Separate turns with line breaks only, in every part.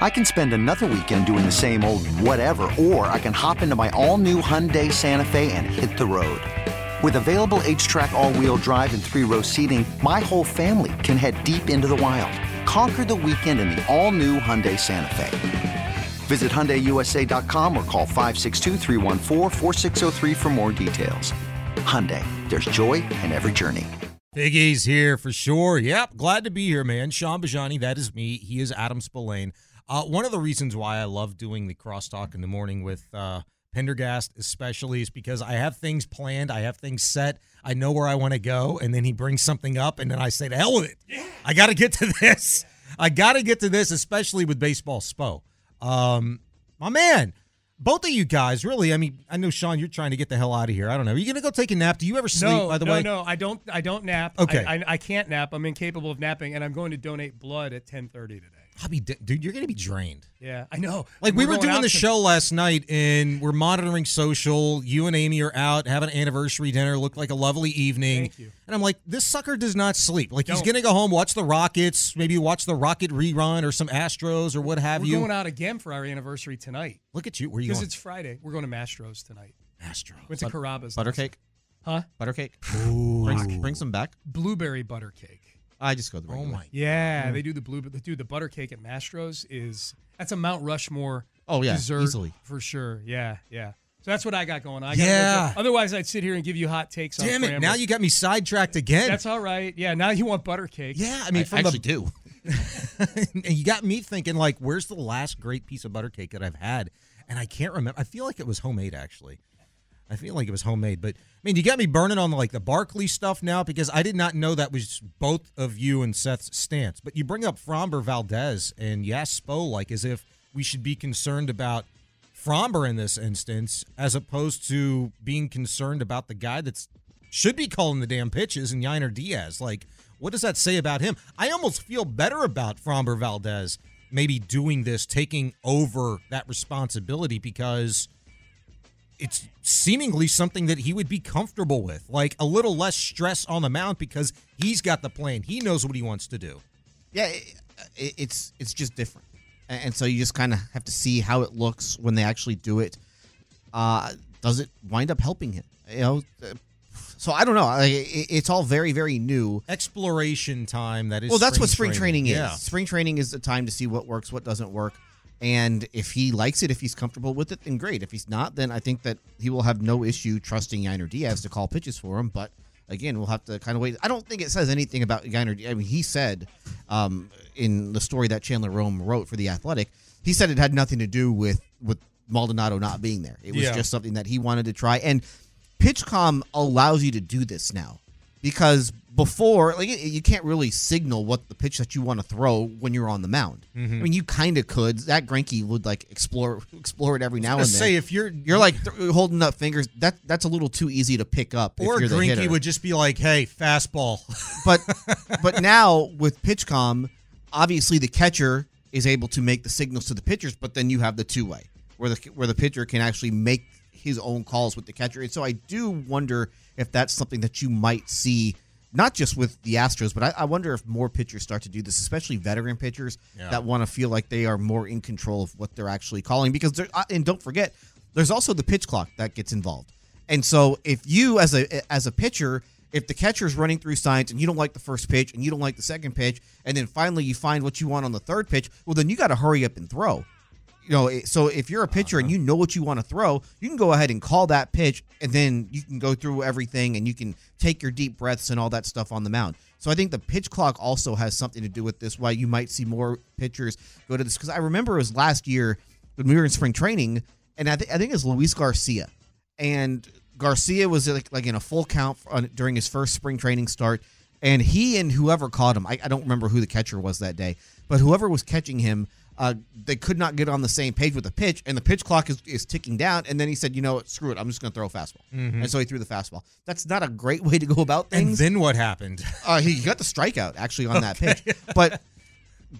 I can spend another weekend doing the same old whatever, or I can hop into my all new Hyundai Santa Fe and hit the road. With available HTRAC, all wheel drive, and three row seating, my whole family can head deep into the wild. Conquer the weekend in the all new Hyundai Santa Fe. Visit HyundaiUSA.com or call 562 for more details. Hyundai, there's joy in every journey.
Big E's here for sure. Yep, glad to be here, man. Shaun Bijani, that is me. He is Adam Spolane. Uh, one of the reasons why I love doing the crosstalk in the morning with uh, Pendergast, especially, is because I have things planned, I have things set, I know where I want to go, and then he brings something up, and then I say, "To hell with it! I got to get to this. I got to get to this, especially with baseball spo." Um, my man, both of you guys, really. I mean, I know Shaun, you're trying to get the hell out of here. I don't know. Are you gonna go take a nap? Do you ever sleep?
No,
by the
no,
way,
no, I don't. I don't nap.
Okay.
I, I, I can't nap. I'm incapable of napping, and I'm going to donate blood at 10:30 today.
I'll be, dude. You're gonna be drained.
Yeah, I know.
Like we
We're
were doing the
to-
show last night, and we're monitoring social. You and Amy are out having an anniversary dinner. Looked like a lovely evening.
Thank you.
And I'm like, this sucker does not sleep. Like he's
Don't.
gonna go home, watch the Rockets, maybe watch the Rocket rerun or some Astros or what have you.
We're
you.
going out again for our anniversary tonight
Look at you. Where you
because it's Friday. We're going to Mastro's tonight.
Astros.
Went to Carrabba's.
Butter
last-
cake?
Huh?
Butter cake?
Ooh.
Bring, bring some back.
Blueberry butter cake.
I just go the
Oh
regular.
my.
Yeah, they do the blue. They do the butter cake at Mastro's. Is that's a Mount Rushmore.
Oh, yeah,
dessert
easily.
for sure. Yeah, yeah. So that's what I got going on. I
Yeah.
make otherwise, I'd sit here and give you hot takes. on
Damn it!
Framber.
Now you got me sidetracked again.
That's all right. Yeah. Now you want butter cake.
yeah, I mean,
I
from
actually
the
do.
and you got me thinking like where's the last great piece of butter cake that i've had and i can't remember i feel like it was homemade actually i feel like it was homemade but i mean you got me burning on like the barkley stuff now because i did not know that was both of you and seth's stance but you bring up Framber Valdez and yes spo like as if we should be concerned about Framber in this instance as opposed to being concerned about the guy that's should be calling the damn pitches and Yainer Diaz. Like, what does that say about him? I almost feel better about Framber Valdez maybe doing this, taking over that responsibility because it's seemingly something that he would be comfortable with. Like a little less stress on the mound because he's got the plan. He knows what he wants to do.
Yeah, it, it, it's it's just different, and, so you just kind of have to see how it looks when they actually do it. Uh, does it wind up helping him? You know, uh, so I don't know. It's all very very new.
Exploration time. That is.
Well, that's what spring training, is.
Yeah.
Spring training is the time to see what works, what doesn't work. And if he likes it, if he's comfortable with it, then great. If he's not, then I think that he will have no issue trusting Yainer Diaz to call pitches for him. But again, we'll have to kind of wait. I don't think it says anything about Yainer. Diaz. I mean, he said um, in the story that Chandler Rome wrote for the Athletic, he said it had nothing to do with with Maldonado not being there. It was
Yeah.
just something that he wanted to try. And PitchCom allows you to do this now because before, like, you- can't really signal what the pitch that you want to throw when you're on the mound.
Mm-hmm.
I mean, you kind of could. Zach Greinke would like explore explore it every now and then.
say if you're
you're like th- holding up fingers. That that's a little too easy to pick up.
or
you're Greinke
would just be like, "Hey, fastball."
but but now with PitchCom, obviously the catcher is able to make the signals to the pitchers, but then you have the two way where the where the pitcher can actually make his own calls with the catcher. And so I do wonder if that's something that you might see. Not just with the Astros, but I, I wonder if more pitchers start to do this, especially veteran pitchers
Yeah.
that want to feel like they are more in control of what they're actually calling. Because and don't forget, there's also the pitch clock that gets involved. And so if you as a as a pitcher, if the catcher's running through signs and you don't like the first pitch and you don't like the second pitch, and then finally you find what you want on the third pitch, well then you got to hurry up and throw. You know, so if you're a pitcher and uh-huh. you know what you want to throw, you can go ahead and call that pitch, and then you can go through everything and you can take your deep breaths and all that stuff on the mound. So I think the pitch clock also has something to do with this. Why you might see more pitchers go to this because I remember it was last year when we were in spring training, and I, th- I think it was Luis Garcia, and Garcia was like, like in a full count on, during his first spring training start, and he and whoever caught him, I, I don't remember who the catcher was that day, but whoever was catching him, uh, they could not get on the same page with the pitch, and the pitch clock is, is ticking down. And then he said, "You know what? Screw it. I'm just going to throw a fastball." And so he threw the fastball. That's not a great way to go about things.
And then what happened?
Uh, he got the strikeout actually on that pitch, but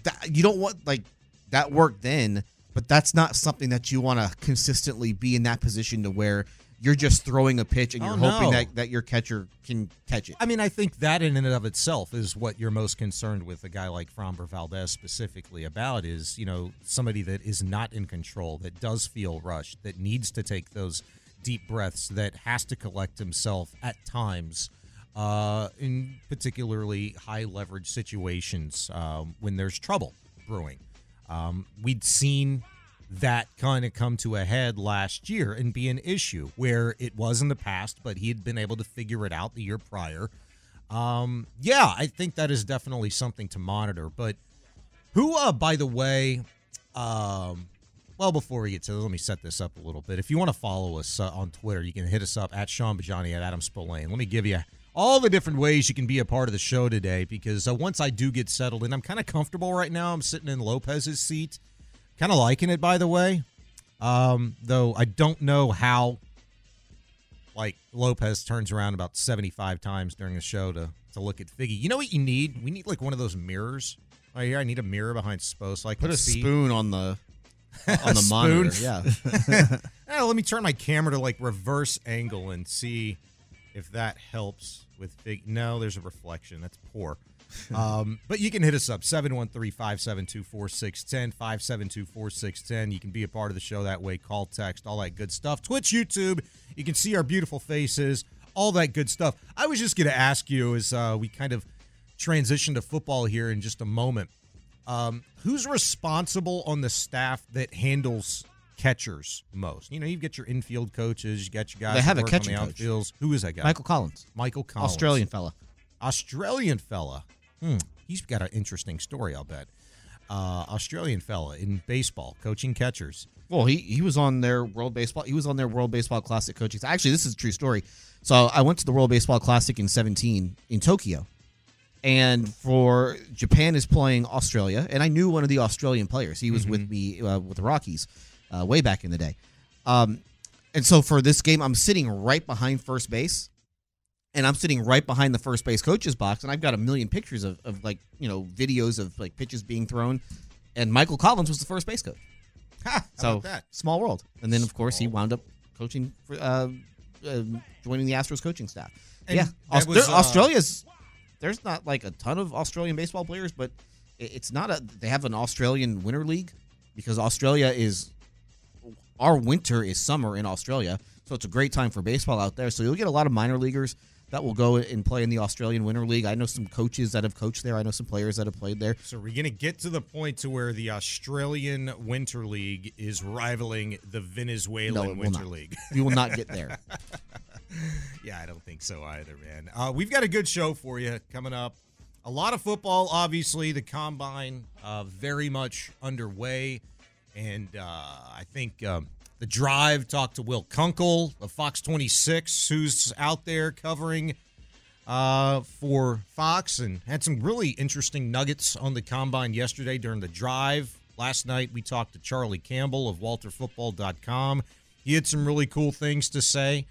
that, you don't want like that worked then. But that's not something that you want to consistently be in that position to where you're just throwing a pitch and you're
Oh,
hoping
no.
that, that your catcher can catch it.
I mean, I think that in and of itself is what you're most concerned with a guy like Framber Valdez specifically about is, you know, somebody that is not in control, that does feel rushed, that needs to take those deep breaths, that has to collect himself at times uh, in particularly high leverage situations um, when there's trouble brewing. Um, we'd seen that kind of come to a head last year and be an issue where it was in the past, but he had been able to figure it out the year prior. Um, yeah, I think that is definitely something to monitor. But who, uh, by the way, um, well, before we get to this, let me set this up a little bit. If you want to follow us uh, on Twitter, you can hit us up at Shaun Bijani at Adam Spolane. Let me give you all the different ways you can be a part of the show today because uh, once I do get settled in, I'm kind of comfortable right now. I'm sitting in Lopez's seat. Kind of liking it, by the way. Um, though I don't know how like Lopez turns around about 75 times during the show to to look at Figgy. You know what you need? We need like one of those mirrors. Right here, I need a mirror behind Spo so I can
Put a
see.
spoon on the on the monitor. Yeah.
Eh, let me turn my camera to like reverse angle and see if that helps with Fig. No, there's a reflection. That's poor. Um, but you can hit us up 713-572-4610, 572-4610. You can be a part of the show that way. Call, text, all that good stuff. Twitch, YouTube. You can see our beautiful faces, all that good stuff. I was just going to ask you as uh, we kind of transition to football here in just a moment. Um, who's responsible on the staff that handles catchers most? You know, you get your infield coaches, you got your guys.
They have a catching
the
coach.
outfields. Who is that guy?
Michael Collins,
Michael Collins,
Australian fella.
Australian fella. Hmm. He's got an interesting story, I'll bet. Uh, Australian fella in baseball, coaching catchers.
Well, he he was on their World Baseball. He was on their World Baseball Classic coaching. Actually, this is a true story. So I went to the World Baseball Classic in 17 in Tokyo, and for Japan is playing Australia, and I knew one of the Australian players. He was with me uh, with the Rockies uh, way back in the day. Um, and so for this game, I'm sitting right behind first base, and I'm sitting right behind the first base coach's box, and I've got a million pictures of, of like you know videos of like pitches being thrown, and Michael Collins was the first base coach.
Ha,
So small world, and then of course he wound up coaching for uh, uh, joining the Astros coaching staff.
And
yeah, Aust-
was, uh,
Australia's. There's not like a ton of Australian baseball players, but it's not a. They have an Australian winter league because Australia is. Our winter is summer in Australia, so it's a great time for baseball out there. So you'll get a lot of minor leaguers that will go and play in the Australian Winter League. I know some coaches that have coached there. I know some players that have played there.
So we're gonna get to the point to where the Australian Winter League is rivaling the Venezuelan
No,
Winter
not.
League.
We will not get there.
Yeah, I don't think so either, man. Uh, we've got a good show for you coming up. A lot of football, obviously. The combine uh, very much underway, and uh, I think um, the drive talked to Will Kunkel of Fox 26, who's out there covering uh, for Fox, and had some really interesting nuggets on the combine yesterday during the drive. Last night we talked to Charlie Campbell of WalterFootball.com. He had some really cool things to say.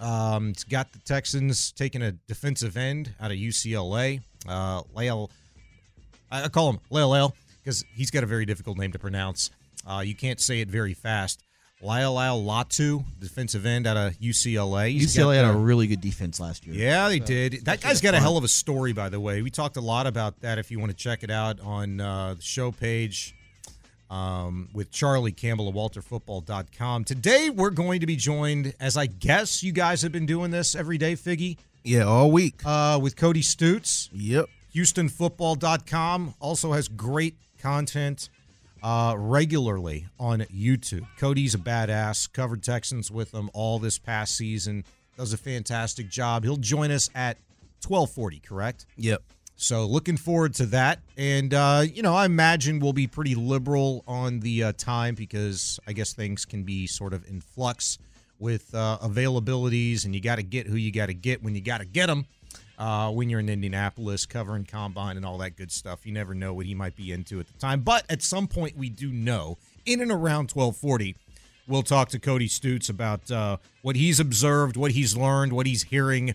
Um, it's got the Texans taking a defensive end out of UCLA. Uh, Lael, I call him Lael because he's got a very difficult name to pronounce. Uh, you can't say it very fast. Lael Lael Latu, defensive end out of UCLA. He's
UCLA had a really good defense last year.
yeah, they did. That guy's got a hell of a story, by the way. We talked a lot about that. If you want to check it out on uh, the show page um, with Charlie Campbell of WalterFootball.com. Today, we're going to be joined, as I guess you guys have been doing this every day, Figgy,
Yeah, all week.
uh, with Cody Stoots.
Yep.
HoustonFootball.com also has great content uh, regularly on YouTube. Cody's a badass. Covered Texans with them all this past season. Does a fantastic job. He'll join us at 1240, correct?
Yep.
So looking forward to that. And, uh, you know, I imagine we'll be pretty liberal on the uh, time because I guess things can be sort of in flux with uh, availabilities and you got to get who you got to get when you got to get them. Uh, when you're in Indianapolis covering combine and all that good stuff, you never know what he might be into at the time. But at some point, we do know in and around 1240, we'll talk to Cody Stoots about uh, what he's observed, what he's learned, what he's hearing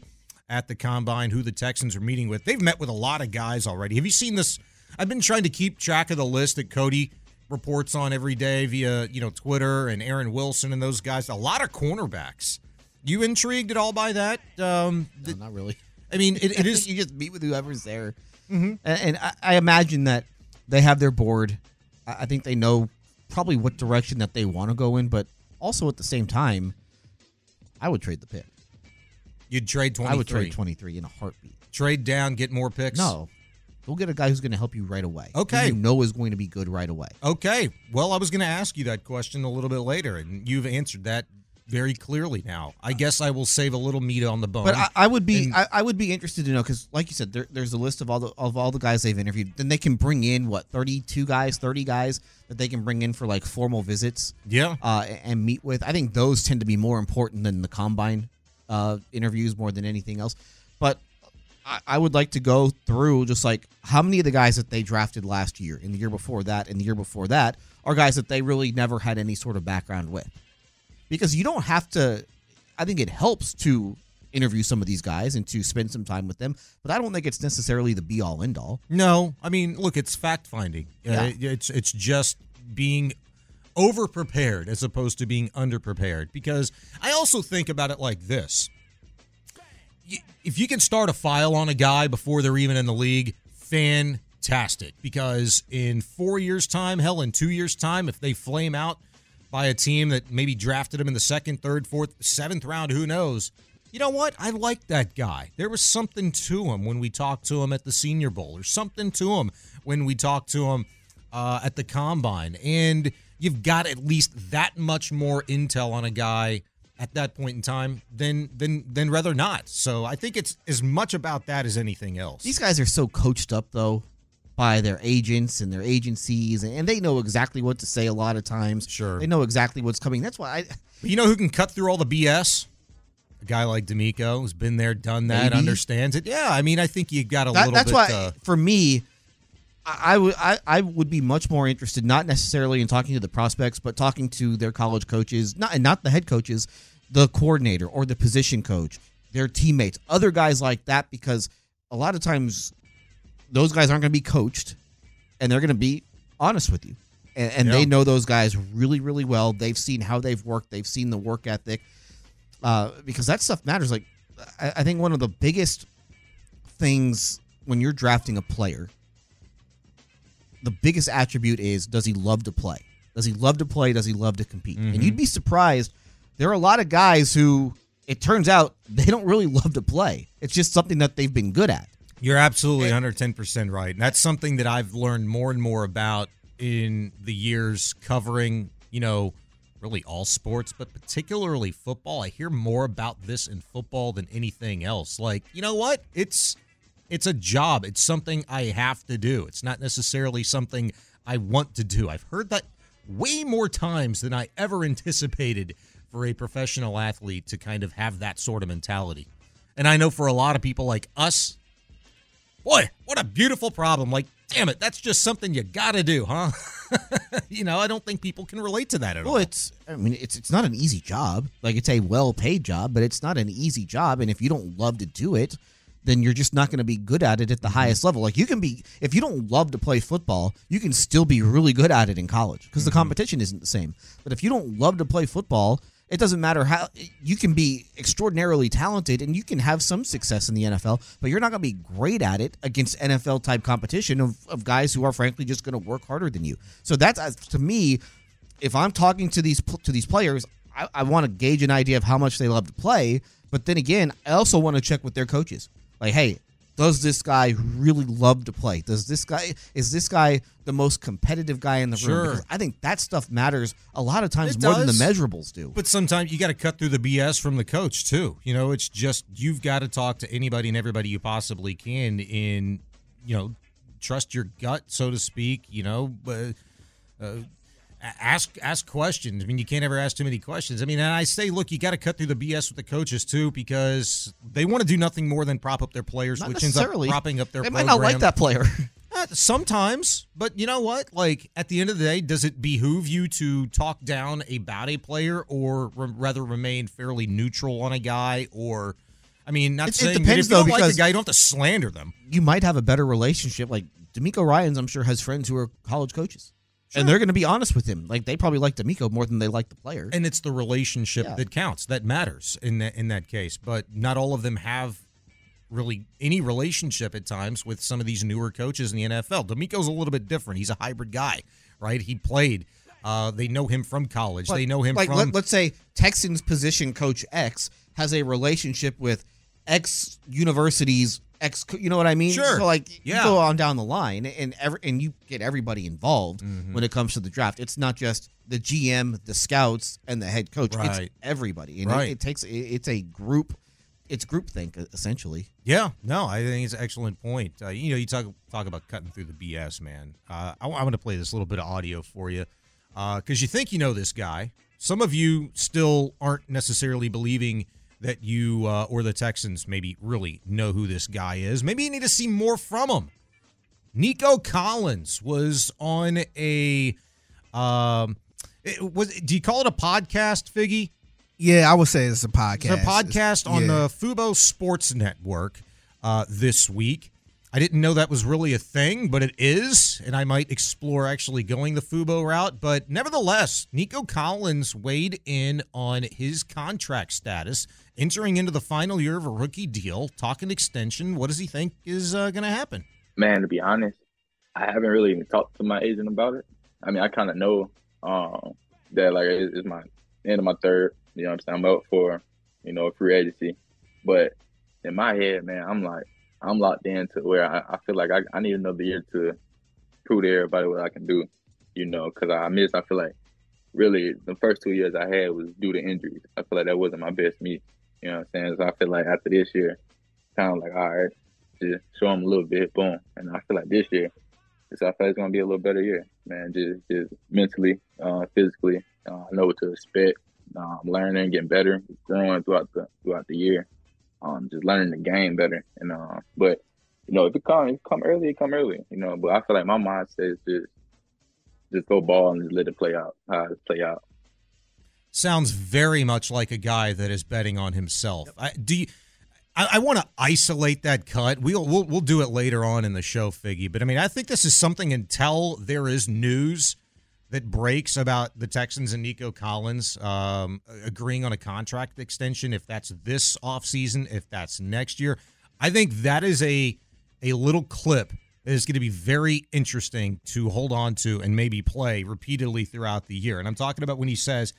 at the combine, who the Texans are meeting with. They've met with a lot of guys already. Have you seen this? I've been trying to keep track of the list that Cody reports on every day via you know Twitter and Aaron Wilson and those guys. A lot of cornerbacks. You intrigued at all by that? Um,
No, not really.
I mean, it, it is.
you just meet with whoever's there, mm-hmm. and, and I, I imagine that they have their board. I, I think they know probably what direction that they want to go in, but also at the same time, I would trade the pick.
You'd trade twenty.
I would trade twenty three in a heartbeat.
Trade down, get more picks.
No, go get a guy who's going to help you right away. who
Okay.
you know is going to be good right away.
Okay. Well, I was going to ask you that question a little bit later, and you've answered that very clearly now. I guess I will save a little meat on the bone.
But I, I would be
And-
I, I would be interested to know because, like you said, there, there's a list of all the of all the guys they've interviewed. Then they can bring in what 32 guys, 30 guys that they can bring in for like formal visits.
yeah.
uh, and meet with. I think those tend to be more important than the combine uh, interviews more than anything else. But I, I would like to go through just like how many of the guys that they drafted last year, and the year before that, and the year before that are guys that they really never had any sort of background with. Because you don't have to. I think it helps to interview some of these guys and to spend some time with them, but I don't think it's necessarily the be all end all.
No, I mean, look, it's fact finding. Uh,
Yeah.
it's it's just being over prepared as opposed to being under prepared. Because I also think about it like this: if you can start a file on a guy before they're even in the league, fantastic. Because in four years' time, hell, in two years' time, if they flame out by a team that maybe drafted him in the second, third, fourth, seventh round, who knows? You know what? I like that guy. There was something to him when we talked to him at the Senior Bowl. There's something to him when we talked to him uh, at the Combine. And you've got at least that much more intel on a guy at that point in time than than than rather not. So I think it's as much about that as anything else.
These guys are so coached up though by their agents and their agencies, and they know exactly what to say a lot of times.
Sure.
they know exactly what's coming. That's why I.
But you know who can cut through all the BS? A guy like DeMeco who's been there, done that,
Maybe.
understands it. Yeah, I mean, I think you got a
that-
little
that's
bit.
why
uh,
for me, I, I would I, I would be much more interested, not necessarily in talking to the prospects, but talking to their college coaches, not and not the head coaches, the coordinator or the position coach, their teammates, other guys like that, because a lot of times those guys aren't going to be coached, and they're going to be honest with you, and, and they know those guys really really well. They've seen how they've worked, they've seen the work ethic, uh, because that stuff matters. Like I, I think one of the biggest things when you're drafting a player, the biggest attribute is does he love to play? Does he love to play? Does he love to compete? And you'd be surprised. There are a lot of guys who it turns out they don't really love to play. It's just something that they've been good at.
You're absolutely 110% right. And that's something that I've learned more and more about in the years covering, you know, really all sports, but particularly football. I hear more about this in football than anything else. Like, you know what? It's it's a job. It's something I have to do. It's not necessarily something I want to do. I've heard that way more times than I ever anticipated for a professional athlete to kind of have that sort of mentality. And I know for a lot of people like us, Boy, what a beautiful problem. Like, damn it, that's just something you got to do, huh? you know, I don't think people can relate to that at
Well,
all.
it's I mean it's it's not an easy job. Like it's a well-paid job, but it's not an easy job and if you don't love to do it, then you're just not going to be good at it at the mm-hmm. highest level. Like you can be if you don't love to play football, you can still be really good at it in college because the mm-hmm. competition isn't the same. But if you don't love to play football, it doesn't matter how you can be extraordinarily talented and you can have some success in the NFL, but you're not going to be great at it against NFL type competition of, of guys who are frankly just going to work harder than you. So that's to me, if I'm talking to these to these players, I, I want to gauge an idea of how much they love to play. But then again, I also want to check with their coaches. Like, hey, Does this guy really love to play? Does this guy is this guy the most competitive guy in the
Sure.
room? Because I think that stuff matters a lot of times
It
more than the measurables do.
But sometimes you got to cut through the BS from the coach too. You know, it's just you've got to talk to anybody and everybody you possibly can in, you know, trust your gut, so to speak. You know, uh, uh, a- ask ask questions. I mean, you can't ever ask too many questions. I mean, and I say, look, you got to cut through the BS with the coaches too because they want to do nothing more than prop up their players,
Not
which ends up propping up their.
They might not like that player.
Uh, sometimes, but you know what? Like at the end of the day, does it behoove you to talk down about a player, or re- rather remain fairly neutral on a guy? Or, I mean, not
It- it
saying that
depends,
if you don't
though,
like a
because-
guy, you don't have to slander them.
you might have a better relationship. Like DeMeco Ryans, I'm sure has friends who are college coaches, and they're going to be honest with him. Like they probably like DeMeco more than they like the player.
And it's the relationship
Yeah.
that counts, that matters in that in that case. But not all of them have really any relationship at times with some of these newer coaches in the NFL. DeMeco's a little bit different. He's a hybrid guy, right? He played. Uh, they know him from college.
But,
they know him
like
from
let, let's say Texans position coach X has a relationship with X universities X. You know what I mean?
Sure.
So like
Yeah.
you go on down the line, and every, and you get everybody involved
Mm-hmm.
when it comes to the draft. It's not just the GM, the scouts, and the head coach.
Right.
It's everybody, and it-
Right.
it, takes it, it's a group. It's groupthink essentially.
Yeah, no, I think it's an excellent point. Uh, you know, you talk talk about cutting through the BS, man. Uh, I, am going to play this little bit of audio for you because you think you know this guy. Some of you still aren't necessarily believing that you uh, or the Texans maybe really know who this guy is. Maybe you need to see more from him. Nico Collins was on a um, it was do you call it a podcast, Figgy?
Yeah, I would say it's a podcast.
It's a podcast on
yeah.
the Fubo Sports Network uh, this week. I didn't know that was really a thing, but it is, and I might explore actually going the Fubo route. But nevertheless, Nico Collins weighed in on his contract status, entering into the final year of a rookie deal, talking extension. What does he think is uh, going to happen?
Man, to be honest, I haven't really talked to my agent about it. I mean, I kind of know um, that like it- it's my end of my third. You know what I'm saying? I'm up for you know free agency, but in my head, man, I'm like I'm locked in to where I, I feel like I, I need another year to prove to everybody what I can do. You know, because I miss. I feel like really the first two years I had was due to injuries. I feel like that wasn't my best me. You know what I'm saying? So I feel like after this year, kind of like all right, just show them a little bit, boom. And I feel like this year, so I feel like it's gonna be a little better year, man. Just just mentally, uh, physically, uh, I know what to expect. Uh, I'm learning, getting better, growing throughout the throughout the year. Um, just learning the game better. And uh, but you know, if it come, if it come early, it come early. You know, but I feel like my mindset is just just go ball and just let it play out. How it play out.
Sounds very much like a guy that is betting on himself. I, do you? I, I want to isolate that cut. We'll, we'll we'll do it later on in the show, Figgy. But I mean, I think this is something until there is news that breaks about the Texans and Nico Collins um, agreeing on a contract extension. If that's this offseason, if that's next year, I think that is a a little clip that is going to be very interesting to hold on to and maybe play repeatedly throughout the year. And I'm talking about when he says,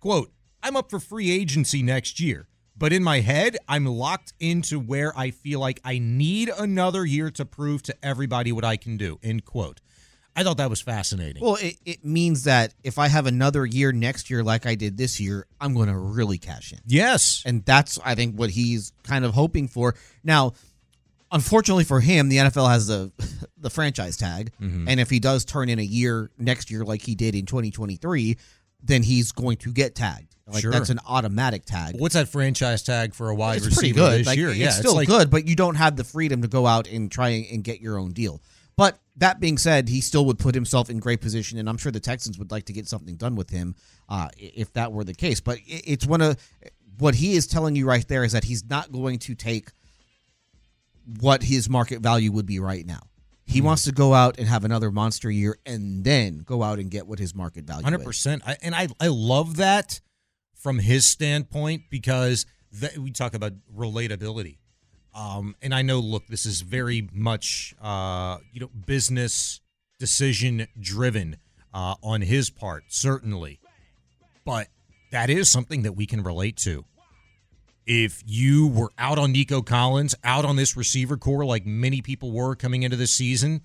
"quote I'm up for free agency next year." But in my head, I'm locked into where I feel like I need another year to prove to everybody what I can do. End quote. I thought that was fascinating.
Well, it, it means that if I have another year next year like I did this year, I'm going to really cash in.
yes.
And that's, I think, what he's kind of hoping for. Now, unfortunately for him, the NFL has the the franchise tag,
Mm-hmm.
and if he does turn in a year next year like he did in 2023, then he's going to get tagged. Like
Sure.
that's an automatic tag.
What's that franchise tag for a wide
it's
receiver
pretty good.
this
Like,
year?
it's
yeah,
still
like,
good, but you don't have the freedom to go out and try and get your own deal. But that being said, he still would put himself in great position, and I'm sure the Texans would like to get something done with him uh, if that were the case. But it's one of what he is telling you right there is that he's not going to take what his market value would be right now. He
Hmm.
wants to go out and have another monster year, and then go out and get what his market value.
Hundred percent, and I I love that from his standpoint because that, we talk about relatability. Um, and I know, look, this is very much uh, you know business decision driven uh, on his part, certainly, but that is something that we can relate to. if you were out on Nico Collins, out on this receiver corps like many people were coming into the season,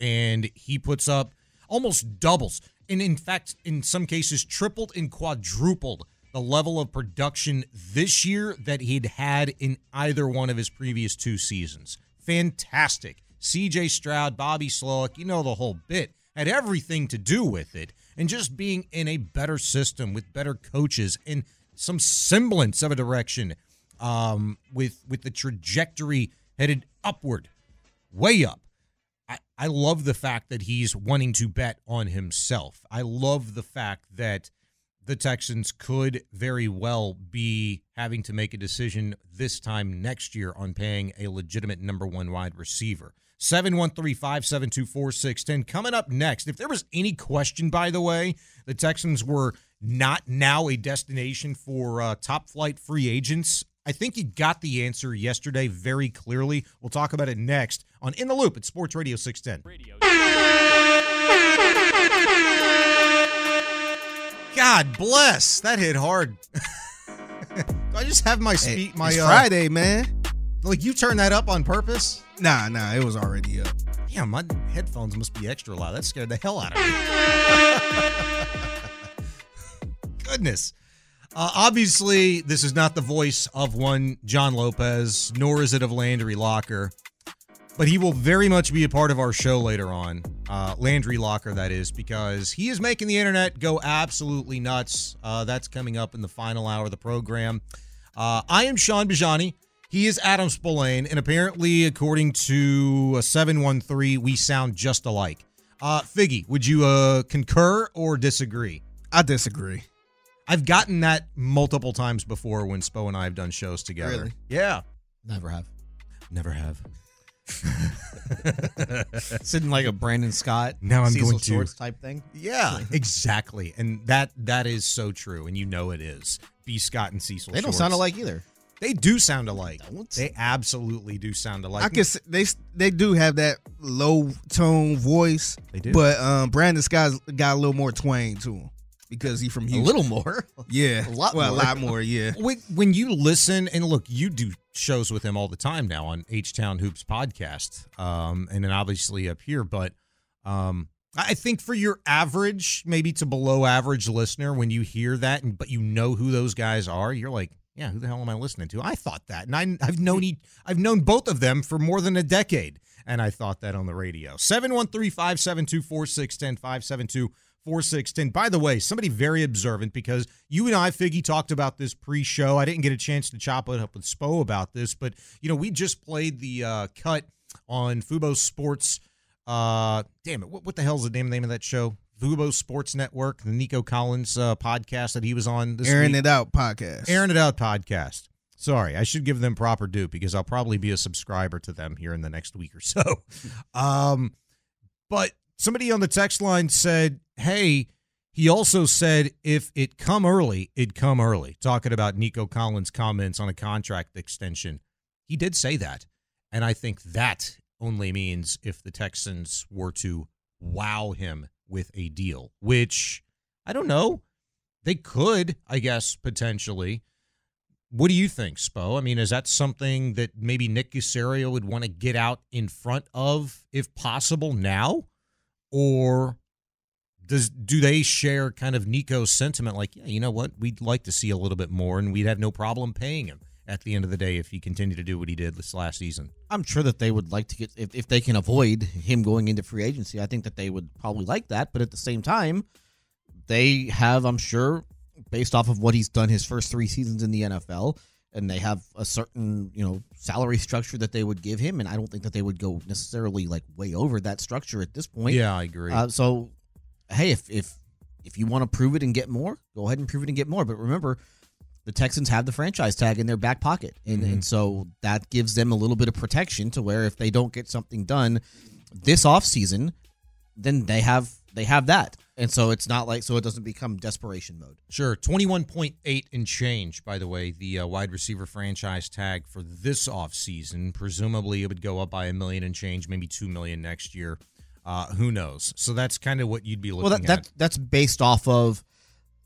and he puts up almost doubles, and in fact, in some cases, tripled and quadrupled the level of production this year that he'd had in either one of his previous two seasons. Fantastic. CJ Stroud, Bobby Slowik, you know the whole bit, had everything to do with it. And just being in a better system with better coaches and some semblance of a direction um, with with the trajectory headed upward, way up. I, I love the fact that he's wanting to bet on himself. I love the fact that the Texans could very well be having to make a decision this time next year on paying a legitimate number one wide receiver. 713 572 4610. Coming up next, if there was any question, by the way, the Texans were not now a destination for uh, top flight free agents. I think you got the answer yesterday very clearly. We'll talk about it next on In the Loop at Sports Radio 610. God bless. That hit hard. Do I just have my speed?
Hey,
my
it's
uh,
Friday, man.
Like you turned that up on purpose?
Nah, nah, it was already up.
Yeah, my headphones must be extra loud. That scared the hell out of me. Goodness. Uh, obviously, this is not the voice of one John Lopez, nor is it of Landry Locker, but he will very much be a part of our show later on. Uh, Landry Locker, that is, because he is making the internet go absolutely nuts. Uh, that's coming up in the final hour of the program. Uh, I am Shaun Bijani. He is Adam Spolane, and apparently, according to a 713, we sound just alike. Uh, Figgy, would you uh, concur or disagree?
I disagree.
I've gotten that multiple times before when Spo and I have done shows together.
Really?
Yeah.
Never have.
Never have.
Sitting like a Brandon Scott,
Now I'm
Cecil
going to-
Shorts type thing.
Yeah, exactly. And that that is so true, and you know it is. B. Scott and Cecil.
They don't
Shorts.
sound alike either.
They do sound alike.
Don't.
They absolutely do sound alike.
I can s- they they do have that low tone voice.
They do.
But um, Brandon Scott's got a little more twang to him because he from
A little more.
yeah,
a lot
well,
more.
a lot more. Yeah,
when, you listen and look, you do shows with him all the time now on H Town Hoops podcast, um, and then obviously up here. But um, I think for your average, maybe to below average listener, when you hear that, and but you know who those guys are, you're like, yeah, who the hell am I listening to? I thought that, and I, I've known he, I've known both of them for more than a decade, and I thought that on the radio. 713-572-4610, 572 4610. By the way, somebody very observant because you and I, Figgy, talked about this pre show. I didn't get a chance to chop it up with Spo about this, but, you know, we just played the uh, cut on Fubo Sports. Uh, damn it. What, what the hell's the name, name of that show? Fubo Sports Network, the Nico Collins uh, podcast that he was on this
airing
week.
it out podcast.
Airing It Out podcast. Sorry, I should give them proper due because I'll probably be a subscriber to them here in the next week or so. Um, but somebody on the text line said, "Hey, he also said if it come early, it come early." Talking about Nico Collins' comments on a contract extension, he did say that, and I think that only means if the Texans were to wow him with a deal, which I don't know. They could, I guess, potentially. What do you think, Spo? I mean, is that something that maybe Nick Caserio would want to get out in front of, if possible, now? Or does do they share kind of Nico's sentiment like, yeah, you know what, we'd like to see a little bit more and we'd have no problem paying him at the end of the day if he continued to do what he did this last season?
I'm sure that they would like to get if, if they can avoid him going into free agency. I think that they would probably like that, but at the same time, they have, I'm sure, based off of what he's done his first three seasons in the NFL, and they have a certain you know salary structure that they would give him, and I don't think that they would go necessarily like way over that structure at this point.
Yeah, I agree.
Uh, so, hey, if if if you want to prove it and get more, go ahead and prove it and get more. But remember, the Texans have the franchise tag in their back pocket, and and so that gives them a little bit of protection to where if they don't get something done this offseason, then they have they have that, and so it's not like so it doesn't become desperation mode.
Sure. 21.8 and change, by the way, the uh, wide receiver franchise tag for this offseason. Presumably it would go up by a million and change, maybe 2 million next year. Uh, who knows? So that's kind of what you'd be looking at.
Well, that,
at.
that that's based off of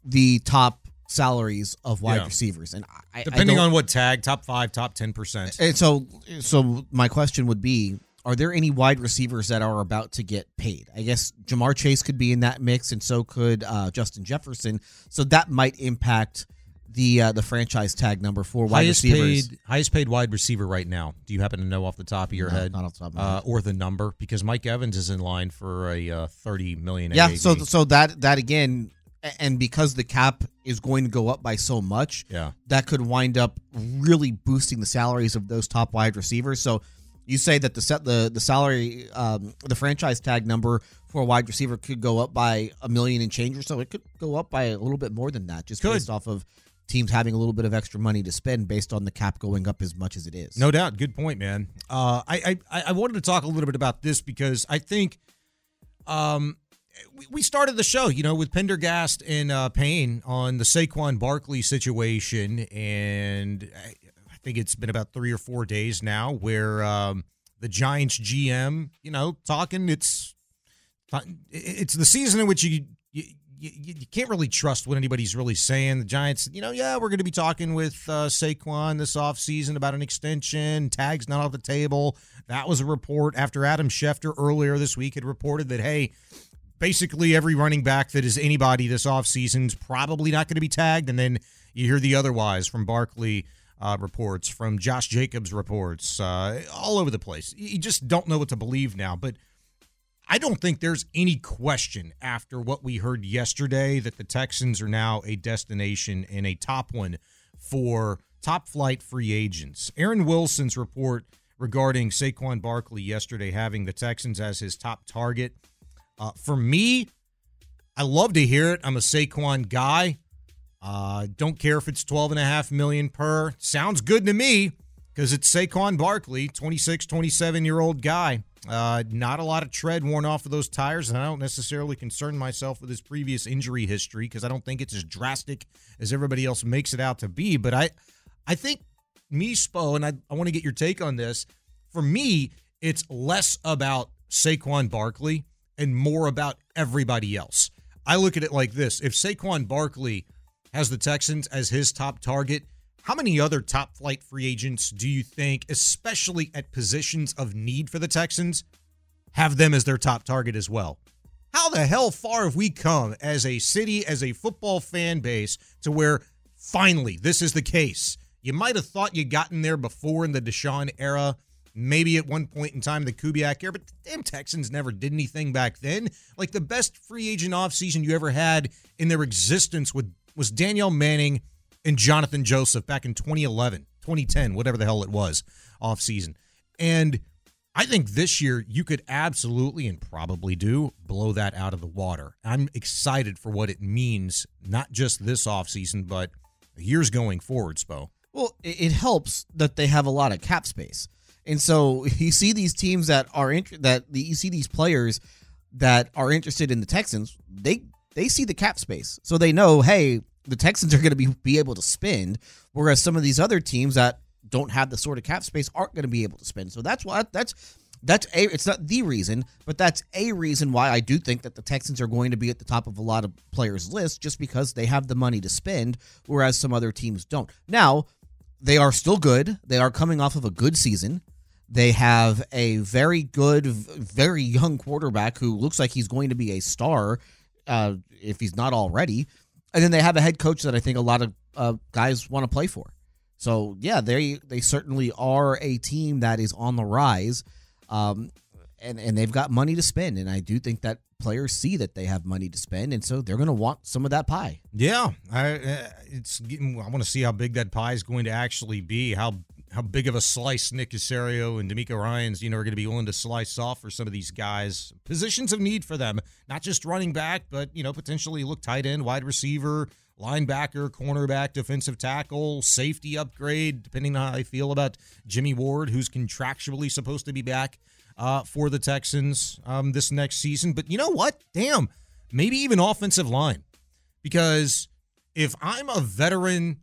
the top salaries of wide
Yeah.
receivers, and I, I
Depending
don't-
on what tag, top five, top ten percent.
And so, so my question would be: Are there any wide receivers that are about to get paid? I guess Ja'Marr Chase could be in that mix, and so could uh, Justin Jefferson. So that might impact the uh, the franchise tag number for wide
highest
receivers.
paid, highest paid wide receiver right now. Do you happen to know off the top of your
No,
head,
not off the top of my
uh, or the number? Because Mike Evans is in line for a uh, thirty million.
Yeah.
AAV.
So so that that again, and because the cap is going to go up by so much,
yeah,
that could wind up really boosting the salaries of those top wide receivers. So you say that the set the the salary um, the franchise tag number for a wide receiver could go up by a million and change or so. It could go up by a little bit more than that, just
Could.
based off of teams having a little bit of extra money to spend based on the cap going up as much as it is.
No doubt. Good point, man. Uh, I, I I wanted to talk a little bit about this because I think um, we, started the show, you know, with Pendergast and uh, Payne on the Saquon Barkley situation, and I, I think it's been about three or four days now where um, the Giants GM, you know, talking. It's it's the season in which you. You you, can't really trust what anybody's really saying. The Giants, you know, yeah, we're going to be talking with uh, Saquon this offseason about an extension. Tag's not off the table. That was a report after Adam Schefter earlier this week had reported that, hey, basically every running back that is anybody this offseason is probably not going to be tagged. And then you hear the otherwise from Barkley uh, reports, from Josh Jacobs reports, uh, all over the place. You just don't know what to believe now. But I don't think there's any question after what we heard yesterday that the Texans are now a destination and a top one for top flight free agents. Aaron Wilson's report regarding Saquon Barkley yesterday having the Texans as his top target. Uh, for me, I love to hear it. I'm a Saquon guy. Uh, don't care if it's 12 and a half million per. Sounds good to me because it's Saquon Barkley, 26, 27 year old guy. Uh, not a lot of tread worn off of those tires, and I don't necessarily concern myself with his previous injury history because I don't think it's as drastic as everybody else makes it out to be. But I, I think me, Spo, and I, I want to get your take on this. For me, it's less about Saquon Barkley and more about everybody else. I look at it like this: if Saquon Barkley has the Texans as his top target, how many other top flight free agents do you think, especially at positions of need for the Texans, have them as their top target as well? How the hell far have we come as a city, as a football fan base, to where finally this is the case? You might have thought you gotten there before in the Deshaun era, maybe at one point in time the Kubiak era, but the damn Texans never did anything back then. Like the best free agent offseason you ever had in their existence with, was Danieal Manning and Jonathan Joseph back in 2011, 2010, whatever the hell it was, off season. And I think this year you could absolutely and probably do blow that out of the water. I'm excited for what it means, not just this offseason, but years going forward, Spo.
Well, it helps that they have a lot of cap space, and so you see these teams that are int- that you see these players that are interested in the Texans. They they see the cap space, so they know, hey, the Texans are going to be be able to spend, whereas some of these other teams that don't have the sort of cap space aren't going to be able to spend. So that's why that's that's a it's not the reason, but that's a reason why I do think that the Texans are going to be at the top of a lot of players' lists just because they have the money to spend, whereas some other teams don't. Now, they are still good. They are coming off of a good season. They have a very good, very young quarterback who looks like he's going to be a star uh, if he's not already. And then they have a head coach that I think a lot of uh, guys want to play for. So yeah, they they certainly are a team that is on the rise, um, and and they've got money to spend. And I do think that players see that they have money to spend, and so they're going to want some of that pie.
Yeah, I uh, it's. I want to see how big that pie is going to actually be. How how big of a slice Nick Caserio and DeMeco Ryans you know are going to be willing to slice off for some of these guys. Positions of need for them, not just running back, but you know potentially look tight end, wide receiver, linebacker, cornerback, defensive tackle, safety upgrade, depending on how I feel about Jimmy Ward, who's contractually supposed to be back uh, for the Texans um, this next season. But you know what? Damn, maybe even offensive line. Because if I'm a veteran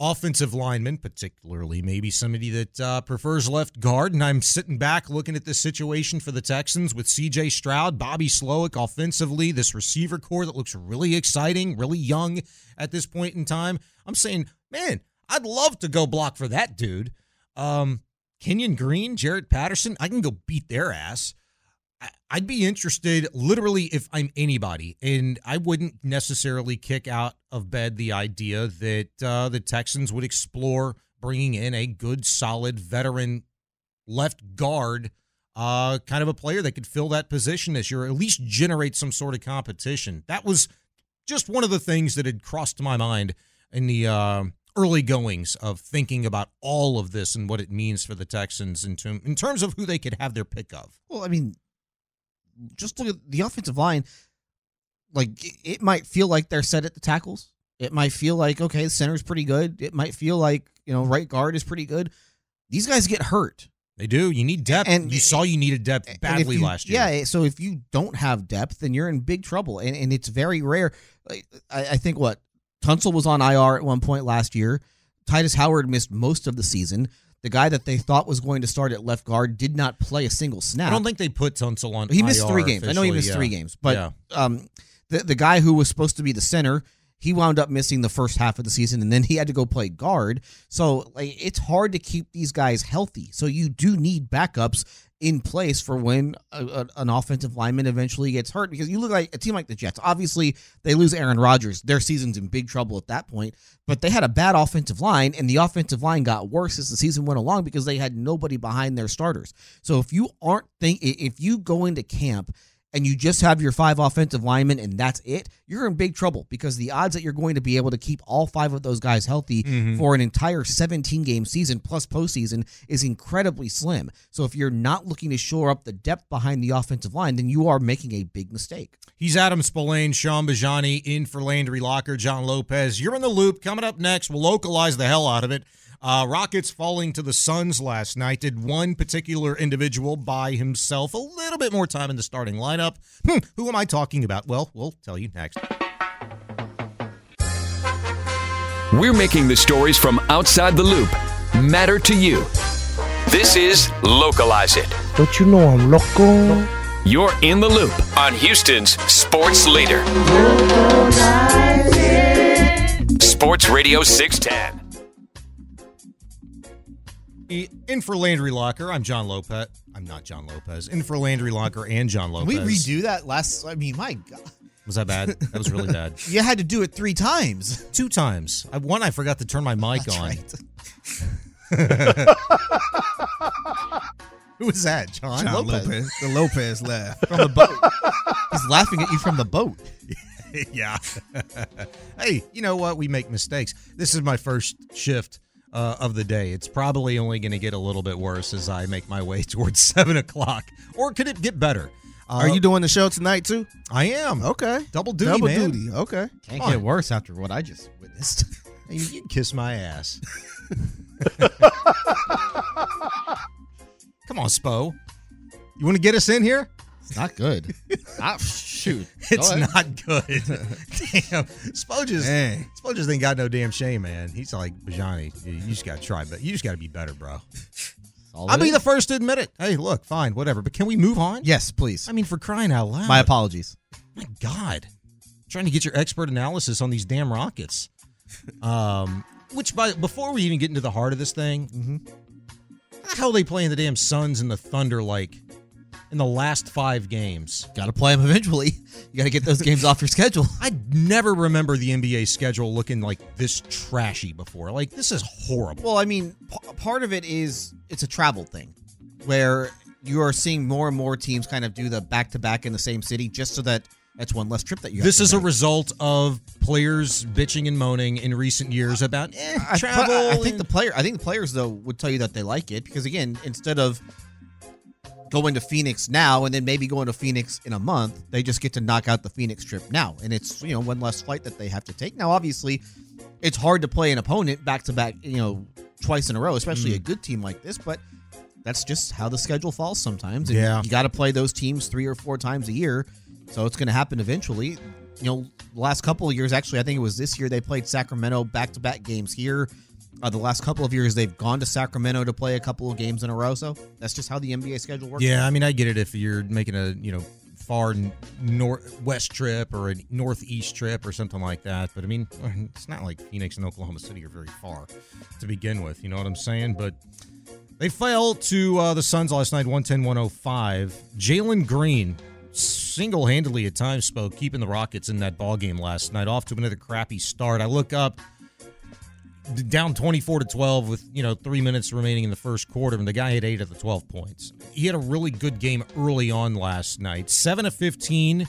offensive lineman, particularly maybe somebody that uh, prefers left guard. And I'm sitting back looking at this situation for the Texans with CJ Stroud, Bobby Slowik offensively, this receiver corps that looks really exciting, really young at this point in time. I'm saying, man, I'd love to go block for that dude. Um, Kenyon Green, Jarrett Patterson, I can go beat their ass. I'd be interested literally if I'm anybody, and I wouldn't necessarily kick out of bed the idea that uh, the Texans would explore bringing in a good, solid veteran left guard, uh, kind of a player that could fill that position this year, or at least generate some sort of competition. That was just one of the things that had crossed my mind in the uh, early goings of thinking about all of this and what it means for the Texans in, term, in terms of who they could have their pick of.
Well, I mean, just look at the offensive line. Like it might feel like they're set at the tackles. It might feel like okay, the center's pretty good. It might feel like you know right guard is pretty good. These guys get hurt.
They do. You need depth, and you saw you needed depth badly
you,
last year.
Yeah. So if you don't have depth, then you're in big trouble, and and it's very rare. I, I think what Tunsil was on IR at one point last year. Tytus Howard missed most of the season the guy that they thought was going to start at left guard did not play a single snap.
I don't think they put Tunsil on.
He missed
IR
three games. I know he missed
yeah.
three games, but
Yeah.
um, the the guy who was supposed to be the center, he wound up missing the first half of the season, and then he had to go play guard. So like, it's hard to keep these guys healthy. So you do need backups in place for when a, a- an offensive lineman eventually gets hurt. Because you look like a team like the Jets. Obviously, they lose Aaron Rodgers. Their season's in big trouble at that point. But they had a bad offensive line, and the offensive line got worse as the season went along because they had nobody behind their starters. So if you aren't think if you go into camp and you just have your five offensive linemen and that's it, you're in big trouble because the odds that you're going to be able to keep all five of those guys healthy
Mhm.
for an entire 17 game season plus postseason is incredibly slim. So if you're not looking to shore up the depth behind the offensive line, then you are making a big mistake.
He's Adam Spolane, Shaun Bijani in for Landry Locker, John Lopez. You're in the loop. Coming up next, we'll localize the hell out of it. Uh, Rockets falling to the Suns last night. Did one particular individual by himself a little bit more time in the starting lineup? Hmm, who am I talking about? Well, we'll tell you next.
We're making the stories from outside the loop matter to you. This is Localize It.
Don't you know I'm local?
You're in the loop on Houston's sports leader. Sports Radio 610.
In for Landry Locker, I'm John Lopez. I'm not John Lopez. In for Landry Locker and John Lopez.
Can
Lopez.
we redo that last? I mean, my God,
Was that bad? That was really bad.
you had to do it three times.
Two times. I, one, I forgot to turn my mic
That's
on.
right.
Who was that, John?
John Lopez. The Lopez laugh.
from the boat. He's laughing at you from the boat.
yeah. hey, you know what? We make mistakes. This is my first shift uh, of the day. It's probably only going to get a little bit worse as I make my way towards seven o'clock. Or could it get better? Uh,
Are you doing the show tonight too?
I am.
Okay.
Double duty,
Double
man.
duty. Okay.
Can't
Fine.
get worse after what I just witnessed.
You, you can kiss my ass. Come on, Spo. You want to get us in here?
Not good. ah, shoot.
It's
ahead.
not good. damn. Spo just,
Dang.
Just ain't got no damn shame, man. He's like, Bijani, you just got to try, but you just got to be better, bro. I'll be the first to admit it. Hey, look, fine, whatever. But can we move on?
Yes, please.
I mean, for crying out loud.
My apologies.
My God. trying to get your expert analysis on these damn Rockets. Um, which, by before we even get into the heart of this thing,
Mm-hmm.
how the hell are they playing the damn Suns and the Thunder like in the last five games?
Got to play them eventually. You got to get those games off your schedule.
I never remember the NBA schedule looking like this trashy before. Like, this is horrible.
Well, I mean, p- part of it is it's a travel thing where you are seeing more and more teams kind of do the back to back in the same city just so that that's one less trip that you have
This is a result of players bitching and moaning in recent years about eh,
I-
travel.
I, I think the player, I think the players though would tell you that they like it because again, instead of going to Phoenix now and then maybe going to Phoenix in a month, they just get to knock out the Phoenix trip now, and it's you know one less flight that they have to take. Now, obviously, it's hard to play an opponent back to back, you know, twice in a row, especially a
Mm.
good team like this, but. That's just how the schedule falls sometimes. And
Yeah.
you got to play those teams three or four times a year, so it's going to happen eventually. You know, the last couple of years, actually, I think it was this year they played Sacramento back to back games here Uh, the last couple of years, they've gone to Sacramento to play a couple of games in a row. So that's just how the NBA schedule works.
Yeah, I mean, I get it if you're making a you know far northwest trip or a northeast trip or something like that. But I mean, it's not like Phoenix and Oklahoma City are very far to begin with. You know what I'm saying? But they fell to uh, the Suns last night, 110 105. Jalen Green single handedly at times spoke, keeping the Rockets in that ball game last night, off to another crappy start. I look up down 24 to 12 with you know three minutes remaining in the first quarter and the guy had eight of the 12 points he had a really good game early on last night 7 of 15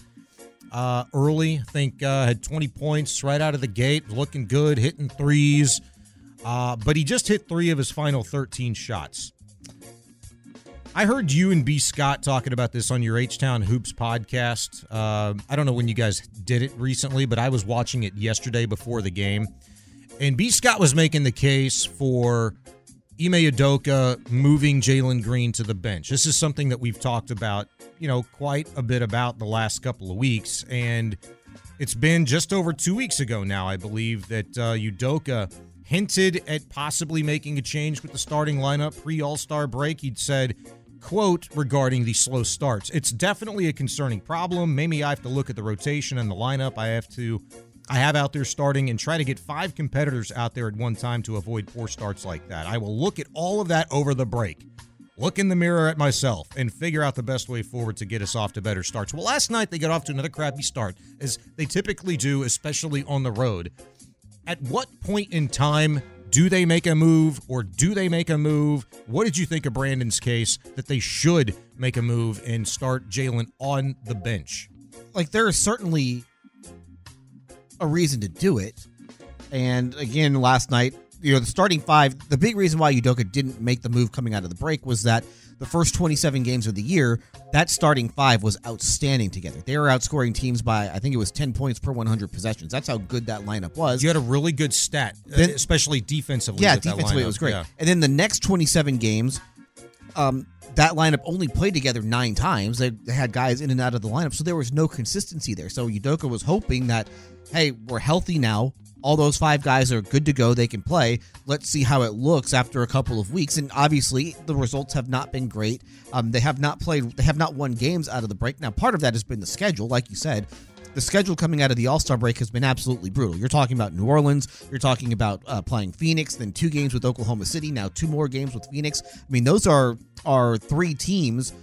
uh, early i think uh, had 20 points right out of the gate looking good hitting threes uh, but he just hit three of his final 13 shots I heard you and B. Scott talking about this on your H Town Hoops podcast. Uh, I don't know when you guys did it recently, but I was watching it yesterday before the game. And B. Scott was making the case for Ime Udoka moving Jalen Green to the bench. This is something that we've talked about, you know, quite a bit about the last couple of weeks. And it's been just over two weeks ago now, I believe, that uh, Udoka hinted at possibly making a change with the starting lineup pre All Star break. He'd said, quote, regarding the slow starts. It's definitely a concerning problem. Maybe I have to look at the rotation and the lineup. I have to I have out there starting and try to get five competitors out there at one time to avoid poor starts like that. I will look at all of that over the break, look in the mirror at myself, and figure out the best way forward to get us off to better starts. Well, last night they got off to another crappy start, as they typically do, especially on the road. At what point in time do they make a move or do they make a move? What did you think of Brandon's case that they should make a move and start Jalen on the bench?
Like, there is certainly a reason to do it. And again, last night, you know, the starting five, the big reason why Udoka didn't make the move coming out of the break was that the first 27 games of the year, that starting five was outstanding together. They were outscoring teams by, I think it was 10 points per 100 possessions. That's how good that lineup was.
You had a really good stat, then, especially defensively.
Yeah, defensively, it was great. Yeah. And then the next 27 games, um, that lineup only played together nine times. They, had guys in and out of the lineup, so there was no consistency there. So Udoka was hoping that hey, we're healthy now. All those five guys are good to go. They can play. Let's see how it looks after a couple of weeks. And obviously, the results have not been great. Um, they have not played. They have not won games out of the break. Now, part of that has been the schedule, like you said. The schedule coming out of the All Star break has been absolutely brutal. You're talking about New Orleans. You're talking about uh, playing Phoenix, then two games with Oklahoma City. Now two more games with Phoenix. I mean, those are are three teams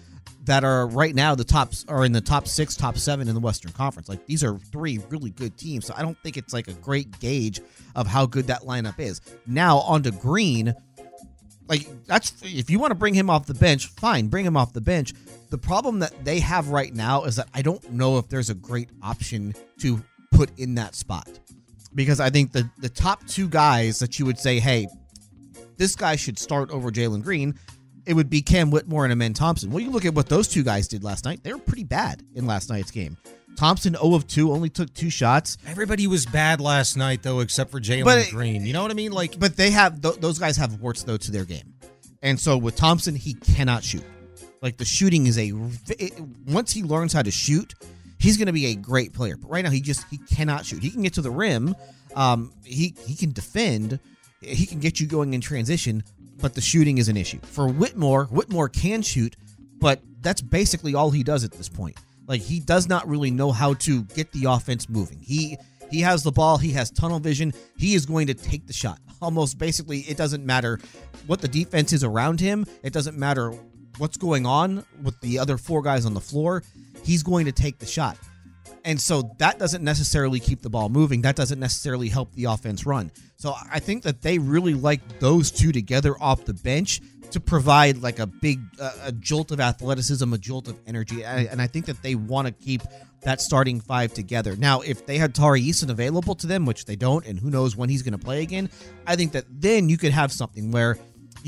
that are right now the tops are in the top six, top seven in the Western Conference. Like these are three really good teams. So I don't think it's like a great gauge of how good that lineup is. Now on to Green. Like that's if you want to bring him off the bench, fine, bring him off the bench. The problem that they have right now is that I don't know if there's a great option to put in that spot. Because I think the the top two guys that you would say, hey, this guy should start over Jalen Green it would be Cam Whitmore and Amen Thompson. Well, you look at what those two guys did last night. They were pretty bad in last night's game. Thompson 0 of 2, only took two shots.
Everybody was bad last night, though, except for Jalen Green. You know what I mean? Like,
but they have th- those guys have warts though to their game, and so with Thompson, he cannot shoot. Like the shooting is a it, once he learns how to shoot, he's going to be a great player. But right now, he just he cannot shoot. He can get to the rim. Um, he he can defend. He can get you going in transition, but the shooting is an issue. For Whitmore, Whitmore can shoot, but that's basically all he does at this point. Like he does not really know how to get the offense moving. He he has the ball, he has tunnel vision. He is going to take the shot. Almost basically it doesn't matter what the defense is around him. It doesn't matter what's going on with the other four guys on the floor. He's going to take the shot. And so that doesn't necessarily keep the ball moving. That doesn't necessarily help the offense run. So I think that they really like those two together off the bench to provide like a big uh, a jolt of athleticism, a jolt of energy, and I think that they want to keep that starting five together. Now, if they had Tari Eason available to them, which they don't, and who knows when he's going to play again, I think that then you could have something where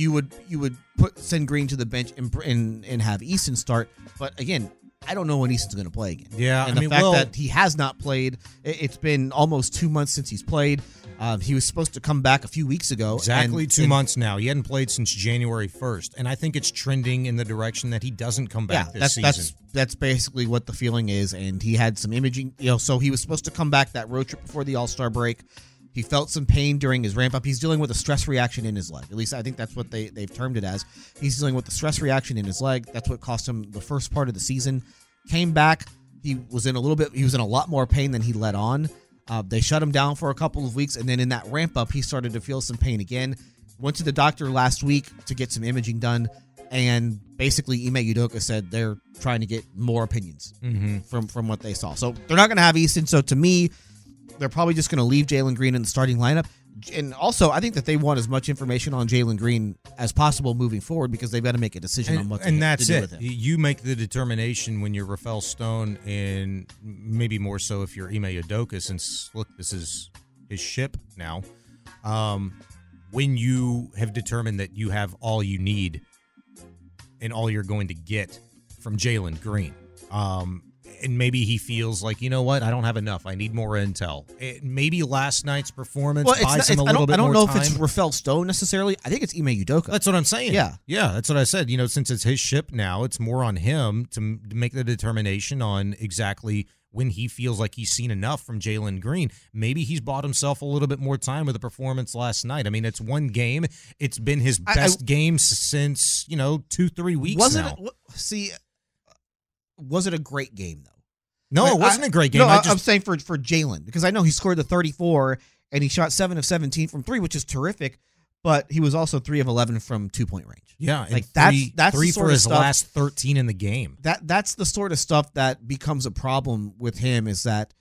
you would you would put send Green to the bench and and, and have Eason start. But again, I don't know when Eason's going to play again.
Yeah,
and
I
the
mean,
fact
well,
that he has not played, it's been almost two months since he's played. Uh, he was supposed to come back a few weeks ago.
Exactly
and,
two
and,
months now. He hadn't played since January first, and I think it's trending in the direction that he doesn't come back
yeah,
this
that's,
season.
That's that's basically what the feeling is. And he had some imaging, you know, so he was supposed to come back that road trip before the All Star break. He felt some pain during his ramp up. He's dealing with a stress reaction in his leg. At least I think that's what they, they've termed it as. He's dealing with the stress reaction in his leg. That's what cost him the first part of the season. Came back. He was in a little bit, he was in a lot more pain than he let on. Uh, they shut him down for a couple of weeks. And then in that ramp up, he started to feel some pain again. Went to the doctor last week to get some imaging done. And basically, Ime Udoka said they're trying to get more opinions
Mhm.
from, from what they saw. So they're not going to have Eason. So to me, they're probably just going to leave Jalen Green in the starting lineup. And also, I think that they want as much information on Jalen Green as possible moving forward because they've got to make a decision on what to,
and
to
that's
do
it.
with him.
You make the determination when you're Rafael Stone, and maybe more so if you're Ime Udoka, since look, this is his ship now. Um, when you have determined that you have all you need and all you're going to get from Jalen Green, um, and maybe he feels like you know what, I don't have enough. I need more intel. It, maybe last night's performance
Well,
buys
not,
him a
I
little
don't,
bit
I don't know
time.
if it's Rafael Stone necessarily. I think it's Ime Udoka.
That's what I'm saying.
Yeah.
Yeah, that's what I said. You know, since it's his ship now, it's more on him to, m- to make the determination on exactly when he feels like he's seen enough from Jalen Green. Maybe he's bought himself a little bit more time with the performance last night. I mean, it's one game. It's been his
I- I-
best game since, you know, two, three weeks
wasn't
now.
it? See, was it a great game though?
No, it wasn't
I-
a great game.
No,
I
am saying for for Jalen because I know he scored the 34 and he shot seven of 17 from three, which is terrific. But he was also three of 11 from two point range.
yeah,
like that's
three,
that's
three for
of
his
stuff,
last 13 in the game.
That that's the sort of stuff that becomes a problem with him. Is that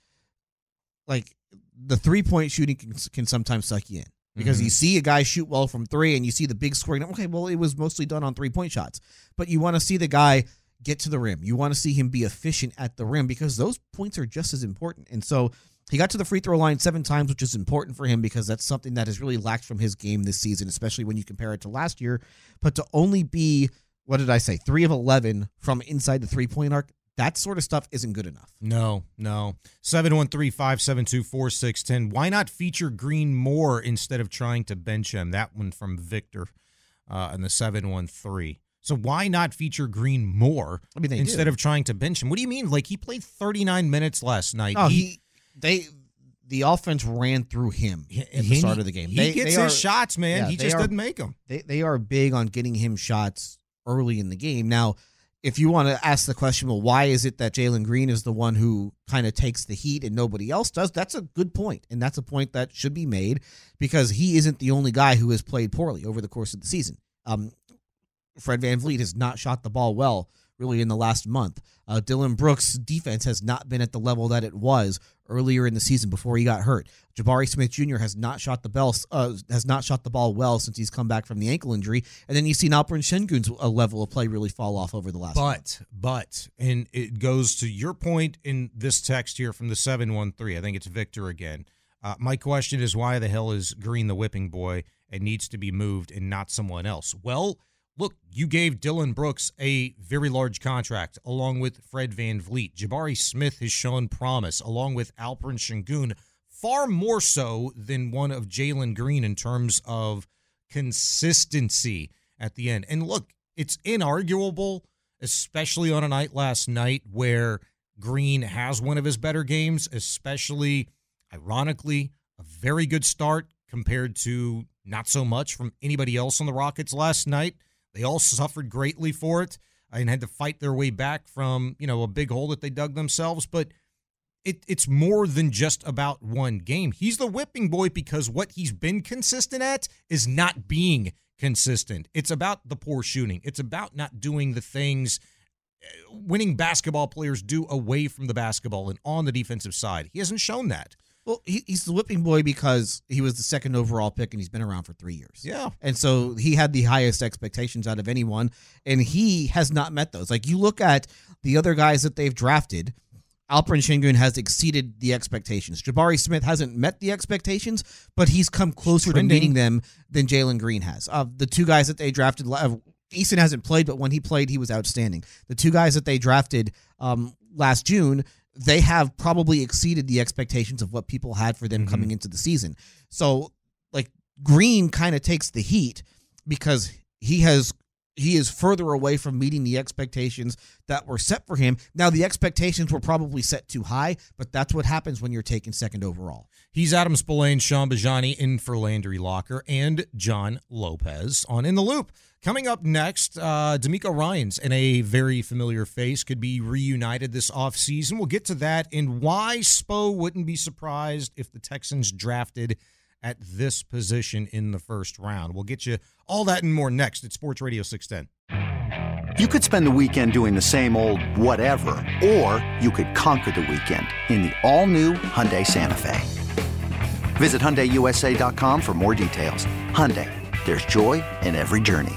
like the three point shooting can, can sometimes suck you in because
Mhm.
you see a guy shoot well from three and you see the big scoring. Okay, well it was mostly done on three point shots, but you want to see the guy get to the rim. You want to see him be efficient at the rim because those points are just as important. And so he got to the free throw line seven times, which is important for him because that's something that has really lacked from his game this season, especially when you compare it to last year. But to only be what did I say, three of eleven from inside the three point arc, that sort of stuff isn't good enough.
No, no. 713-572-4610. Why not feature Green more instead of trying to bench him? That one from Victor uh, the 713. So why not feature Green more
I mean,
instead
do.
of trying to bench him? What do you mean? Like he played 39 minutes last night.
No, he they the offense ran through him at the
he-
start of the game.
he
They-
gets
they
his
are-
shots, man. He just
are-
doesn't make 'em.
They they are big on getting him shots early in the game. Now, if you want to ask the question, well, why is it that Jalen Green is the one who kind of takes the heat and nobody else does? That's a good point, and that's a point that should be made because he isn't the only guy who has played poorly over the course of the season. Um, Fred VanVleet has not shot the ball well really in the last month. Uh, Dillon Brooks' defense has not been at the level that it was earlier in the season before he got hurt. Jabari Smith Jr. has not shot the bell uh, has not shot the ball well since he's come back from the ankle injury, and then you see Alperen Sengun's uh, level of play really fall off over the last. month.
But, but, and it goes to your point in this text here from the 713. I think it's Victor again. Uh, my question is why the hell is Green the whipping boy and needs to be moved and not someone else? Well, look, you gave Dillon Brooks a very large contract along with Fred VanVleet. Jabari Smith has shown promise along with Alperen Sengun far more so than one of Jalen Green in terms of consistency at the end. And look, it's inarguable, especially on a night last night where Green has one of his better games, especially ironically, a very good start compared to not so much from anybody else on the Rockets last night. They all suffered greatly for it and had to fight their way back from, you know, a big hole that they dug themselves, but it, it's more than just about one game. He's the whipping boy because what he's been consistent at is not being consistent. It's about the poor shooting. It's about not doing the things uh, winning basketball players do away from the basketball and on the defensive side. He hasn't shown that.
Well, he, he's the whipping boy because he was the second overall pick and he's been around for three years.
Yeah.
And so he had the highest expectations out of anyone, and he has not met those. Like you look at the other guys that they've drafted, Alperen Sengun has exceeded the expectations. Jabari Smith hasn't met the expectations, but he's come closer to meeting them than Jalen Green has. Uh, the two guys that they drafted, uh, Eason hasn't played, but when he played, he was outstanding. The two guys that they drafted um, last June, they have probably exceeded the expectations of what people had for them mm-hmm. coming into the season. So, like Green kind of takes the heat because he has he is further away from meeting the expectations that were set for him. Now the expectations were probably set too high, but that's what happens when you're taken second overall.
He's Adam Spolane, Shaun Bijani in for Landry Locker, and John Lopez on In the Loop. Coming up next, uh, DeMeco Ryans and a very familiar face could be reunited this offseason. We'll get to that and why Spo wouldn't be surprised if the Texans drafted at this position in the first round. We'll get you all that and more next at Sports Radio 610.
You could spend the weekend doing the same old whatever, or you could conquer the weekend in the all-new Hyundai Santa Fe. Visit HyundaiUSA.com for more details. Hyundai, there's joy in every journey.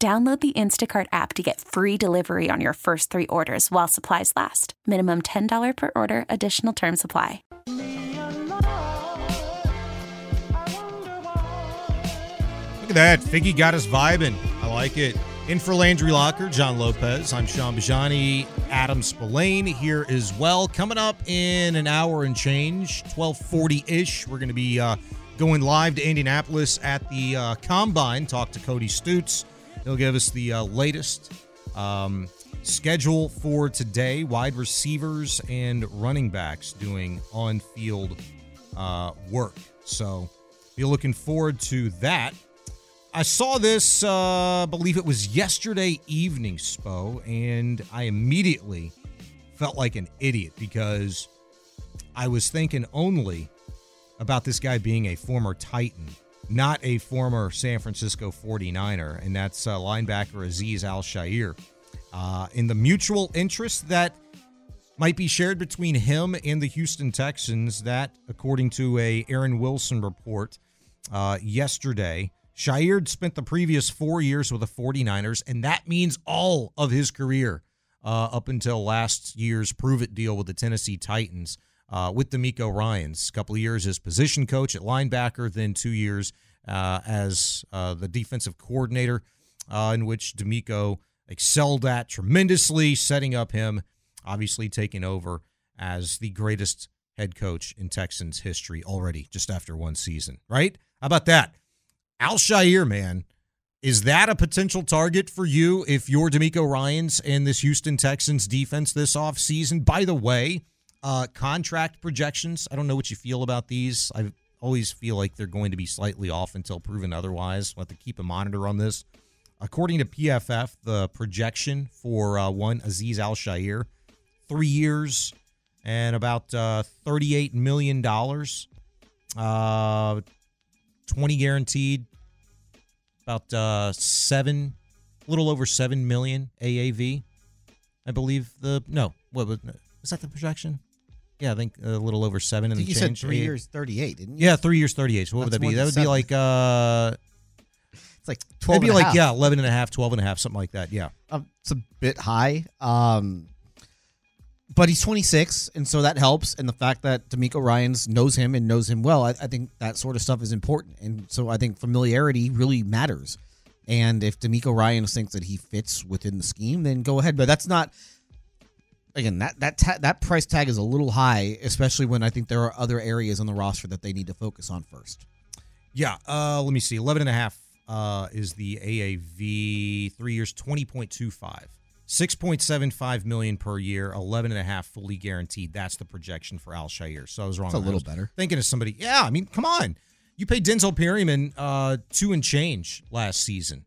Download the Instacart app to get free delivery on your first three orders while supplies last. Minimum $10 per order, additional term supply.
Look at that. Figgy got us vibing. I like it. In for Landry Locker, John Lopez. I'm Shaun Bijani, Adam Spolane here as well. Coming up in an hour and change, 1240-ish, we're going to be uh, going live to Indianapolis at the uh, Combine. Talk to Cody Stoots. He'll give us the uh, latest um, schedule for today. Wide receivers and running backs doing on-field uh, work. So be looking forward to that. I saw this, uh, believe it was yesterday evening, Spo, and I immediately felt like an idiot because I was thinking only about this guy being a former Titan, not a former San Francisco 49er, and that's uh, linebacker Azeez Al-Shaair. Uh, in the mutual interest that might be shared between him and the Houston Texans, that, according to a Aaron Wilson report uh, yesterday, Shaair spent the previous four years with the 49ers, and that means all of his career uh, up until last year's prove it deal with the Tennessee Titans uh, with DeMeco Ryans. A couple of years as position coach at linebacker, then two years uh, as uh, the defensive coordinator, uh, in which DeMeco excelled at tremendously, setting up him, obviously taking over as the greatest head coach in Texans history already, just after one season, right? How about that? Al-Shaair, man, is that a potential target for you if you're DeMeco Ryans and this Houston Texans defense this offseason? By the way, uh, contract projections, I don't know what you feel about these. I always feel like they're going to be slightly off until proven otherwise. We'll have to keep a monitor on this. According to PFF, the projection for uh, one Azeez Al-Shaair, three years and about uh, $38 million. Uh, 20 guaranteed, about uh, seven, a little over seven million AAV. I believe the no, what was is that the projection? Yeah, I think a little over seven
I
in
think
the
you said three
AA
years, 38, didn't you?
Yeah, three years, 38. So what would that be? That would
seven.
be like uh,
It's like
that'd
12
be like
half.
yeah, 11 and a half, 12 and a half, something like that. Yeah.
Um, it's a bit high. Um, but he's 26, and so that helps. And the fact that DeMeco Ryans knows him and knows him well, I, I think that sort of stuff is important. And so I think familiarity really matters. And if DeMeco Ryans thinks that he fits within the scheme, then go ahead. But that's not. Again, that that ta- that price tag is a little high, especially when I think there are other areas on the roster that they need to focus on first.
Yeah, uh, let me see. 11 and a half uh, is the AAV. Three years, 20.25. 6.75 million per year, 11 and a half fully guaranteed. That's the projection for Al-Shaair. So I was wrong.
It's a little better.
Thinking of somebody. Yeah, I mean, come on. You paid Denzel Perryman uh, two and change last season.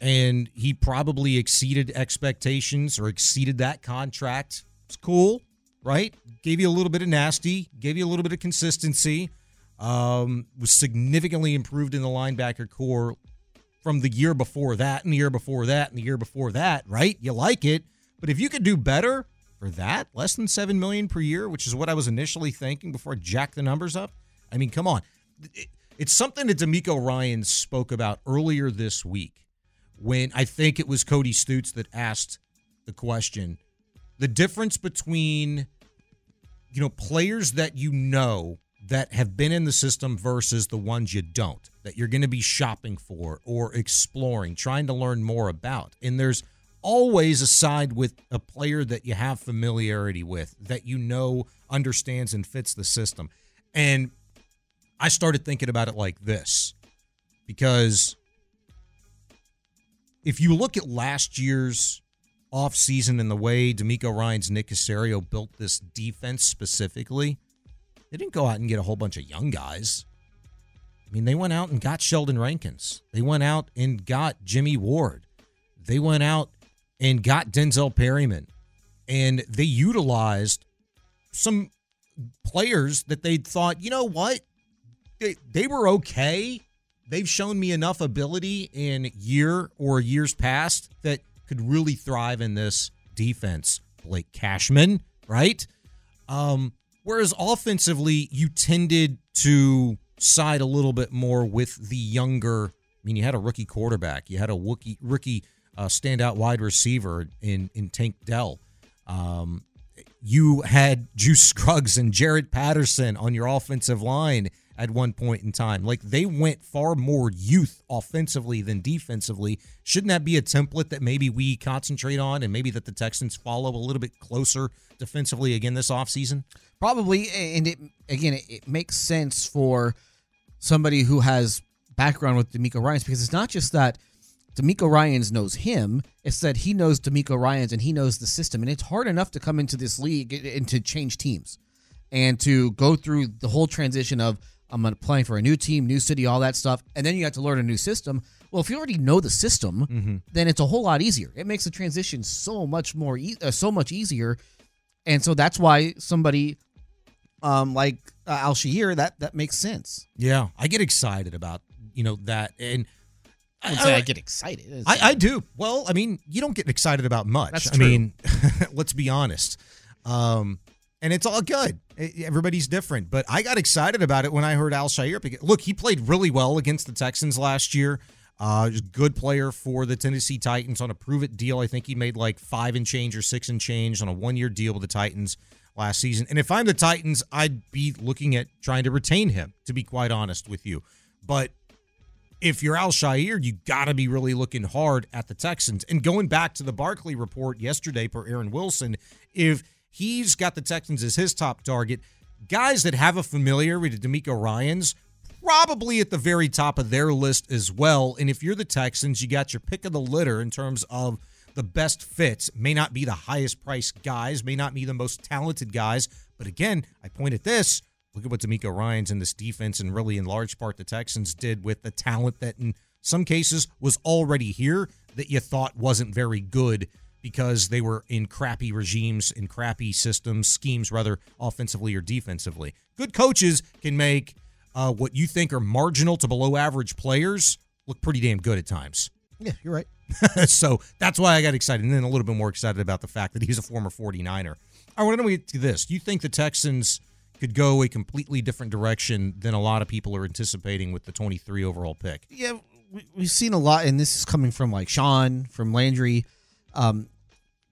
And he probably exceeded expectations or exceeded that contract. It's cool. right? Gave you a little bit of nasty, gave you a little bit of consistency. Um, was significantly improved in the linebacker corps from the year before that, and the year before that, and the year before that, right? You like it, but if you could do better for that, less than seven million per year, which is what I was initially thinking before I jacked the numbers up. I mean, come on, it's something that DeMeco Ryan spoke about earlier this week when I think it was Cody Stoots that asked the question. The difference between you know players that you know that have been in the system versus the ones you don't that you're going to be shopping for or exploring trying to learn more about. And there's always a side with a player that you have familiarity with that you know understands and fits the system. And i started thinking about it like this because if you look at last year's offseason and the way DeMeco Ryan's Nick Caserio built this defense specifically, they didn't go out and get a whole bunch of young guys. I mean, they went out and got Sheldon Rankins. They went out and got Jimmy Ward. They went out and got Denzel Perryman. And they utilized some players that they thought, you know what? They, they were okay. They've shown me enough ability in year or years past that could really thrive in this defense. Blake Cashman, right? Um, whereas offensively, you tended to side a little bit more with the younger. I mean, you had a rookie quarterback, you had a rookie, rookie uh, standout wide receiver in in Tank Dell. Um, you had Juice Scruggs and Jarrett Patterson on your offensive line at one point in time. Like they went far more youth offensively than defensively. Shouldn't that be a template that maybe we concentrate on and maybe that the Texans follow a little bit closer defensively again this offseason?
Probably, and it again, it, it makes sense for somebody who has background with DeMeco Ryan's because it's not just that DeMeco Ryan's knows him; it's that he knows DeMeco Ryan's and he knows the system. And it's hard enough to come into this league and to change teams and to go through the whole transition of I'm playing for a new team, new city, all that stuff, and then you have to learn a new system. Well, if you already know the system,
Mm-hmm.
then it's a whole lot easier. It makes the transition so much more, e- uh, so much easier, and so that's why somebody um, like uh, Al-Shaair that that makes sense.
Yeah, I get excited about you know that, and
I wouldn't say I get excited.
I, I do. Well, I mean, you don't get excited about much.
That's
I mean, let's be honest. Um, and it's all good. Everybody's different, but I got excited about it when I heard Al-Shaair. Look, he played really well against the Texans last year. Uh, good player for the Tennessee Titans on a prove it deal. I think he made like five and change or six and change on a one year deal with the Titans last season. And if I'm the Titans, I'd be looking at trying to retain him, to be quite honest with you. But if you're Al-Shaair, you got to be really looking hard at the Texans. And going back to the Barkley report yesterday per Aaron Wilson, if he's got the Texans as his top target, guys that have a familiarity to DeMeco Ryan's probably at the very top of their list as well. And if you're the Texans, you got your pick of the litter in terms of the best fits. May not be the highest priced guys, may not be the most talented guys. But again, I point at this. Look at what DeMeco Ryan's in this defense, and really in large part the Texans did with the talent that in some cases was already here that you thought wasn't very good because they were in crappy regimes, in crappy systems, schemes, rather offensively or defensively. Good coaches can make uh, what you think are marginal to below average players look pretty damn good at times.
Yeah, you're right.
so that's why I got excited, and then a little bit more excited about the fact that he's a former 49er. I want to get to this. Do you think the Texans could go a completely different direction than a lot of people are anticipating with the 23 overall pick?
Yeah, we, we've seen a lot, and this is coming from like Shaun, from Landry. Um,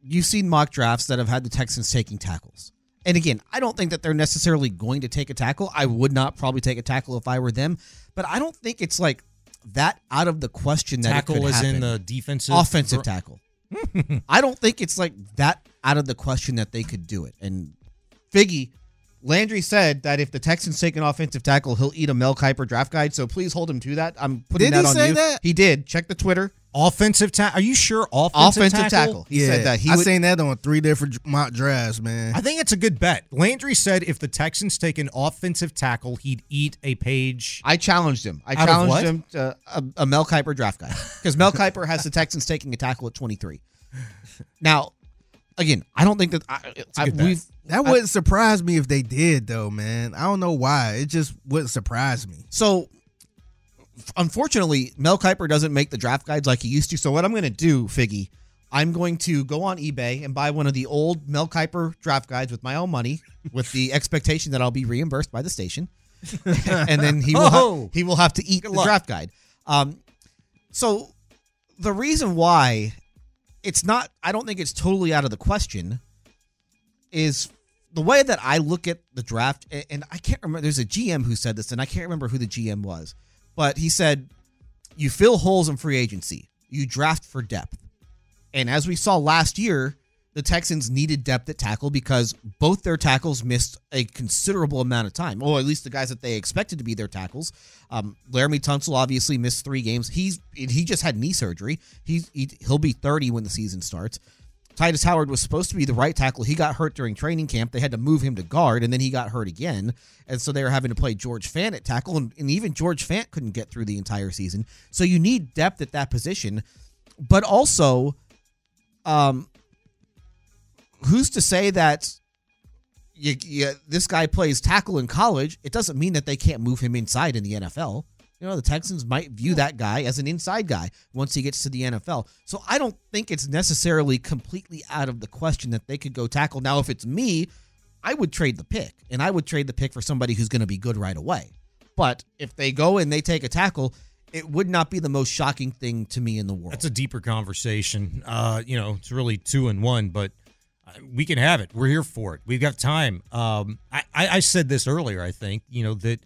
you've seen mock drafts that have had the Texans taking tackles. And again, I don't think that they're necessarily going to take a tackle. I would not probably take a tackle if I were them, but I don't think it's like that out of the question that it
Tackle is in the defensive
offensive tackle. I don't think it's like that out of the question that they could do it. And Figgy, Landry said that if the Texans take an offensive tackle, he'll eat a Mel Kiper draft guide. So please hold him to that. I'm putting
Did
that
he
on
say
you.
that?
He did. Check the Twitter.
Offensive tackle? Are you sure? Offensive,
Offensive tackle. He said that he
I
would-
seen that on three different mock drafts, man.
I think it's a good bet. Landry said if the Texans take an offensive tackle, he'd eat a page.
I challenged him. I
Out of
challenged
what?
him to a, a Mel Kiper draft guide because Mel Kiper has the Texans taking a tackle at 23. Now, again, I don't think that I, I, we've
That wouldn't surprise me if they did, though, man. I don't know why. It just wouldn't surprise me.
So, unfortunately, Mel Kiper doesn't make the draft guides like he used to. So, what I'm going to do, Figgy, I'm going to go on eBay and buy one of the old Mel Kiper draft guides with my own money, with the expectation that I'll be reimbursed by the station, and then he will ha-
Oh.
he will have to eat the
luck.
draft guide. Um, so the reason why it's not, I don't think it's totally out of the question, is the way that I look at the draft, and I can't remember. There's a GM who said this, and I can't remember who the GM was, but he said, "You fill holes in free agency. You draft for depth." And as we saw last year, the Texans needed depth at tackle because both their tackles missed a considerable amount of time. Or at least the guys that they expected to be their tackles. Um, Laremy Tunsil obviously missed three games. He's he just had knee surgery. He's he, he'll be 30 when the season starts. Tytus Howard was supposed to be the right tackle. He got hurt during training camp. They had to move him to guard, and then he got hurt again. And so they were having to play George Fant at tackle, and, and even George Fant couldn't get through the entire season. So you need depth at that position, but also, um, who's to say that you, you, this guy plays tackle in college? It doesn't mean that they can't move him inside in the NFL. You know, the Texans might view that guy as an inside guy once he gets to the NFL. So I don't think it's necessarily completely out of the question that they could go tackle. Now, if it's me, I would trade the pick, and I would trade the pick for somebody who's going to be good right away. But if they go and they take a tackle, it would not be the most shocking thing to me in the world.
That's a deeper conversation. Uh, you know, it's really two and one, but we can have it. We're here for it. We've got time. Um, I, I, said this earlier. I think you know that.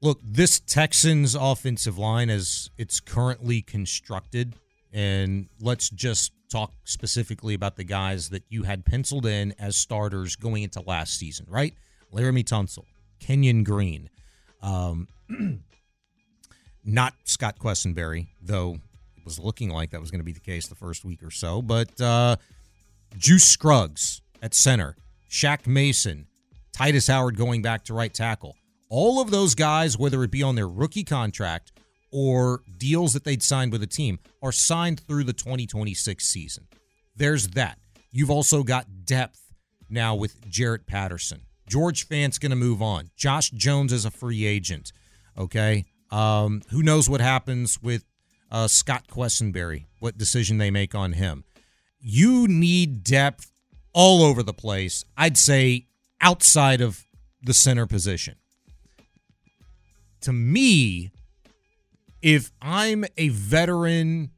Look, this Texans offensive line as it's currently constructed, and let's just talk specifically about the guys that you had penciled in as starters going into last season, right? Laremy Tunsil, Kenyon Green, um, not Scott Quessenberry, though it was looking like that was going to be the case the first week or so. But uh, Juice Scruggs at center, Shaq Mason, Tytus Howard going back to right tackle. All of those guys, whether it be on their rookie contract or deals that they'd signed with a team, are signed through the 2026 season. There's that. You've also got depth now with Jarrett Patterson. George Fant's going to move on. Josh Jones is a free agent. Okay. Um, who knows what happens with uh, Scott Quessenberry, what decision they make on him. You need depth all over the place. I'd say outside of the center position. To me, if I'm a veteran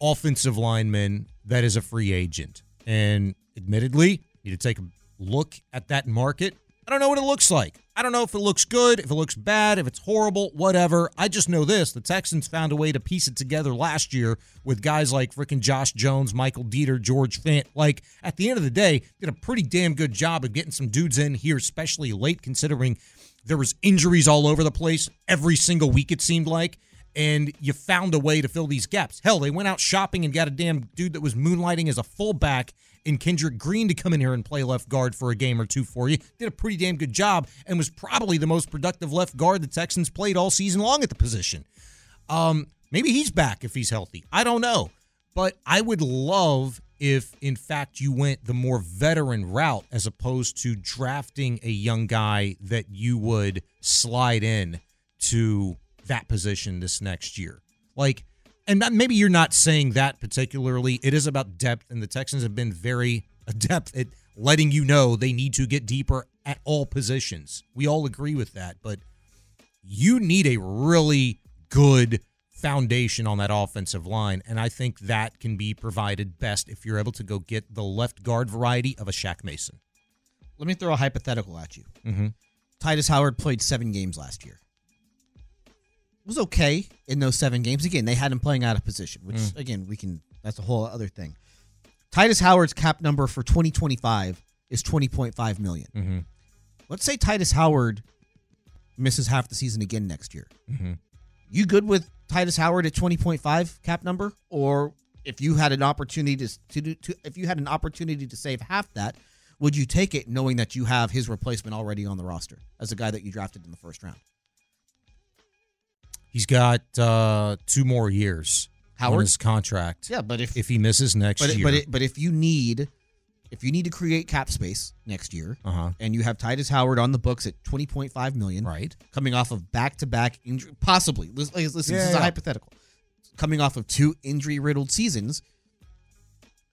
offensive lineman that is a free agent, and admittedly, you need to take a look at that market. I don't know what it looks like. I don't know if it looks good, if it looks bad, if it's horrible, whatever. I just know this the Texans found a way to piece it together last year with guys like freaking Josh Jones, Michael Deiter, George Fant. Like, at the end of the day, did a pretty damn good job of getting some dudes in here, especially late, considering there was injuries all over the place every single week, it seemed like. And you found a way to fill these gaps. Hell, they went out shopping and got a damn dude that was moonlighting as a fullback in Kendrick Green to come in here and play left guard for a game or two for you. Did a pretty damn good job and was probably the most productive left guard the Texans played all season long at the position. Um, maybe he's back if he's healthy. I don't know. But I would love if, in fact, you went the more veteran route as opposed to drafting a young guy that you would slide in to that position this next year. Like, and maybe you're not saying that particularly. It is about depth, and the Texans have been very adept at letting you know they need to get deeper at all positions. We all agree with that, but you need a really good foundation on that offensive line, and I think that can be provided best if you're able to go get the left guard variety of a Shaq Mason.
Let me throw a hypothetical at you.
Mm-hmm.
Tytus Howard played seven games last year. Was okay in those seven games. Again, they had him playing out of position, which
Mm.
again we can. That's a whole other thing. Tytus Howard's cap number for 2025 is 20.5 million.
Mm-hmm.
Let's say Tytus Howard misses half the season again next year.
Mm-hmm.
You good with Tytus Howard at 20.5 cap number, or if you had an opportunity to, to, do- to if you had an opportunity to save half that, would you take it knowing that you have his replacement already on the roster as a guy that you drafted in the first round?
He's got uh, two more years on his contract.
Yeah, but if
if he misses next
but
year,
but it, but if you need if you need to create cap space next year,
Uh-huh.
and you have Tytus Howard on the books at twenty point five million,
Right.
coming off of back to back injury, possibly. Listen, listen this
Yeah,
is a hypothetical. Coming off of two injury riddled seasons,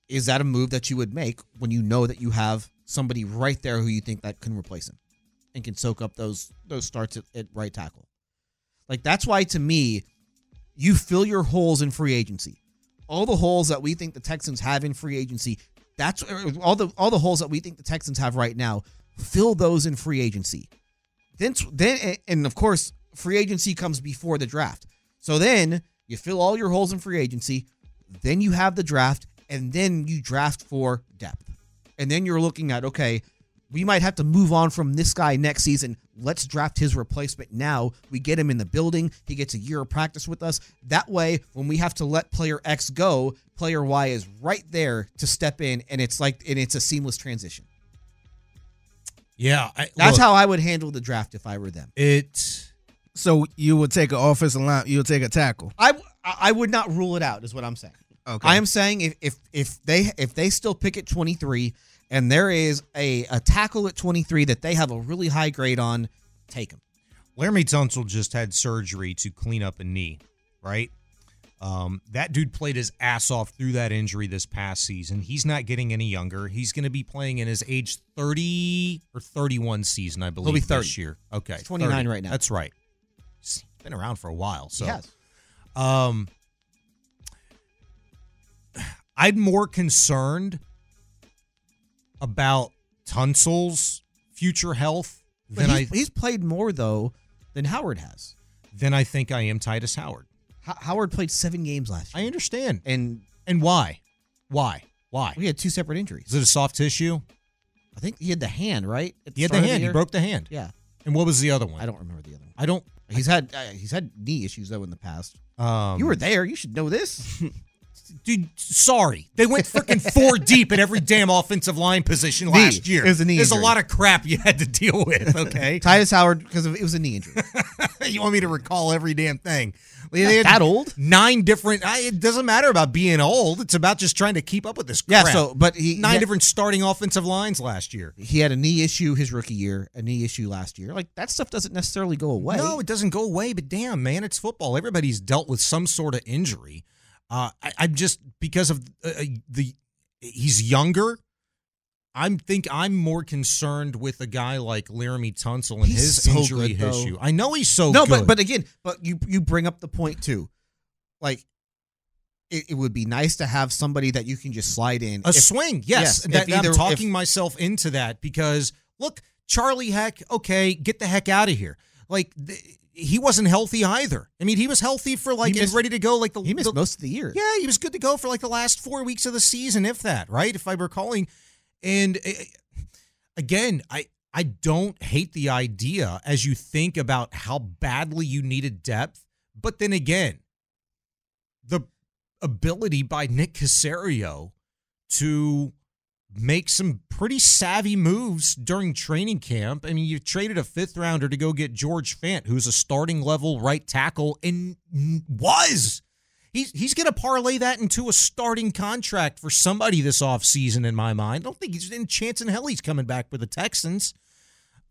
is that a move that you would make when you know that you have somebody right there who you think that can replace him and can soak up those those starts at, at right tackle? Like that's why to me, you fill your holes in free agency. All the holes that we think the Texans have in free agency, that's er, all the all the holes that we think the Texans have right now. Fill those in free agency. Then then and of course, free agency comes before the draft. So then you fill all your holes in free agency, then you have the draft, and then you draft for depth. And then you're looking at okay, we might have to move on from this guy next season. Let's draft his replacement now. We get him in the building. He gets a year of practice with us. That way, when we have to let player X go, player Y is right there to step in, and it's like and it's a seamless transition.
Yeah, I,
That's
look,
how I would handle the draft if I were them.
it.
So you would take an offensive line, you would take a tackle.
I I would not rule it out. Is what I'm saying.
Okay.
I am saying if if if they if they still pick at 23 and there is a a tackle at 23 that they have a really high grade on, take him.
Laremy Tunsil just had surgery to clean up a knee, right? Um, that dude played his ass off through that injury this past season. He's not getting any younger. He's going to be playing in his age 30 or 31 season, I believe,
He'll
be
30.
this year. Okay.
He's 29
30.
right now.
That's right. He's been around for a while. So,
Yes.
um, I'm more concerned about Tunsil's future health
But
than I
he's, he's played more though than Howard has.
than I think I am Tytus Howard.
Ho- Howard played seven games last year,
I understand.
and
And why? Why? Why?
we had two separate injuries.
Is it a soft tissue?
I think he had the hand right.
He had the hand. He broke the hand.
Yeah,
And what was the other one?
I don't remember the other one.
I don't.
He's had uh, he's had knee issues though in the past.
Um,
you were there. You should know this.
dude. Sorry, they went freaking four deep at every damn offensive line position
Knee.
last year.
It was a knee
There's
injury.
a lot of crap you had to deal with. Okay,
Tytus Howard because it was a knee injury.
you want me to recall every damn thing? They
that old.
Nine different. I, it doesn't matter about being old. It's about just trying to keep up with this.
Yeah, so but he
nine
he-
different starting offensive lines last year.
he had a knee issue his rookie year, a knee issue last year. Like that stuff doesn't necessarily go away.
No, it doesn't go away. But damn, man, it's football. Everybody's dealt with some sort of injury. Uh, I, I'm just because of uh, the he's younger. I'm think I'm more concerned with a guy like Laremy Tunsil and
He's
his
so
injury
good,
issue. I know he's so
no,
good.
but but again, but you you bring up the point too, like. It, it would be nice to have somebody that you can just slide in.
a
If-
swing, yes.
if
that,
either-
I'm talking
if-
myself into that because look, Charlie Heck, okay, get the heck out of here. Like th- he wasn't healthy either. I mean, he was healthy for like
He
and
missed-
ready to go like the
he missed
the-
most of the year.
Yeah, he was good to go for like the last four weeks of the season, if that, right? If I'm recalling. And uh, again, I I don't hate the idea as you think about how badly you needed depth, but then again, the ability by Nick Caserio to make some pretty savvy moves during training camp. I mean, you traded a fifth rounder to go get George Fant, who's a starting level right tackle, and was. He's, he's going to parlay that into a starting contract for somebody this offseason, in my mind. I don't think he's in chance in hell he's coming back for the Texans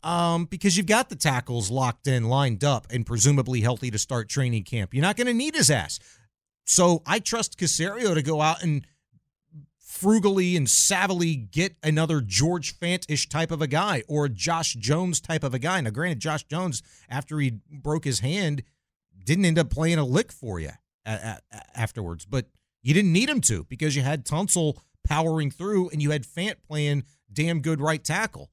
um, because you've got the tackles locked in, lined up, and presumably healthy to start training camp. You're not going to need his ass. So I trust Caserio to go out and frugally and savvily get another George Fant-ish type of a guy or Josh Jones type of a guy. Now, granted, Josh Jones, after he broke his hand, didn't end up playing a lick for you afterwards, but you didn't need him to because you had Tunsil powering through and you had Fant playing damn good right tackle.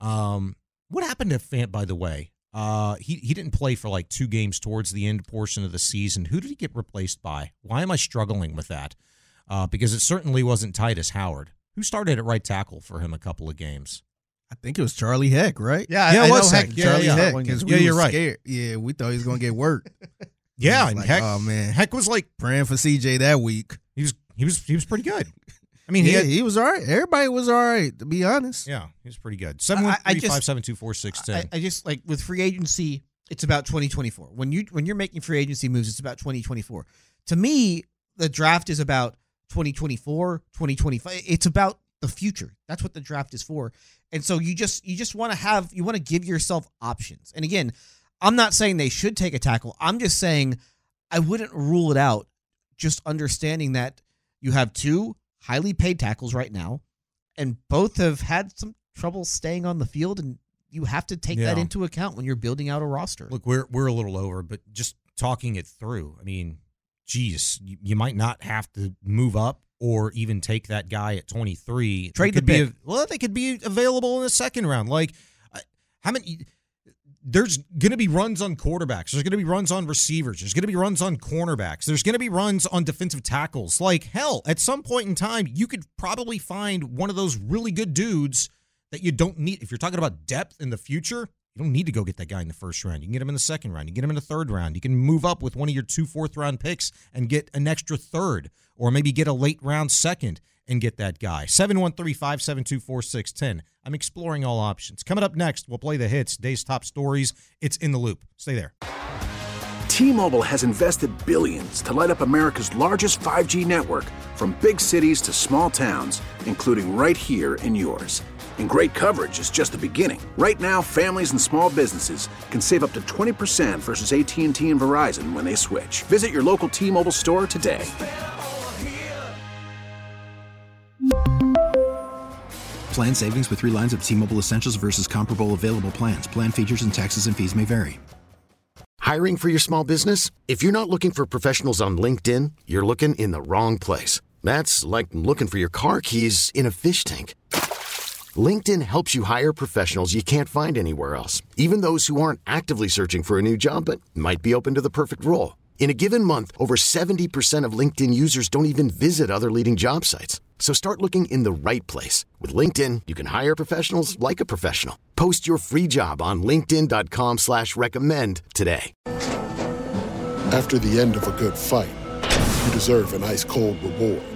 Um, what happened to Fant, by the way? Uh, he he didn't play for like two games towards the end portion of the season. Who did he get replaced by? Why am I struggling with that? Uh, because it certainly wasn't Tytus Howard, who started at right tackle for him a couple of games.
I think it was Charlie Heck, right?
Yeah,
Yeah,
I,
it
I
was
know
Heck.
Heck.
Yeah,
Charlie
yeah.
Heck.
One
'cause
game.
we
Yeah, you're right.
Scared. Yeah, we thought he was gonna get work.
Yeah,
It's
and
like,
Heck,
oh man,
Heck was like
praying for CJ that week.
he was he was he was pretty good. I mean,
yeah,
he had,
he was all right. Everybody was all right, to be honest.
yeah, he was pretty good. Seven one
I- I
three
just-
five seven two four six
I,
ten.
I just like with free agency, it's about 2024. When you when you're making free agency moves, it's about 2024. To me, the draft is about 2024, 2025. It's about the future. That's what the draft is for. And so you just you just want to have you want to give yourself options. And again, I'm not saying they should take a tackle. I'm just saying I wouldn't rule it out. Just understanding that you have two highly paid tackles right now, and both have had some trouble staying on the field, and you have to take that into account when you're building out a roster.
Look, we're we're a little over, but just talking it through. I mean, geez, you, might not have to move up or even take that guy at 23.
Trade the
could be
pick.
av- well, they could be available in the second round. Like, how many? There's going to be runs on quarterbacks. There's going to be runs on receivers. There's going to be runs on cornerbacks. There's going to be runs on defensive tackles. Like, hell, at some point in time, you could probably find one of those really good dudes that you don't need. If you're talking about depth in the future, you don't need to go get that guy in the first round. You can get him in the second round. You get him in the third round. You can move up with one of your two fourth round picks and get an extra third, or maybe get a late round second and get that guy. 713 572 4610. I'm exploring all options. Coming up next, we'll play the hits, day's top stories. It's in the loop. Stay there.
T-Mobile has invested billions to light up America's largest 5G network from big cities to small towns, including right here in yours. And great coverage is just the beginning. Right now, families and small businesses can save up to 20% versus AT&T and Verizon when they switch. Visit your local T-Mobile store today.
Plan savings with three lines of T Mobile Essentials versus comparable available plans. Plan features and taxes and fees may vary.
Hiring for your small business? If you're not looking for professionals on LinkedIn, you're looking in the wrong place. That's like looking for your car keys in a fish tank. LinkedIn helps you hire professionals you can't find anywhere else, even those who aren't actively searching for a new job but might be open to the perfect role. In a given month, over 70% of LinkedIn users don't even visit other leading job sites. So start looking in the right place. With LinkedIn, you can hire professionals like a professional. Post your free job on linkedin.com slash recommend today.
After the end of a good fight, you deserve an ice cold reward.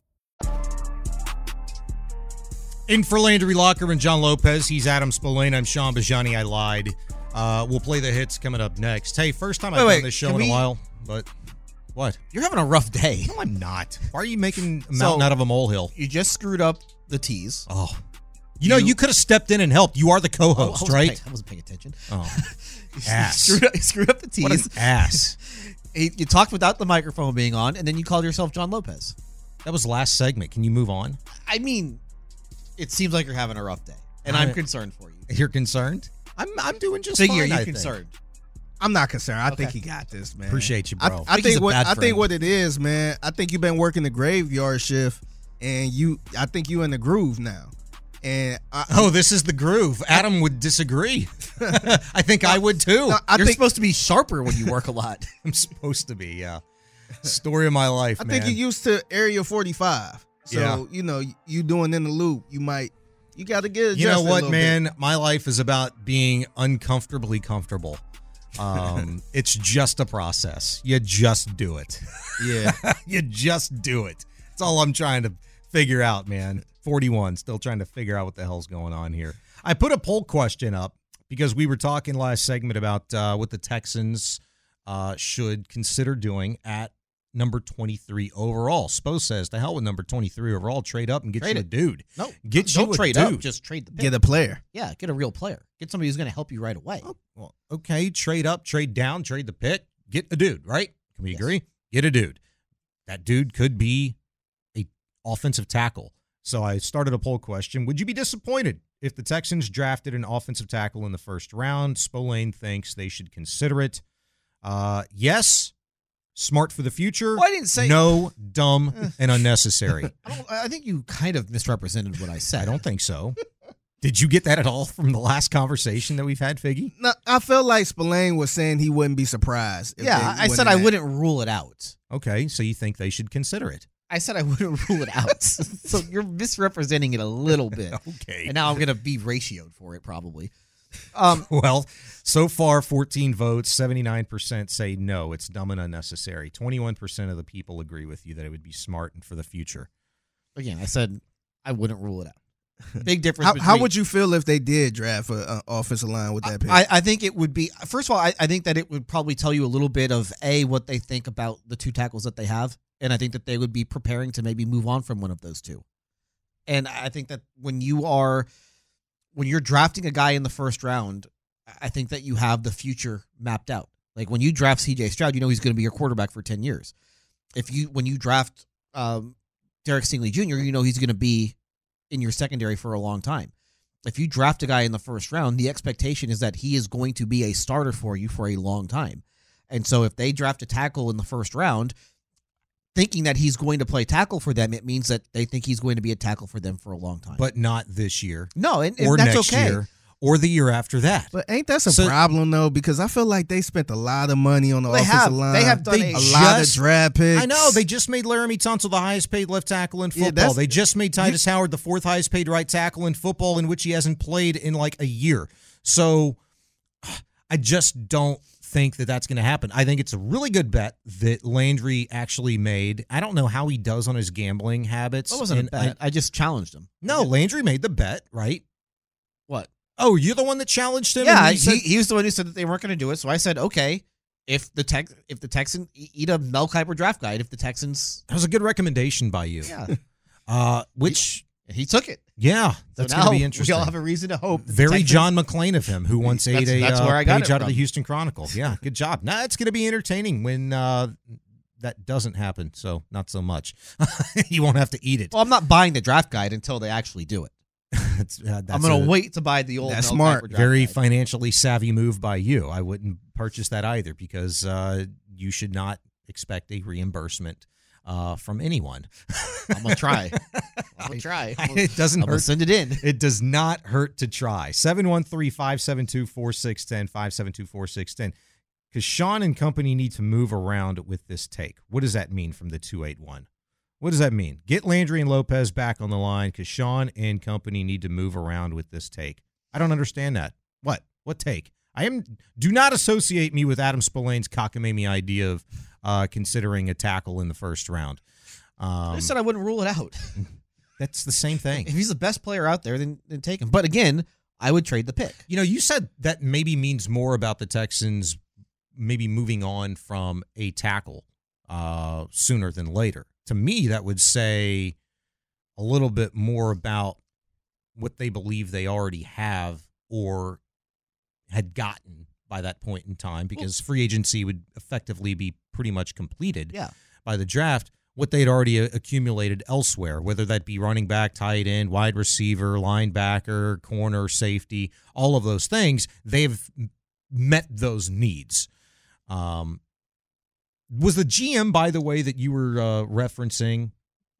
In for Landry Locker and John Lopez, he's Adam Spolane. I'm Shaun Bijani. I lied. Uh, we'll play the hits coming up next. Hey, first time I've
Wait,
done this show in
we-
a while, but what?
You're having a rough day.
No, I'm not. Why are you making a
So-
mountain out of a molehill?
You just screwed up the teas.
Oh. You know, you could have stepped in and helped. You are the
Oh,
co-host, right?
paying- I wasn't paying attention.
Oh,
You
ass.
screwed up, you screwed up the teas.
What an ass.
you you talked without the microphone being on, and then you called yourself John Lopez.
That was last segment. Can you move on?
I mean, it seems like you're having a rough day, and
I-
I'm concerned for you.
You're concerned? I'm I'm doing just
Figure
fine. You're
concerned.
I'm not concerned. I think
Okay.
he got this, man.
Appreciate you,
I,
bro.
I
Think he's
think what I
friend.
think what it is, man. I think you've been working the graveyard shift, and you. I think you're in the groove now. And I,
Oh, this is the groove. Adam would disagree. I think I would too.
No, I
you're
think-
supposed to be sharper when you work a lot.
I'm supposed to be, yeah. Story of my life,
I
man.
think you're used to Area 45. So
Yeah.
you know you doing in the loop. You might. You got to get.
you know what, man?
bit.
My life is about being uncomfortably comfortable. Um, it's just a process. You just do it.
Yeah.
you just do it. That's all I'm trying to figure out, man. 41, still trying to figure out what the hell's going on here. I put a poll question up because we were talking last segment about uh, what the Texans uh, should consider doing at number 23 overall. Spo says, to hell with number 23 overall. Trade up and get
Trade
you a dude.
No,
Get
don't
you a
trade
dude.
up. Just trade the pick.
Get a player.
yeah, get a real player. Get somebody who's going to help you right away.
Well, okay, trade up, trade down, trade the pick, get a dude, right? Can we
Yes.
agree? Get a dude. That dude could be a offensive tackle. So I started a poll question. Would you be disappointed if the Texans drafted an offensive tackle in the first round? Spolane thinks they should consider it. Uh, yes, smart for the future.
Well, I didn't say-
no, dumb eh. and unnecessary.
I, don't, I think you kind of misrepresented what I said.
I don't think so. Did you get that at all from the last conversation that we've had, Figgy?
No, I felt like Spolane was saying he wouldn't be surprised.
Yeah, I said I wouldn't rule it out.
Okay, so you think they should consider it.
I said I wouldn't rule it out. so you're misrepresenting it a little bit.
Okay.
And now I'm going to be ratioed for it probably. Um,
well, so far, 14 votes, 79% say no, it's dumb and unnecessary. 21% of the people agree with you that it would be smart and for the future.
again, I said I wouldn't rule it out. Big difference.
How, how would you feel if they did draft an uh, offensive line with that pick?
I, I think it would be first of all, I, I think that it would probably tell you a little bit of a what they think about the two tackles that they have, and I think that they would be preparing to maybe move on from one of those two. And I think that when you are when you're drafting a guy in the first round, I think that you have the future mapped out. Like when you draft C.J. Stroud, you know he's going to be your quarterback for ten years. If you when you draft um, Derek Stingley Jr., you know he's going to be in your secondary for a long time. If you draft a guy in the first round, the expectation is that he is going to be a starter for you for a long time. And so if they draft a tackle in the first round, thinking that he's going to play tackle for them, it means that they think he's going to be a tackle for them for a long time.
But not this year.
no, and, and
or
that's
next
okay.
year. Or the year after that.
but ain't that a
So-
problem though? Because I feel like they spent a lot of money on the
They
offensive
have.
line.
They have done
a
a-
lot of
just-
draft picks.
I know they just made Laremy Tunsil the highest paid left tackle in football.
that's-
they just made Tytus Howard the fourth highest paid right tackle in football, in which he hasn't played in like a year. So I just don't think that that's going to happen. I think it's a really good bet that Landry actually made. I don't know how he does on his gambling habits.
That wasn't a bet. I, just challenged him.
no, Landry made the bet, right?
What?
Oh, you're the one that challenged him.
Yeah, he,
said-
he was the one who said that they weren't going to do it. So I said, okay, if the Tex, if the Texans eat a Mel Kiper draft guide, if the Texans,
that was a good recommendation by you.
yeah,
Uh, which
he took it.
yeah, that's
now
going to be interesting.
We all have a reason to hope.
Very John McClane of him, who once ate
That's-
a
that's
uh,
I got
page out of the. Houston Chronicle. Yeah, good job. Now it's going to be entertaining when uh, that doesn't happen. So not so much. you won't have to eat it.
Well, I'm not buying the draft guide until they actually do it.
That's, uh, that's
I'm going to wait to buy the old.
That's smart.
Very
guide.
financially savvy move by you. I wouldn't purchase that either because uh, you should not expect a reimbursement uh, from anyone.
I'm gonna try. I'm gonna try. I'm gonna-
it doesn't
I'm
hurt.
send it in.
It does not hurt to try. 713 572 4610, 572 4610. Because Sean and company need to move around with this take. What does that mean from the 281? What does that mean? Get Landry and Lopez back on the line because Sean and company need to move around with this take. I don't understand that. What? What take? I am. Do not associate me with Adam Spolane's cockamamie idea of uh, considering a tackle in the first round. Um,
I said I wouldn't rule it out.
that's the same thing.
If he's the best player out there, then, then take him. But again, I would trade the pick.
You know, you said that maybe means more about the Texans maybe moving on from a tackle uh, sooner than later. To me, that would say a little bit more about what they believe they already have or had gotten by that point in time because free agency would effectively be pretty much completed
Yeah.
by the draft what they'd already uh, accumulated elsewhere, whether that be running back, tight end, wide receiver, linebacker, corner, safety, all of those things, they've met those needs. Um, was the GM, by the way, that you were uh, referencing,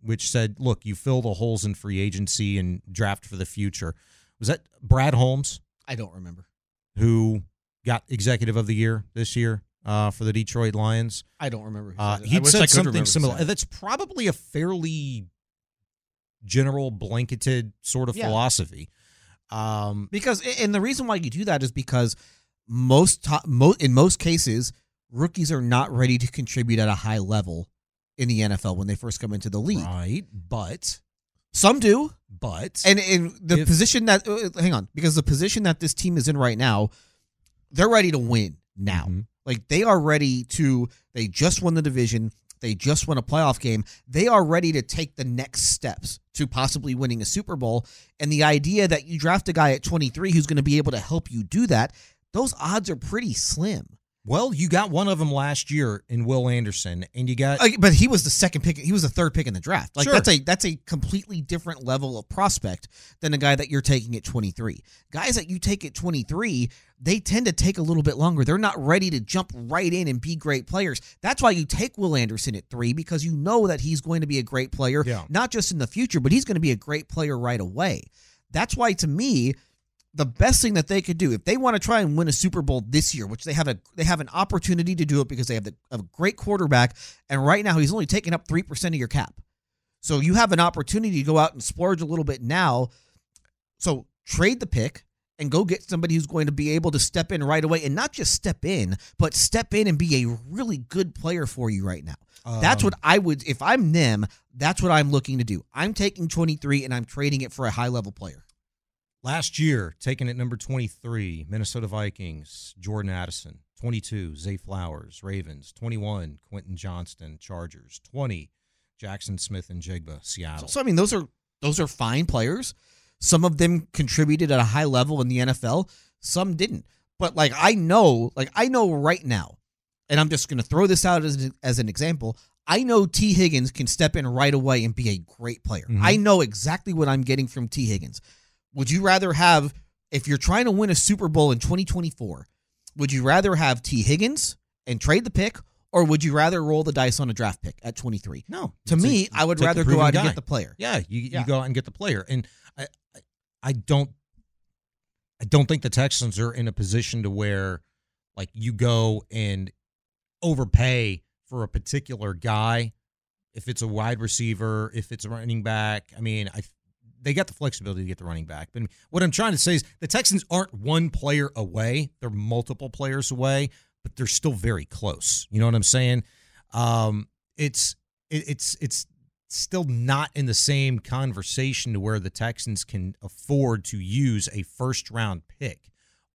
which said, look, you fill the holes in free agency and draft for the future, was that Brad Holmes,
I don't remember.
who got executive of the year this year? Uh, for the Detroit Lions,
I don't remember. who
uh,
said it. I
he said something similar. That's probably a fairly general, blanketed sort of
Yeah.
philosophy. Um,
because and the reason why you do that is because most top, mo- in most cases rookies are not ready to contribute at a high level in the NFL when they first come into the league.
right, but
Some do,
but
and in the
If-
position that uh, hang on because the position that this team is in right now, they're ready to win now.
Mhm.
Like they are ready to. They just won the division. They just won a playoff game. They are ready to take the next steps to possibly winning a Super Bowl. And the idea that you draft a guy at 23 who's going to be able to help you do that, those odds are pretty slim.
Well, you got one of them last year in Will Anderson, and you got
Like, but he was the second pick. He was the third pick in the draft. Like
Sure.
that's a that's a completely different level of prospect than the guy that you're taking at 23. Guys that you take at 23, they tend to take a little bit longer. They're not ready to jump right in and be great players. That's why you take Will Anderson at three because you know that he's going to be a great player,
Yeah.
not just in the future, but he's going to be a great player right away. That's why to me, the best thing that they could do if they want to try and win a Super Bowl this year, which they have a they have an opportunity to do it because they have the, a great quarterback, and right now he's only taking up three percent of your cap. So you have an opportunity to go out and splurge a little bit now. So trade the pick and go get somebody who's going to be able to step in right away and not just step in, but step in and be a really good player for you right now. that's
Um,
what I would if I'm them, that's what I'm looking to do. I'm taking 23 and I'm trading it for a high level player.
Last year, taken at number 23, Minnesota Vikings, Jordan Addison. 22, Zay Flowers, Ravens. 21, Quentin Johnston, Chargers. 20, Jaxon Smith-Njigba, Seattle.
So I mean, those are those are fine players. Some of them contributed at a high level in the NFL. Some didn't. But like I know, like I know right now, and I'm just going to throw this out as an, as an example. I know Tee Higgins can step in right away and be a great player.
Mhm.
I know exactly what I'm getting from Tee Higgins. Would you rather have if you're trying to win a Super Bowl in 2024? Would you rather have Tee Higgins and trade the pick, or would you rather roll the dice on a draft pick at 23?
No.
To me, I would rather go out and get the player.
Yeah, you
Yeah.
you go out and get the player, and I, I I don't I don't think the Texans are in a position to where like you go and overpay for a particular guy if it's a wide receiver, if it's a running back. I mean, I they got the flexibility to get the running back. But what I'm trying to say is the Texans aren't one player away; they're multiple players away, but they're still very close. You know what I'm saying? Um, it's it, it's it's still not in the same conversation to where the Texans can afford to use a first round pick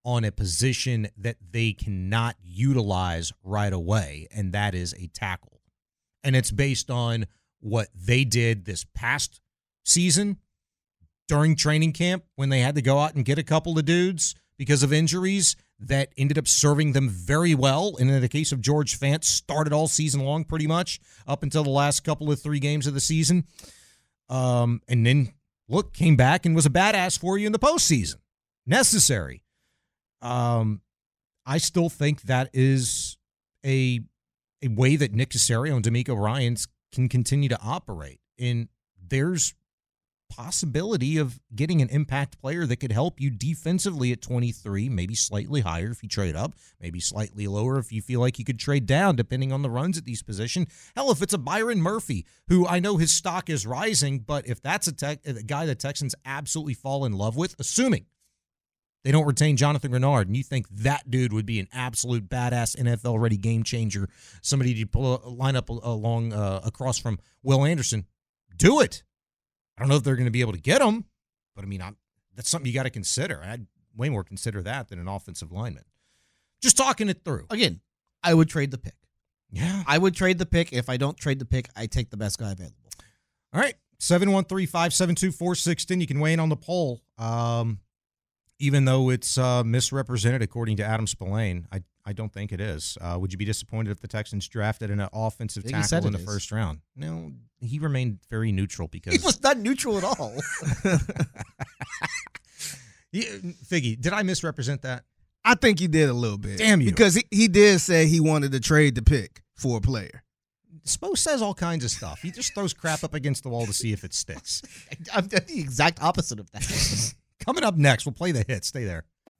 on a position that they cannot utilize right away, and that is a tackle. And it's based on what they did this past season during training camp when they had to go out and get a couple of dudes because of injuries that ended up serving them very well. And in the case of George Fant, started all season long pretty much up until the last couple of three games of the season. Um, and then look, came back and was a badass for you in the postseason. Necessary. Um, I still think that is a a way that Nick Caserio and DeMeco Ryans can continue to operate. And there's possibility of getting an impact player that could help you defensively at 23, maybe slightly higher if you trade up, maybe slightly lower if you feel like you could trade down depending on the runs at these position. Hell, if it's a Byron Murphy, who I know his stock is rising, but if that's a, tech, a guy the Texans absolutely fall in love with, assuming they don't retain Jonathan Greenard, and you think that dude would be an absolute badass NFL ready game changer, somebody to pull a line up along uh, across from Will Anderson, do it. I don't know if they're going to be able to get him, but I mean, I'm, that's something you got to consider. I'd way more consider that than an offensive lineman. Just talking it through.
Again, I would trade the pick.
Yeah.
I would trade the pick. If I don't trade the pick, I take the best guy available.
All right. 713 572 4610. You can weigh in on the poll. Um, even though it's uh, misrepresented according to Adam Spolane, I, I don't think it is. Uh, would you be disappointed if the Texans drafted an offensive
I think he said
tackle in the
is.
first round? No, he remained very neutral because
He was not neutral at all.
Figgy, did I misrepresent that?
I think you did a little bit.
Damn you.
Because he, he did say he wanted to trade the pick for a player.
Spo says all kinds of stuff. He just throws crap up against the wall to see if it sticks.
I'm the exact opposite of that.
Coming up next, we'll play the hit. Stay there.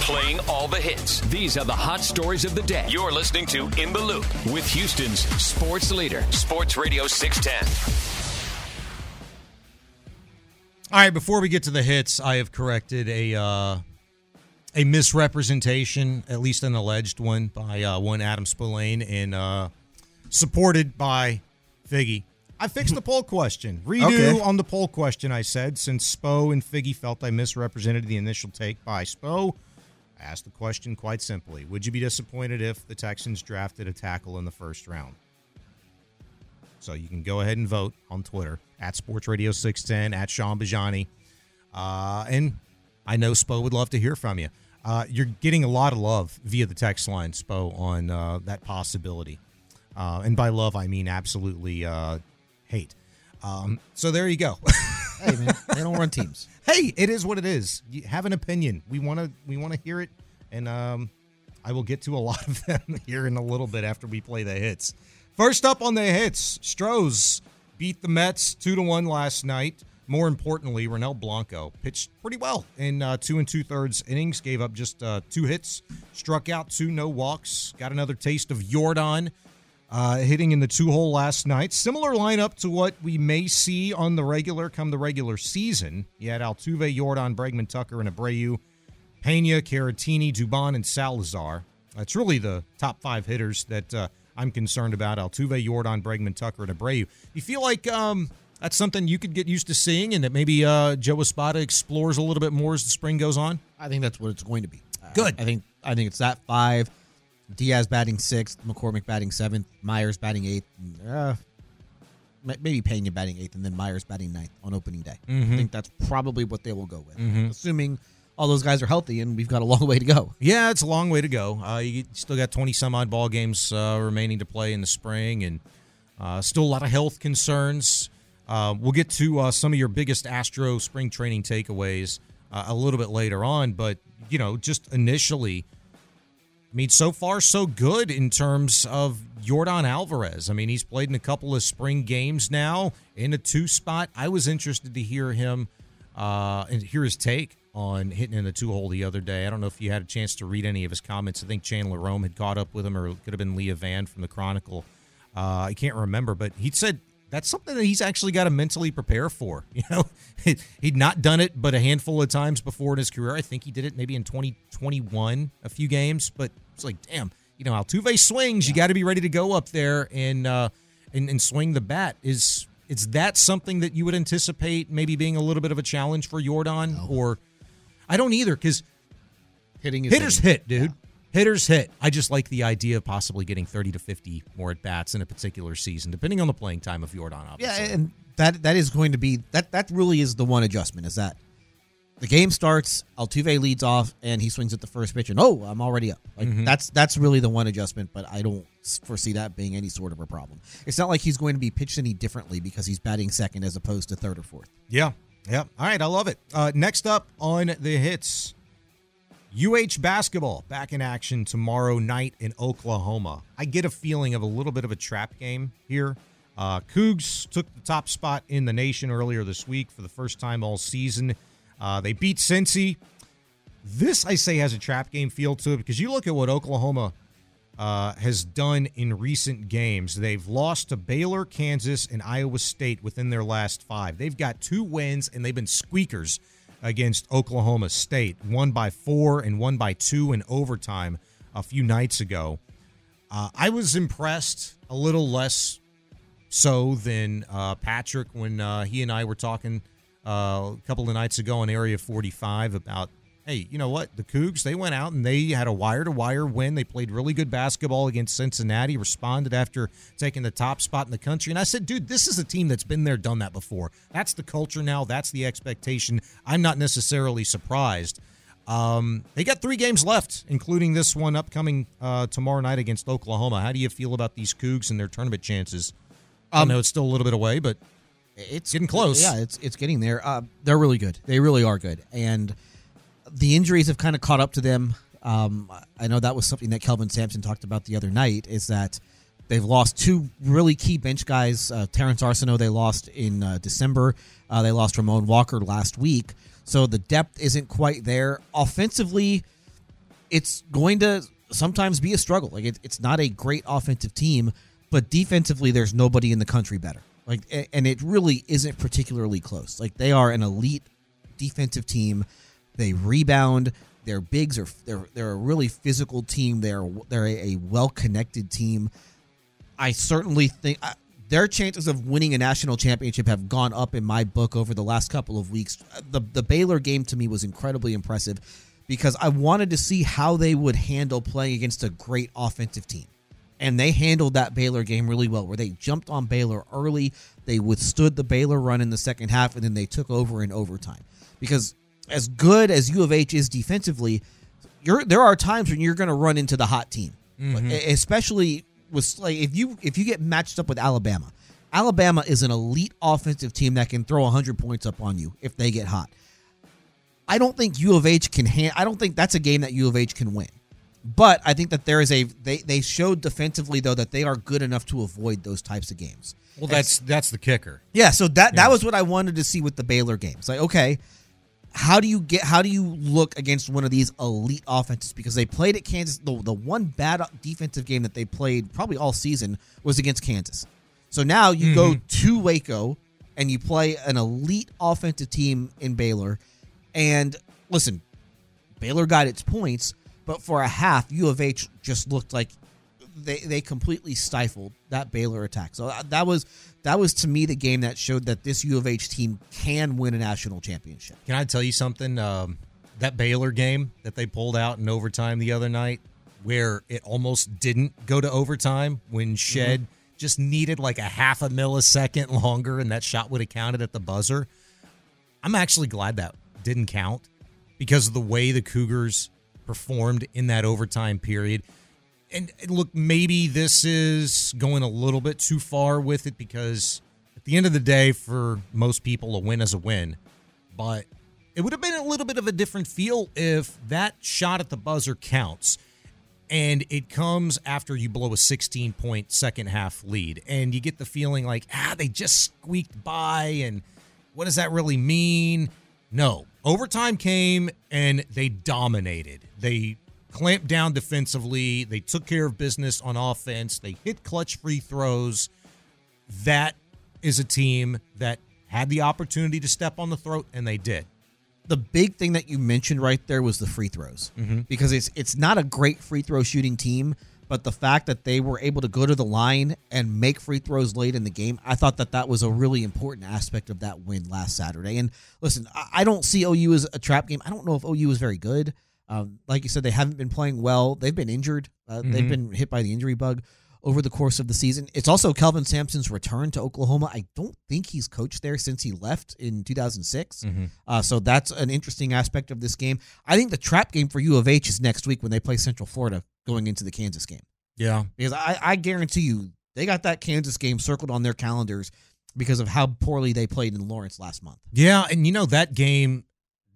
Playing all the hits. These are the hot stories of the day. You're listening to In the Loop with Houston's sports leader, Sports Radio 610.
All right, before we get to the hits, I have corrected a uh, a misrepresentation, at least an alleged one, by uh, one Adam Spolane and uh, supported by Figgy. I fixed the poll question. Redo
Okay.
on the poll question, I said, since Spo and Figgy felt I misrepresented the initial take by Spo. I asked the question quite simply Would you be disappointed if the Texans drafted a tackle in the first round? So you can go ahead and vote on Twitter at Sports Radio 610, at Shaun Bijani. Uh, and I know Spo would love to hear from you. Uh, you're getting a lot of love via the text line, Spo, on uh, that possibility. Uh, and by love, I mean absolutely uh, hate. Um, so there you go.
Hey man, they don't run teams.
Hey, it is what it is. You have an opinion. We want to we want to hear it, and um, I will get to a lot of them here in a little bit after we play the hits. First up on the hits, Stros beat the Mets two to one last night. More importantly, Ronel Blanco pitched pretty well in uh, two and two thirds innings. Gave up just uh, two hits, struck out two, no walks. Got another taste of Yordan uh, hitting in the two hole last night. Similar lineup to what we may see on the regular come the regular season. You had Altuve, Yordan, Bregman, Tucker, and Abreu, Pena, Caratini, Dubon, and Salazar. It's really the top five hitters that uh, I'm concerned about. Altuve, Yordan, Bregman, Tucker, and Abreu. You feel like um, that's something you could get used to seeing, and that maybe uh, Joe Espada explores a little bit more as the spring goes on.
I think that's what it's going to be.
Good.
I think I think it's that five. Diaz batting sixth, McCormick batting seventh, Meyers batting eighth, and, uh, ma- maybe Pena batting eighth, and then Meyers batting ninth on opening day.
Mhm.
I think that's probably what they will go with,
Mhm.
assuming all those guys are healthy, and we've got a long way to go.
Yeah, it's a long way to go. Uh, you still got 20 some odd ball games uh, remaining to play in the spring, and uh, still a lot of health concerns. Uh, we'll get to uh, some of your biggest Astro spring training takeaways uh, a little bit later on, but you know, just initially, I mean, so far so good in terms of Yordan Alvarez. I mean, he's played in a couple of spring games now in a two spot. I was interested to hear him uh, and hear his take on hitting in the two hole the other day. I don't know if you had a chance to read any of his comments. I think Chandler Rome had caught up with him, or it could have been Leah Vann from the Chronicle. Uh, I can't remember, but he said that's something that he's actually got to mentally prepare for. You know, he'd not done it but a handful of times before in his career. I think he did it maybe in 2021, a few games, but it's like, damn, you know, Altuve swings. You got to be ready to go up there and, uh, and and swing the bat. Is is that something that you would anticipate maybe being a little bit of a challenge for Yordan? Or I don't either because
hitting is
hitters hit, dude. Hitters hit. I just like the idea of possibly getting 30 to 50 more at bats in a particular season, depending on the playing time of Yordan. Obviously.
Yeah, and that that is going to be that that really is the one adjustment is that the game starts, Altuve leads off, and he swings at the first pitch, and oh, I'm already up. Like
Mhm.
that's that's really the one adjustment, but I don't foresee that being any sort of a problem. It's not like he's going to be pitched any differently because he's batting second as opposed to third or fourth.
Yeah. Yeah. All right. I love it. Uh, next up on the hits, UH basketball back in action tomorrow night in Oklahoma. I get a feeling of a little bit of a trap game here. Uh, Cougs took the top spot in the nation earlier this week for the first time all season. Uh, they beat Cincy. This, I say, has a trap game feel to it because you look at what Oklahoma uh, has done in recent games. They've lost to Baylor, Kansas, and Iowa State within their last five. They've got two wins, and they've been squeakers against Oklahoma State. One by four and one by two in overtime a few nights ago. Uh, I was impressed a little less so than uh, Patrick when uh, he and I were talking uh, a couple of nights ago on Area 45 about, hey, you know what? The Cougs, they went out and they had a wire to wire win. They played really good basketball against Cincinnati, responded after taking the top spot in the country. And I said, dude, this is a team that's been there, done that before. That's the culture now. That's the expectation. I'm not necessarily surprised. Um, they got three games left, including this one upcoming uh, tomorrow night against Oklahoma. How do you feel about these Cougs and their tournament chances? I
Um,
know it's still a little bit away, but
it's
getting close.
Yeah, it's it's getting there. Uh, they're really good. They really are good, and the injuries have kind of caught up to them. Um, I know that was something that Kelvin Sampson talked about the other night. Is that they've lost two really key bench guys. Uh, Terrance Arceneaux they lost in uh, December. Uh, they lost Ramon Walker last week. So the depth isn't quite there. Offensively, it's going to sometimes be a struggle. Like it, it's not a great offensive team, but defensively, there's nobody in the country better. Like, and it really isn't particularly close. Like they are an elite defensive team. They rebound. Their bigs are they're they're a really physical team. They're they're a, a well connected team. I certainly think I, their chances of winning a national championship have gone up in my book over the last couple of weeks. The the Baylor game to me was incredibly impressive because I wanted to see how they would handle playing against a great offensive team. And they handled that Baylor game really well, where they jumped on Baylor early. They withstood the Baylor run in the second half, and then they took over in overtime. Because as good as U of H is defensively, you're, there are times when you're going to run into the hot team,
Mhm.
E- especially with like if you if you get matched up with Alabama, Alabama is an elite offensive team that can throw 100 points up on you if they get hot. I don't think U of H can hand. I don't think that's a game that U of H can win. But I think that there is a they they showed defensively though that they are good enough to avoid those types of games.
Well, that's that's the kicker.
Yeah, so that that was what I wanted to see with the Baylor game. It's like, okay, how do you get how do you look against one of these elite offenses? Because they played at Kansas the, the one bad defensive game that they played probably all season was against Kansas. So now you go mm-hmm. to Waco and you play an elite offensive team in Baylor. And listen, Baylor got its points, but for a half U of H just looked like they they completely stifled that Baylor attack. So uh, that was that was to me the game that showed that this U of H team can win a national championship.
Can I tell you something? Um, that Baylor game that they pulled out in overtime the other night, where it almost didn't go to overtime when Shead just needed like a half a millisecond longer and that shot would have counted at the buzzer. I'm actually glad that didn't count because of the way the Cougars performed in that overtime period. And look, maybe this is going a little bit too far with it because at the end of the day, for most people, a win is a win. But it would have been a little bit of a different feel if that shot at the buzzer counts. And it comes after you blow a 16 point second half lead. And you get the feeling like ah they just squeaked by and what does that really mean? No. Overtime came and they dominated. They clamped down defensively they took care of business on offense they hit clutch free throws that is a team that had the opportunity to step on the throat and they did
The big thing that you mentioned right there was the free throws
Mhm.
because it's it's not a great free throw shooting team, but the fact that they were able to go to the line and make free throws late in the game, I thought that that was a really important aspect of that win last Saturday. And listen, I don't see OU as a trap game. I don't know if OU is very good. Um, like you said, they haven't been playing well. They've been injured. Uh, They've
Mhm.
been hit by the injury bug over the course of the season. It's also Kelvin Sampson's return to Oklahoma. I don't think he's coached there since he left in 2006.
Mhm.
Uh, so that's an interesting aspect of this game. I think the trap game for U of H is next week when they play Central Florida going into the Kansas game.
Yeah.
Because I, I guarantee you they got that Kansas game circled on their calendars because of how poorly they played in Lawrence last month.
Yeah, and you know that game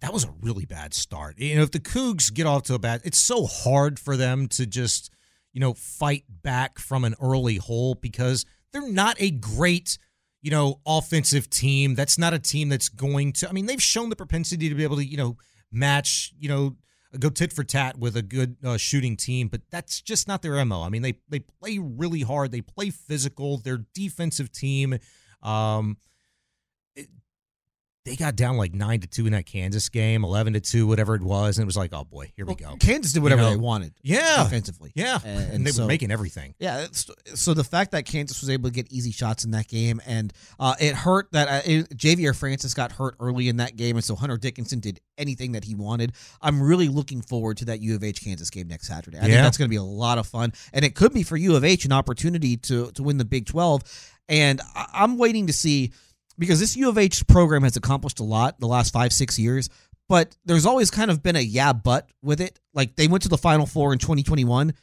that was a really bad start. You know, if the Cougs get off to a bad, it's so hard for them to just, you know, fight back from an early hole because they're not a great, you know, offensive team. That's not a team that's going to I mean, they've shown the propensity to be able to, you know, match, you know, go tit for tat with a good uh, shooting team, but that's just not their MO. I mean, they they play really hard, they play physical, their defensive team um they got down like nine to two in that Kansas game, eleven to two, whatever it was, and it was like, oh boy, here we go.
Kansas did whatever
You know?
they wanted.
Yeah,
defensively.
yeah,
And,
and, they
so-
were making everything.
Yeah, so the fact that Kansas was able to get easy shots in that game, and uh, it hurt that uh, it, Ja'Vier Francis got hurt early in that game, and so Hunter Dickinson did anything that he wanted. I'm really looking forward to that U of H Kansas game next Saturday. I think
Yeah.
that's going to be a lot of fun, and it could be for U of H an opportunity to to win the Big 12. And I- I'm waiting to see because this U of H program has accomplished a lot the last five six years. But there's always kind of been a yeah, but with it. Like they went to the Final Four in 2021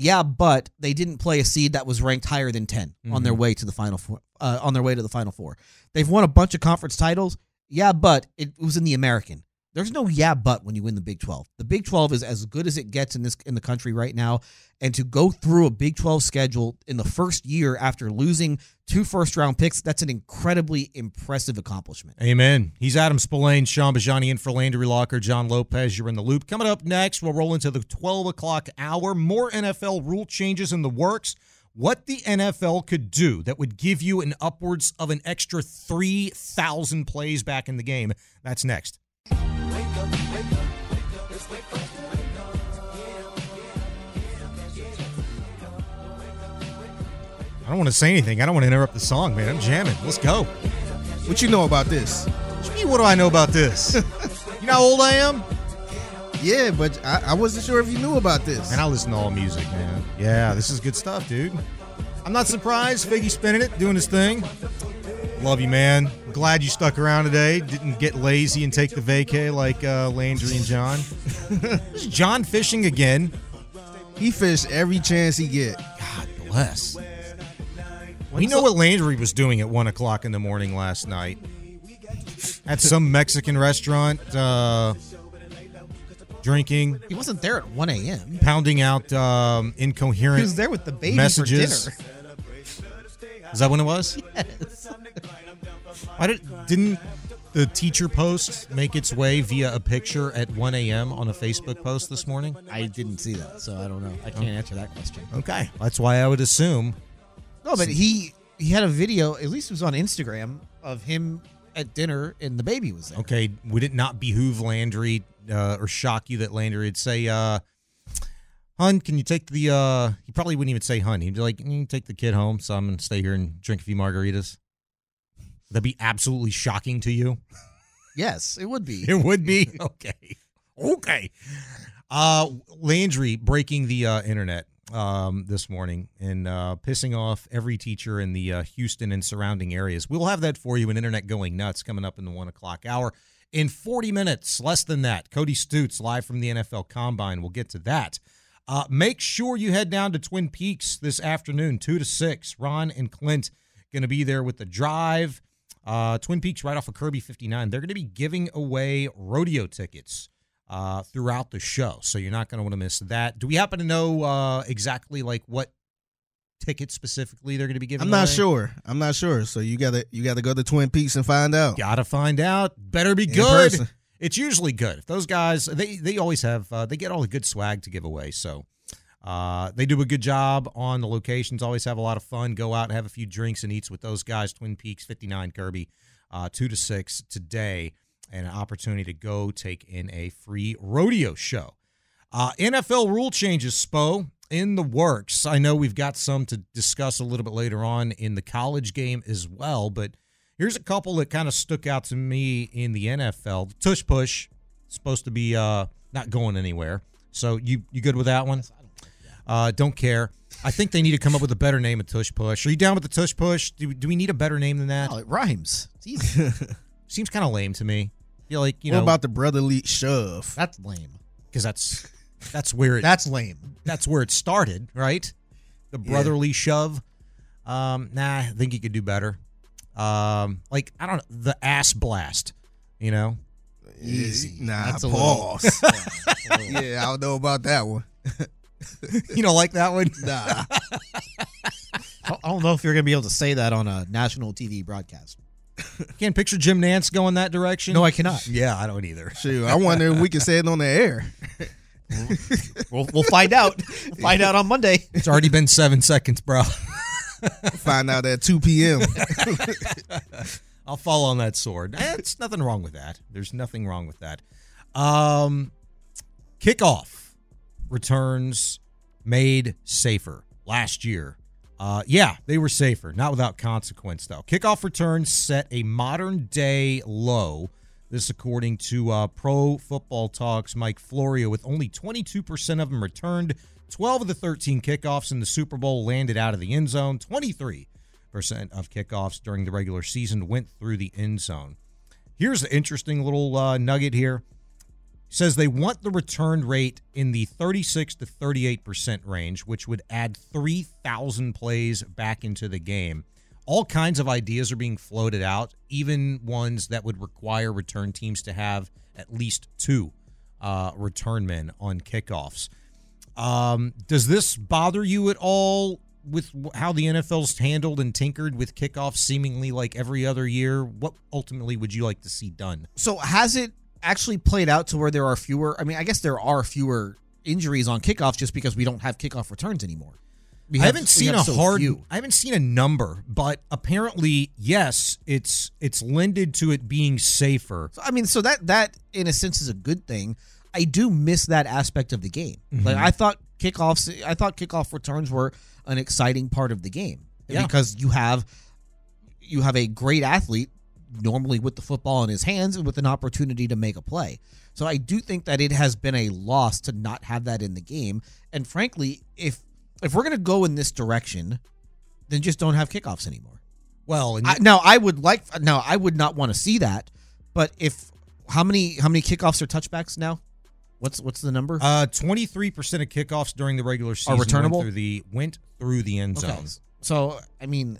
yeah, but they didn't play a seed that was ranked higher than 10 on their
Mhm.
way to the final four. Uh, on their way to the final four, they've won a bunch of conference titles. Yeah, but it was in the American. There's no yeah, but when you win the Big 12. The Big 12 is as good as it gets in this in the country right now, and to go through a Big 12 schedule in the first year after losing two first round picks, that's an incredibly impressive accomplishment.
Amen. He's Adam Spolane, Shaun Bijani in for Landry Locker, John Lopez. You're in the loop. Coming up next, we'll roll into the 12 o'clock hour. More NFL rule changes in the works. What the NFL could do that would give you an upwards of an extra 3,000 plays back in the game. That's next. I don't want to say anything. I don't want to interrupt the song, man. I'm jamming. Let's go.
What you know about this?
What mean, what do I know about this? you know how old I am?
Yeah, but I, I wasn't sure if you knew about this.
And I listen to all music, man. Yeah, this is good stuff, dude. I'm not surprised. Figgy spinning it, doing his thing. Love you, man. Glad you stuck around today. Didn't get lazy and take the vacay like uh, Landry and John. this is John fishing again.
He fished every chance he get.
God bless. We know what Landry was doing at one o'clock in the morning last night at some Mexican restaurant, uh, drinking,
He wasn't there at 1 a.m.
pounding out um, incoherent.
He was there with the baby
messages.
for dinner.
Is that when it was?
Yes.
Why did didn't the teacher post make its way via a picture at 1 a.m. on a Facebook post this morning?
I didn't see that, so I don't know. I can't answer that question.
Okay, that's why I would assume.
No, but he he had a video. At least it was on Instagram of him at dinner, and the baby was there.
Okay, would it not behoove Landry uh, or shock you that Landry would say, uh, "Hun, can you take the?" Uh, he probably wouldn't even say "Hun." He'd be like, "Can take the kid home, so I'm gonna stay here and drink a few margaritas." That'd be absolutely shocking to you.
Yes, it would be.
It would be okay. Okay. Uh, Landry breaking the uh, internet um, this morning and uh, pissing off every teacher in the uh, Houston and surrounding areas. We'll have that for you. An internet going nuts coming up in the one o'clock hour in 40 minutes, less than that. Cody Stoots live from the NFL Combine. We'll get to that. Uh, make sure you head down to Twin Peaks this afternoon, two to six. Ron and Clint going to be there with the drive. Uh, Twin Peaks right off of Kirby 59. They're going to be giving away rodeo tickets uh, throughout the show, so you're not going to want to miss that. Do we happen to know uh, exactly like what tickets specifically they're going to be giving?
I'm not
away?
sure. I'm not sure. So you gotta you gotta go to Twin Peaks and find out.
Gotta find out. Better be
In
good.
person.
It's usually good. If those guys, they they always have, uh, they get all the good swag to give away. So uh, they do a good job on the locations. Always have a lot of fun. Go out and have a few drinks and eats with those guys. Twin Peaks, 59 Kirby, uh, two to six today, and an opportunity to go take in a free rodeo show. Uh, NFL rule changes, Spo, in the works. I know we've got some to discuss a little bit later on in the college game as well, but here's a couple that kind of stuck out to me in the NFL. The tush push supposed to be uh, not going anywhere. So you you good with that one? Uh, don't care. I think they need to come up with a better name of tush push. Are you down with the tush push? Do, do we need a better name than that?
Oh, it rhymes. It's easy.
Seems kind of lame to me. Feel like you
what
know
about the brotherly shove?
That's lame.
because that's that's where it
That's lame.
that's where it started, right? The
Yeah.
brotherly shove. Um, nah, I think you could do better. Um, like I don't know, the ass blast. You know,
Easy.
Nah,
That's a
pause.
little-
yeah, I don't know about that one.
you don't like that one.
Nah.
I don't know if you're going to be able to say that on a national TV broadcast.
Can't picture Jim Nantz going that direction.
No, I cannot.
Yeah, I don't either.
Shoot, I wonder if we can say it on the air.
We'll, we'll find out. We'll find out on Monday.
It's already been seven seconds, bro.
Find out at 2 p.m.
I'll fall on that sword. It's nothing wrong with that. There's nothing wrong with that. Um, kickoff returns made safer last year. Uh, yeah, they were safer, not without consequence though. Kickoff returns set a modern day low. This, according to uh, Pro Football Talks Mike Florio, with only 22% of them returned. 12 of the 13 kickoffs in the Super Bowl landed out of the end zone. 23 percent of kickoffs during the regular season went through the end zone. Here's the interesting little uh, nugget here. Says they want the return rate in the 36 to 38 percent range, which would add 3,000 plays back into the game. All kinds of ideas are being floated out, even ones that would require return teams to have at least two uh, return men on kickoffs. Um, does this bother you at all with how the NFL's handled and tinkered with kickoffs seemingly like every other year? What ultimately would you like to see done?
So has it actually played out to where there are fewer? I mean, I guess there are fewer injuries on kickoffs just because we don't have kickoff returns anymore. We
I
have-
haven't seen a
so
hard.
few.
I haven't seen a number, but apparently, yes, it's it's lended to it being safer.
So, I mean, so that that in a sense is a good thing. I do miss that aspect of the game. Like
Mhm.
I thought kickoffs, I thought kickoff returns were an exciting part of the game
Yeah.
because you have you have a great athlete normally with the football in his hands and with an opportunity to make a play. So I do think that it has been a loss to not have that in the game. And frankly, if if we're going to go in this direction, then just don't have kickoffs anymore.
Well,
I, now I would like now I would not want to see that, but if how many how many kickoffs are touchbacks now? What's what's the number?
uh, twenty three percent of kickoffs during the regular season are
returnable?
went through the went through the end
Okay.
zone.
So I mean,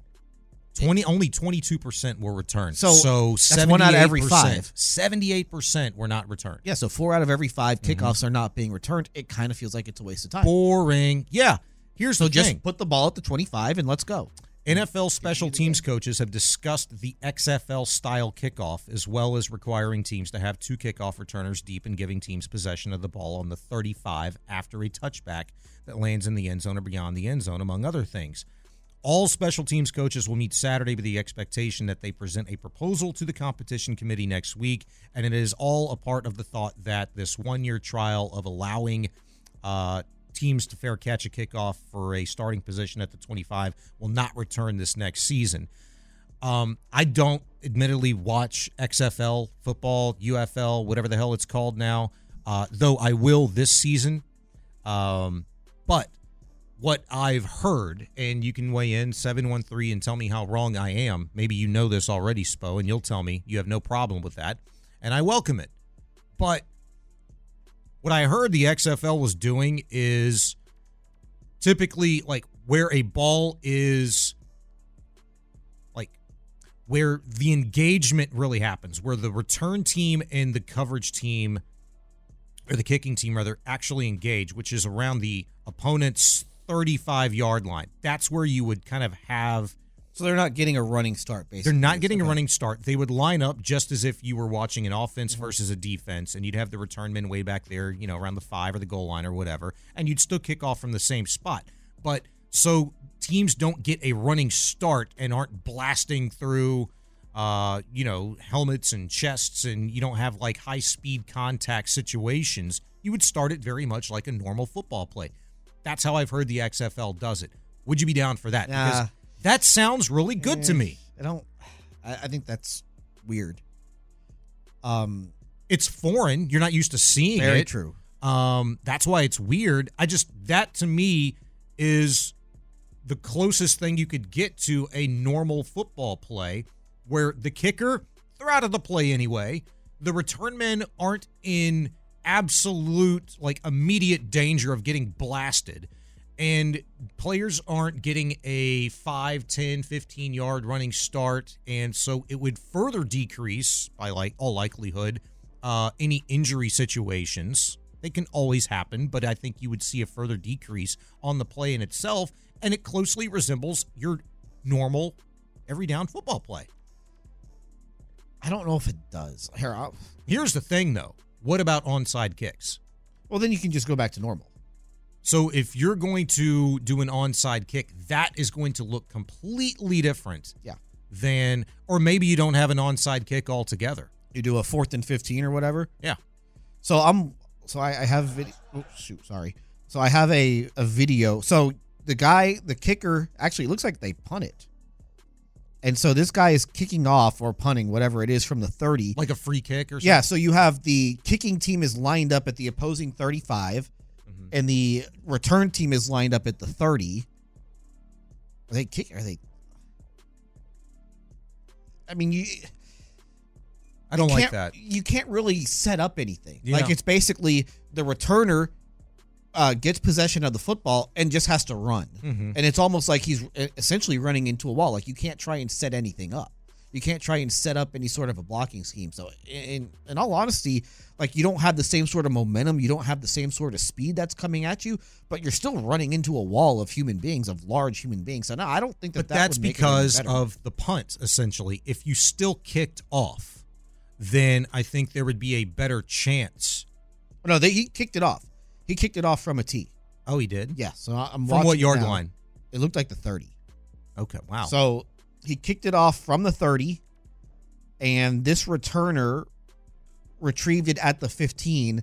Twenty only twenty two percent were returned.
So,
so
that's one out of every five.
Seventy eight percent were not returned.
Yeah, so four out of every 5
Mm-hmm.
kickoffs are not being returned. It kind of feels like it's a waste of time.
Boring. Yeah. Here's
so
the
just
thing.
put the ball at the 25 and let's go.
NFL special teams coaches have discussed the XFL style kickoff as well as requiring teams to have two kickoff returners deep and giving teams possession of the ball on the 35 after a touchback that lands in the end zone or beyond the end zone, among other things. All special teams coaches will meet Saturday with the expectation that they present a proposal to the competition committee next week, and it is all a part of the thought that this one year trial of allowing uh, teams to fair catch a kickoff for a starting position at the 25 will not return this next season. Um, I don't admittedly watch XFL football, UFL, whatever the hell it's called now, uh, though I will this season. Um, but what I've heard, and you can weigh in 713 and tell me how wrong I am. Maybe you know this already, Spo, and you'll tell me you have no problem with that. And I welcome it. But what I heard the XFL was doing is typically like where a ball is like where the engagement really happens, where the return team and the coverage team or the kicking team rather actually engage, which is around the opponent's 35 yard line. That's where you would kind of have
So they're not getting a running start, basically.
they're not getting a running start. They would line up just as if you were watching an offense versus a defense, and you'd have the return men way back there, you know, around the five or the goal line or whatever, and you'd still kick off from the same spot. But so teams don't get a running start and aren't blasting through, uh, you know, helmets and chests, and you don't have like high speed contact situations. You would start it very much like a normal football play. That's how I've heard the XFL does it. Would you be down for that?
Nah.
Because that sounds really good to me.
I don't. I, I think that's weird. Um,
it's foreign. You're not used to seeing
Very
it.
true.
Um, that's why it's weird. I just that to me is the closest thing you could get to a normal football play, where the kicker they're out of the play anyway. The return men aren't in absolute like immediate danger of getting blasted. And players aren't getting a 5 10 15 yard running start. And so it would further decrease by like all likelihood uh, any injury situations. They can always happen but i think you would see a further decrease on the play in itself and it closely resembles your normal every down football play.
I don't know if it does. Here, I'll,
here's the thing though what about onside kicks
well, then you can just go back to normal.
So if you're going to do an onside kick, that is going to look completely different.
Yeah.
Than or maybe you don't have an onside kick altogether.
You do a fourth and fifteen or whatever.
Yeah.
So I'm. So I, I have video. Oh, shoot, sorry. So I have a a video. So the guy, the kicker, actually it looks like they punt it. And so this guy is kicking off or punting, whatever it is, from the 30.
Like a free kick or something.
Yeah, so you have the kicking team is lined up at the opposing 35, mm-hmm. and the return team is lined up at the 30. Are they kick? Are they? I mean, you.
I don't like that.
You can't really set up anything.
Yeah.
Like it's basically the returner uh, gets possession of the football and just has to run,
Mhm.
and it's almost like he's essentially running into a wall. Like you can't try and set anything up. You can't try and set up any sort of a blocking scheme. So, in in all honesty, like you don't have the same sort of momentum, you don't have the same sort of speed that's coming at you, but you're still running into a wall of human beings, of large human beings. So, no, I don't think that.
But
that
that's
would make it any
because of the punt, essentially. If you still kicked off, then I think there would be a better chance.
No, they, he kicked it off. He kicked it off from a tee.
Oh, he did.
Yeah. So I'm
From what yard
now.
line?
It looked like the 30.
Okay. Wow.
So he kicked it off from the 30, and this returner retrieved it at the 15.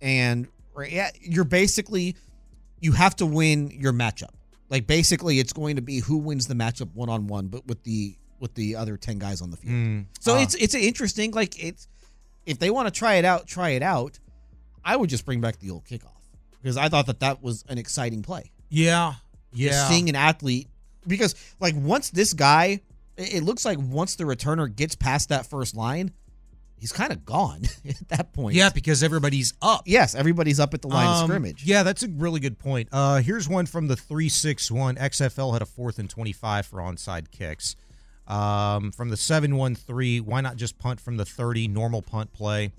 And yeah, you're basically you have to win your matchup. Like basically, it's going to be who wins the matchup one on one, but with the with the other 10 guys on the field.
Mm,
So
ah.
it's it's interesting. Like it's if they want to try it out, try it out. I would just bring back the old kickoff because I thought that that was an exciting play.
Yeah.
Just
Yeah.
seeing an athlete because like once this guy, it looks like once the returner gets past that first line, he's kind of gone at that point.
Yeah, because everybody's up.
Yes, everybody's up at the line of
Um,
scrimmage.
Yeah, that's a really good point. Uh, here's one from the 361. XFL had a fourth and 25 for onside kicks. Um, from the 713, why not just punt from the 30, normal punt play?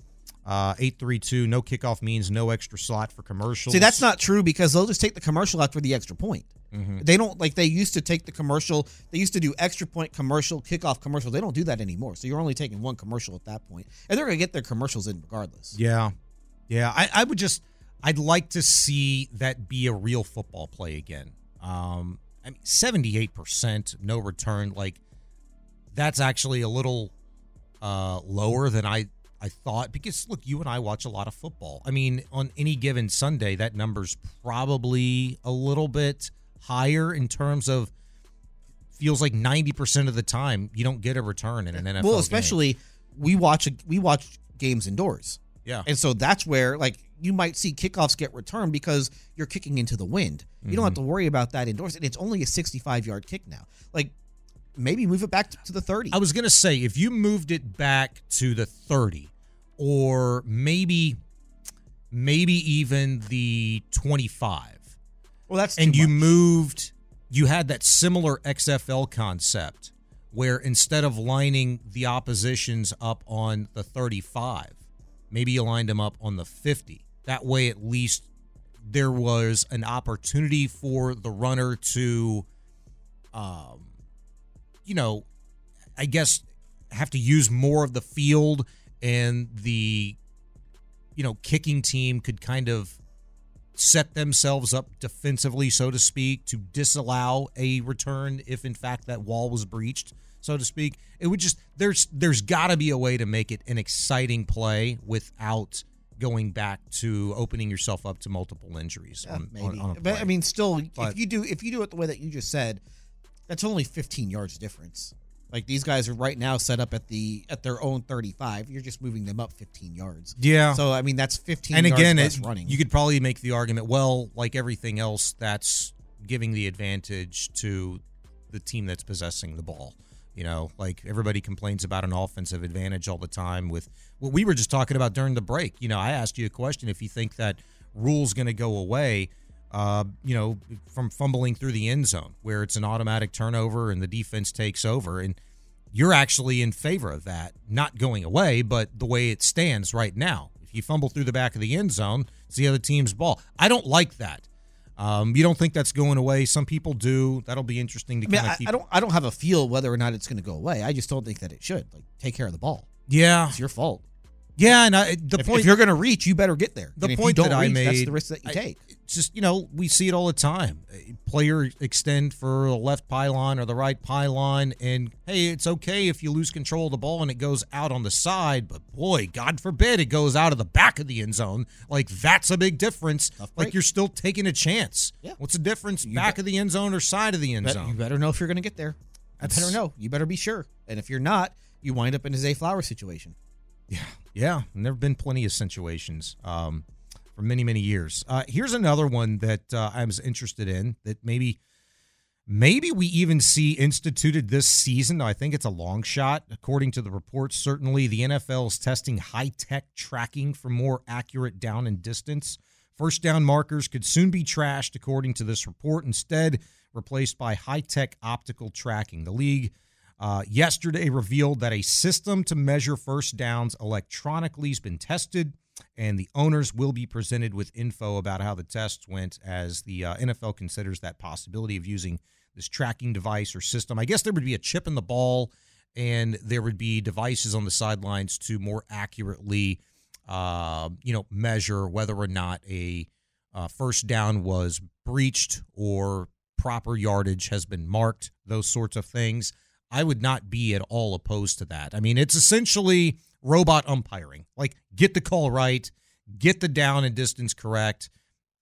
Uh, 832, no kickoff means no extra slot for commercials.
See, that's not true because they'll just take the commercial after the extra point.
Mhm.
They don't like they used to take the commercial. They used to do extra point commercial, kickoff commercial. They don't do that anymore. So you're only taking one commercial at that point, and they're gonna get their commercials in regardless.
Yeah. Yeah. I, I would just, I'd like to see that be a real football play again. Um, I mean, 78% no return. Like, that's actually a little uh, lower than I, I thought because, look, you and I watch a lot of football. I mean, on any given Sunday, that number's probably a little bit higher in terms of feels like 90% of the time you don't get a return in an NFL
well,
game.
especially we watch we watch games indoors.
Yeah.
and so that's where like you might see kickoffs get returned because you're kicking into the wind. You don't have
Mhm.
to worry about that indoors, and it's only a 65 yard kick now. Like maybe move it back to the 30.
I was gonna say if you moved it back to the 30, or maybe, maybe even the 25.
Well, that's
and you
much.
moved. You had that similar XFL concept where instead of lining the oppositions up on the 35, maybe you lined them up on the 50. That way, at least there was an opportunity for the runner to, um, you know, I guess have to use more of the field and the, you know, kicking team could kind of set themselves up defensively, so to speak, to disallow a return if in fact that wall was breached, so to speak. It would just there's there's got to be a way to make it an exciting play without going back to opening yourself up to multiple injuries.
Yeah,
on,
maybe.
on-
but. I mean, still,
But-
if you do if you do it the way that you just said, that's only 15 yards difference. Like these guys are right now set up at the at their own 35. You're just moving them up 15 yards.
Yeah.
So I mean, that's 15.
and
yards
again,
less
it-
running.
you could probably make the argument. Well, like everything else, that's giving the advantage to the team that's possessing the ball. You know, like everybody complains about an offensive advantage all the time. With what we were just talking about during the break. You know, I asked you a question if you think that rule's going to go away. Uh, you know, from fumbling through the end zone where it's an automatic turnover and the defense takes over, and you're actually in favor of that not going away, but the way it stands right now. If you fumble through the back of the end zone, it's the other team's ball. I don't like that. Um, you don't think that's going away? Some people do. That'll be interesting to
I mean,
kind
I,
of keep.
I don't I don't have a feel whether or not it's going to go away. I just don't think that it should. Like take care of the ball.
Yeah,
it's your fault.
Yeah, and I, the
If-
point
if you're going to reach, you better get there.
The
And you
point that I
reach,
made,
that's the risk that you
I-
take.
it's just you know we see it all the time. A Player extend for the left pylon or the right pylon, and hey, it's okay if you lose control of the ball and it goes out on the side, but boy, God forbid it goes out of the back of the end zone. Like that's a big difference. Like you're still taking a chance.
Yeah.
What's the difference, back of the end zone or side of the end
Bet-
zone?
You better know if you're going to get there. You
That's-
better know. You better be sure. And if you're not, you wind up in a Zay Flowers situation.
Yeah, and there have been plenty of situations um, for many, many years. Uh, here's another one that uh, I was interested in that maybe, maybe we even see instituted this season. I think it's a long shot, according to the reports. Certainly, the NFL is testing high tech tracking for more accurate down and distance. First down markers could soon be trashed, according to this report. Instead, replaced by high tech optical tracking. The league uh, yesterday revealed that a system to measure first downs electronically has been tested, and the owners will be presented with info about how the tests went as the uh, NFL considers that possibility of using this tracking device or system. I guess there would be a chip in the ball, and there would be devices on the sidelines to more accurately, uh, you know, measure whether or not a uh, first down was breached or proper yardage has been marked, those sorts of things. I would not be at all opposed to that. I mean, it's essentially robot umpiring. Like, get the call right, get the down and distance correct.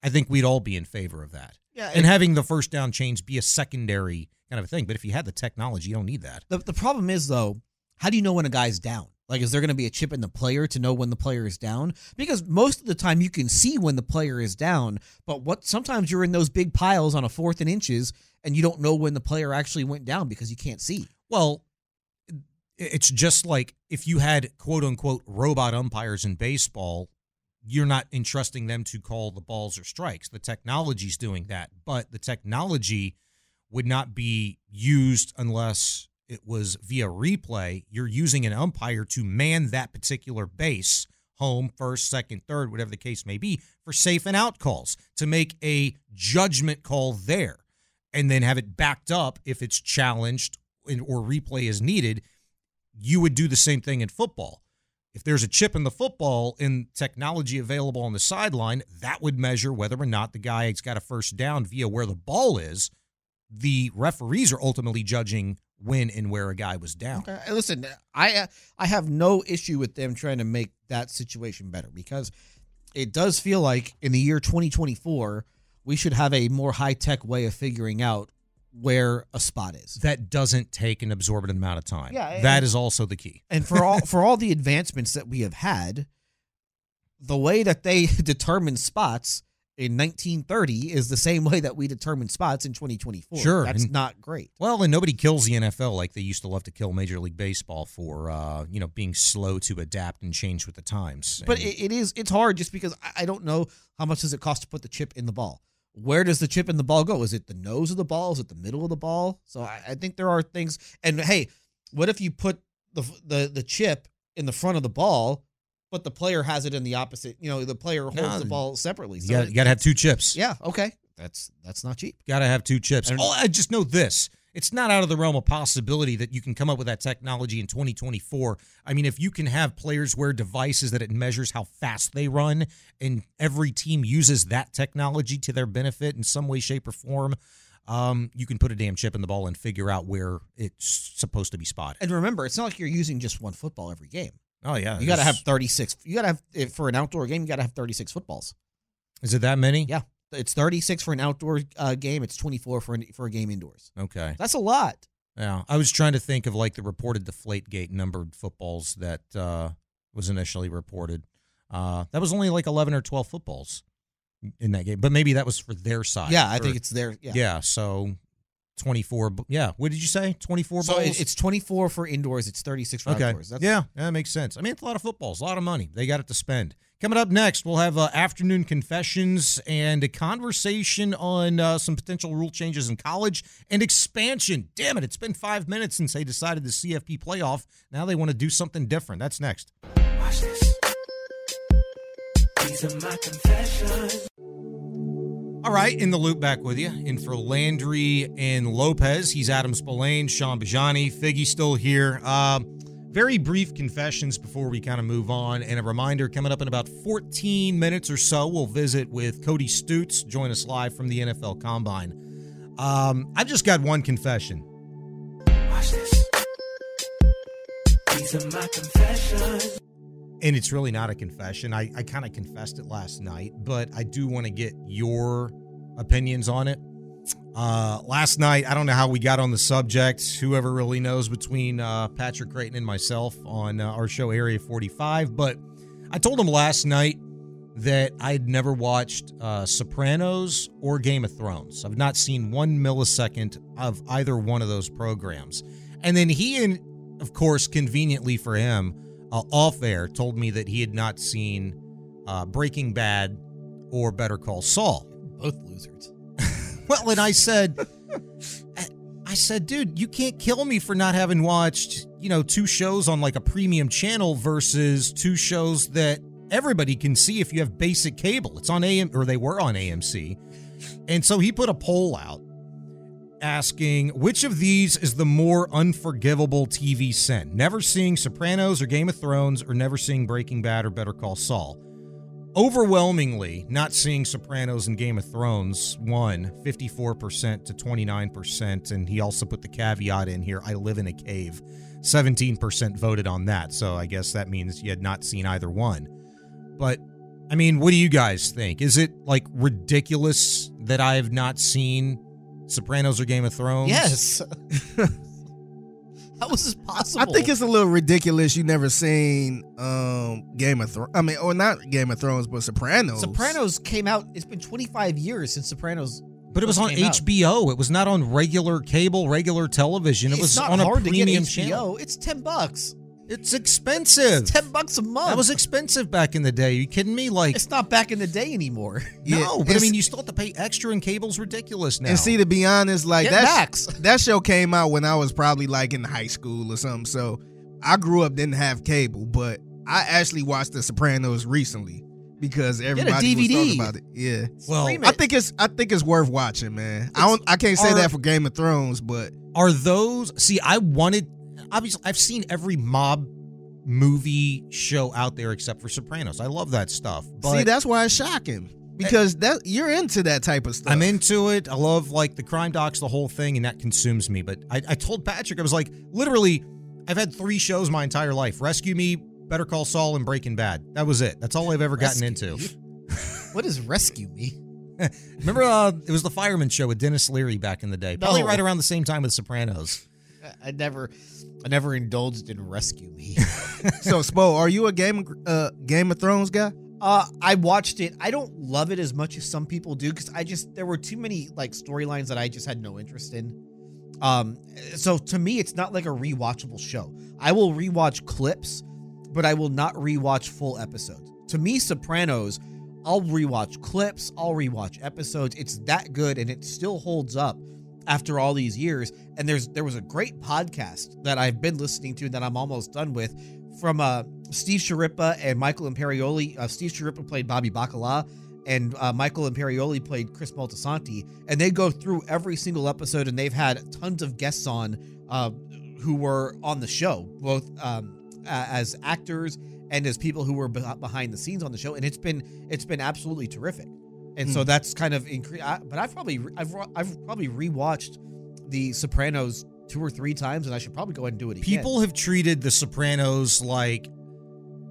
I think we'd all be in favor of that.
Yeah,
and
it-
having the first down change be a secondary kind of a thing. But if you had the technology, you don't need that.
The, the problem is, though, how do you know when a guy's down? Like, is there going to be a chip in the player to know when the player is down? Because most of the time you can see when the player is down, but what sometimes you're in those big piles on a fourth and inches and you don't know when the player actually went down because you can't see.
Well, it's just like if you had quote unquote robot umpires in baseball, you're not entrusting them to call the balls or strikes. The technology's doing that, but the technology would not be used unless it was via replay, you're using an umpire to man that particular base, home, first, second, third, whatever the case may be, for safe and out calls to make a judgment call there and then have it backed up if it's challenged or replay is needed. You would do the same thing in football. If there's a chip in the football and technology available on the sideline, that would measure whether or not the guy has got a first down via where the ball is. The referees are ultimately judging when and where a guy was down.
Okay. Listen, I uh, I have no issue with them trying to make that situation better because it does feel like in the year 2024 we should have a more high tech way of figuring out where a spot is.
That doesn't take an absorbent amount of time.
Yeah,
that
and-
is also the key.
And for all for all the advancements that we have had, the way that they determine spots in 1930 is the same way that we determine spots in 2024.
Sure,
that's
and-
not great.
Well, and nobody kills the NFL like they used to love to kill Major League Baseball for, uh, you know, being slow to adapt and change with the times.
But
And-
it, it is it's hard just because I, I don't know how much does it cost to put the chip in the ball. Where does the chip in the ball go? Is it the nose of the ball? Is it the middle of the ball? So I, I think there are things. And hey, what if you put the the the chip in the front of the ball, but the player has it in the opposite? You know, the player holds
No,
the ball separately.
you got, you got to have two chips.
Yeah. Okay. That's that's not cheap.
Got to have two chips.
And-
Oh, I just know this. It's not out of the realm of possibility that you can come up with that technology in 2024. I mean, if you can have players wear devices that it measures how fast they run, and every team uses that technology to their benefit in some way, shape, or form, um, you can put a damn chip in the ball and figure out where it's supposed to be spotted.
And remember, it's not like you're using just one football every game.
Oh yeah,
You got to have 36. You got to have if for an outdoor game. You got to have 36 footballs.
Is it that many?
Yeah, it's 36 for an outdoor uh, game. It's 24 for an, for a game indoors.
Okay.
That's a lot.
Yeah, I was trying to think of like the reported deflate gate numbered footballs that uh, was initially reported. Uh, that was only like eleven or twelve footballs in that game, but maybe that was for their side.
Yeah, I
for-
think it's their. Yeah.
yeah. So twenty four. Yeah, what did you say? Twenty four
So
balls.
it's 24 for indoors. It's 36 for
okay.
outdoors. That's,
yeah, yeah, that makes sense. I mean, it's a lot of footballs, a lot of money. They got it to spend. Coming up next, we'll have uh, afternoon confessions and a conversation on uh, some potential rule changes in college and expansion. Damn it, it's been five minutes since they decided the CFP playoff. Now they want to do something different. That's next. All right, in the loop back with you. In for Landry and Lopez. He's Adam Spolane, Shaun Bijani, Figgy still here. Uh, very brief confessions before we kind of move on. And a reminder coming up in about 14 minutes or so, we'll visit with Cody Stoots, join us live from the NFL Combine. Um, I've just got one confession.
Watch this. These are my confessions.
And it's really not a confession. I, I kind of confessed it last night, but I do want to get your opinions on it. Uh, last night, I don't know how we got on the subject. Whoever really knows between uh, Patrick Creighton and myself on uh, our show Area 45, but I told him last night that I had never watched uh, Sopranos or Game of Thrones. I've not seen one millisecond of either one of those programs. And then he, and of course, conveniently for him, uh, off air, told me that he had not seen uh, Breaking Bad or Better Call Saul.
Both losers.
Well, and I said, I said, dude, you can't kill me for not having watched, you know, two shows on like a premium channel versus two shows that everybody can see if you have basic cable. It's on AM, or they were on AMC. And so he put a poll out asking which of these is the more unforgivable TV sin? Never seeing Sopranos or Game of Thrones, or never seeing Breaking Bad or Better Call Saul. Overwhelmingly, not seeing Sopranos and Game of Thrones won 54% to 29%. And he also put the caveat in here I live in a cave. 17% voted on that. So I guess that means you had not seen either one. But I mean, what do you guys think? Is it like ridiculous that I have not seen Sopranos or Game of Thrones?
Yes. How was this possible?
I think it's a little ridiculous. You never seen um Game of Thrones. I mean, or not Game of Thrones, but Sopranos.
Sopranos came out. It's been 25 years since Sopranos.
But it was on
came out.
HBO. It was not on regular cable, regular television. It
it's
was
not
on a
hard to get
premium
HBO.
channel.
It's 10 bucks.
It's expensive.
Ten bucks a month.
That was expensive back in the day. Are you kidding me? Like
It's not back in the day anymore.
no, but I mean, you still have to pay extra, and cable's ridiculous now.
And see, to be honest, like
Get
that
Max.
that show came out when I was probably like in high school or something. So I grew up didn't have cable, but I actually watched The Sopranos recently because everybody was talking about it. Yeah.
well,
Stream
I think it's I think it's worth watching, man. I don't I can't say
Are-
that for Game of Thrones, but
are those? See, I wanted. Obviously, I've seen every mob movie show out there except for Sopranos. I love that stuff. But
see that's why it's shocking because that you're into that type of stuff.
I'm into it. I love like the crime docs, the whole thing, and that consumes me. But I, I told Patrick, I was like, literally, I've had three shows my entire life: Rescue Me, Better Call Saul, and Breaking Bad. That was it. That's all I've ever gotten into.
What is rescue me?
Remember, uh, it was the Fireman Show with Denis Leary back in the day. Probably
No.
right around the same time with Sopranos.
I never, I never indulged in rescue me.
so Spo, are you a Game of, uh, Game of Thrones guy?
Uh, I watched it. I don't love it as much as some people do because I just there were too many like storylines that I just had no interest in. Um, so to me, it's not like a rewatchable show. I will rewatch clips, but I will not rewatch full episodes. To me, Sopranos, I'll rewatch clips, I'll rewatch episodes. It's that good, and it still holds up after all these years. And there's there was a great podcast that I've been listening to that I'm almost done with from uh, Steve Schirripa and Michael Imperioli. Uh, Steve Schirripa played Bobby Bacala, and uh, Michael Imperioli played Chris Moltisanti. And they go through every single episode, and they've had tons of guests on uh, who were on the show, both um, as actors and as people who were behind the scenes on the show. And it's been it's been absolutely terrific. And so
Hmm.
that's kind of increased. But I've probably I've I've probably rewatched The Sopranos two or three times, and I should probably go ahead and do it again.
People have treated The Sopranos like,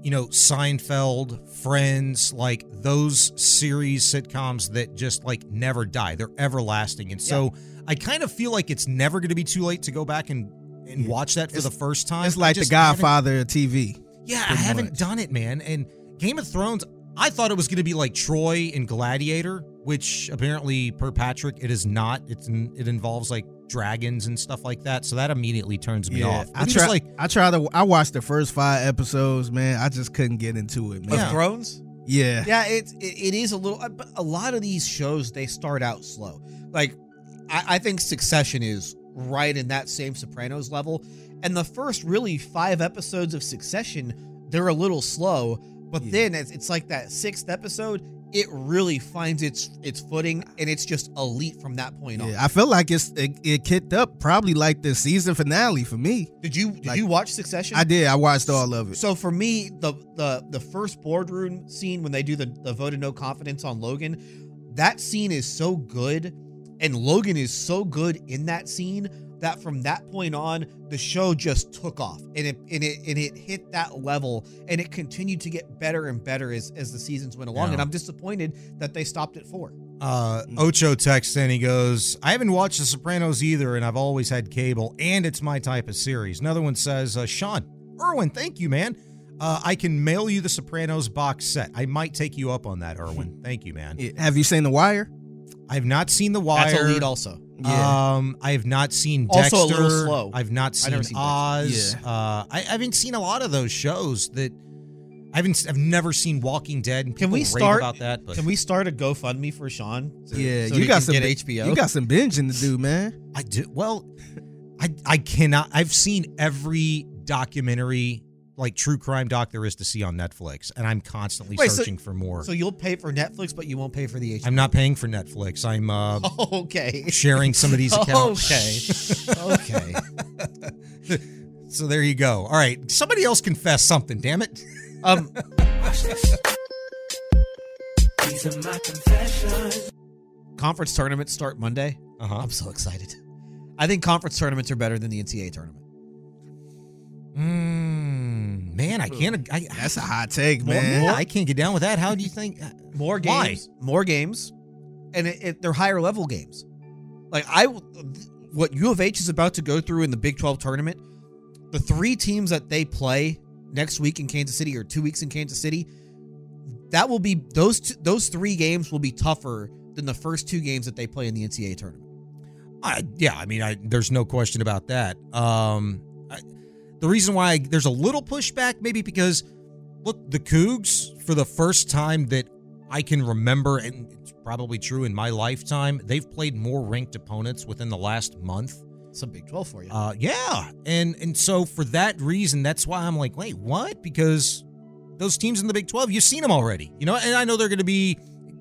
you know, Seinfeld, Friends, like those series sitcoms that just like never die. They're everlasting. And so I kind of feel like it's never going to be too late to go back and, and watch that for
It's-
the first time.
It's like the Godfather of TV.
Yeah, I haven't
much.
done it, man. And Game of Thrones, I thought it was going to be like Troy and Gladiator, which apparently, per Patrick, it is not. It's it involves like dragons and stuff like that. So that immediately turns me off.
I
But he
try.
like,
I tried to. I watched the first five episodes, man. I just couldn't get into it, man.
of Thrones.
Yeah.
Yeah, it, it it is a little, uh, but a lot of these shows they start out slow. Like, I, I think Succession is right in that same Sopranos level, and the first really five episodes of Succession they're a little slow, but then it's, it's like that sixth episode, it really finds its its footing, and it's just elite from that point on.
Yeah, I feel like it's it, it kicked up probably like the season finale for me.
Did you did
Like-
you watch Succession?
I did. I watched all of it.
So for me, the the the first boardroom scene when they do the the vote of no confidence on Logan, that scene is so good, and Logan is so good in that scene that from that point on, the show just took off, and it and it and it hit that level, and it continued to get better and better as as the seasons went along.
Yeah.
And I'm disappointed that they stopped at four.
uh, Ocho texts and He goes, I haven't watched The Sopranos either, and I've always had cable, and it's my type of series. Another one says, uh, Shaun, Erwin, thank you, man. Uh, I can mail you the Sopranos box set. I might take you up on that, Erwin. Thank you, man.
Have you seen The Wire?
I've not seen The Wire.
That's a lead also.
Yeah.
Um, I have not seen Dexter.
Also a little slow.
I've not
I've
seen,
never seen Dexter.
Oz. Uh, I, I haven't seen a lot of those shows that I haven't. I've never seen Walking Dead. And
Can we start?
about that? But
Can we start a GoFundMe for Shaun? so-
yeah,
so
you got some
HBO.
You got some binging to do, man.
I do. Well, I I cannot. I've seen every documentary, like true crime doc there is to see on Netflix, and I'm constantly
Wait, so-
searching for more.
So you'll pay for Netflix, but you won't pay for the HBO.
I'm not paying for Netflix. I'm uh,
okay.
sharing some of these accounts.
Okay. okay.
so there you go. All right, somebody else confess something. Damn it.
Um,
Watch this. These are my confessions.
conference tournaments start Monday.
Uh-huh.
I'm so excited. I think conference tournaments are better than the NCAA tournament.
Mm, man, I can't. I,
That's a hot take,
More-
man.
more-
I can't get down with that. How do you think?
More
Why?
games, more games, and it, it, they're higher level games. Like I, what U of H is about to go through in the Big 12 tournament, the three teams that they play next week in Kansas City or two weeks in Kansas City, that will be those two, those three games will be tougher than the first two games that they play in the NCAA tournament.
I, yeah, I mean, I, there's no question about that. Um, I, the reason why there's a little pushback, maybe because look, the Cougs for the first time that I can remember, and it's probably true in my lifetime, they've played more ranked opponents within the last month.
It's a Big 12 for you.
Uh, yeah, and and so for that reason, that's why I'm like, wait, what? Because those teams in the Big 12, you've seen them already, you know, and I know they're going to be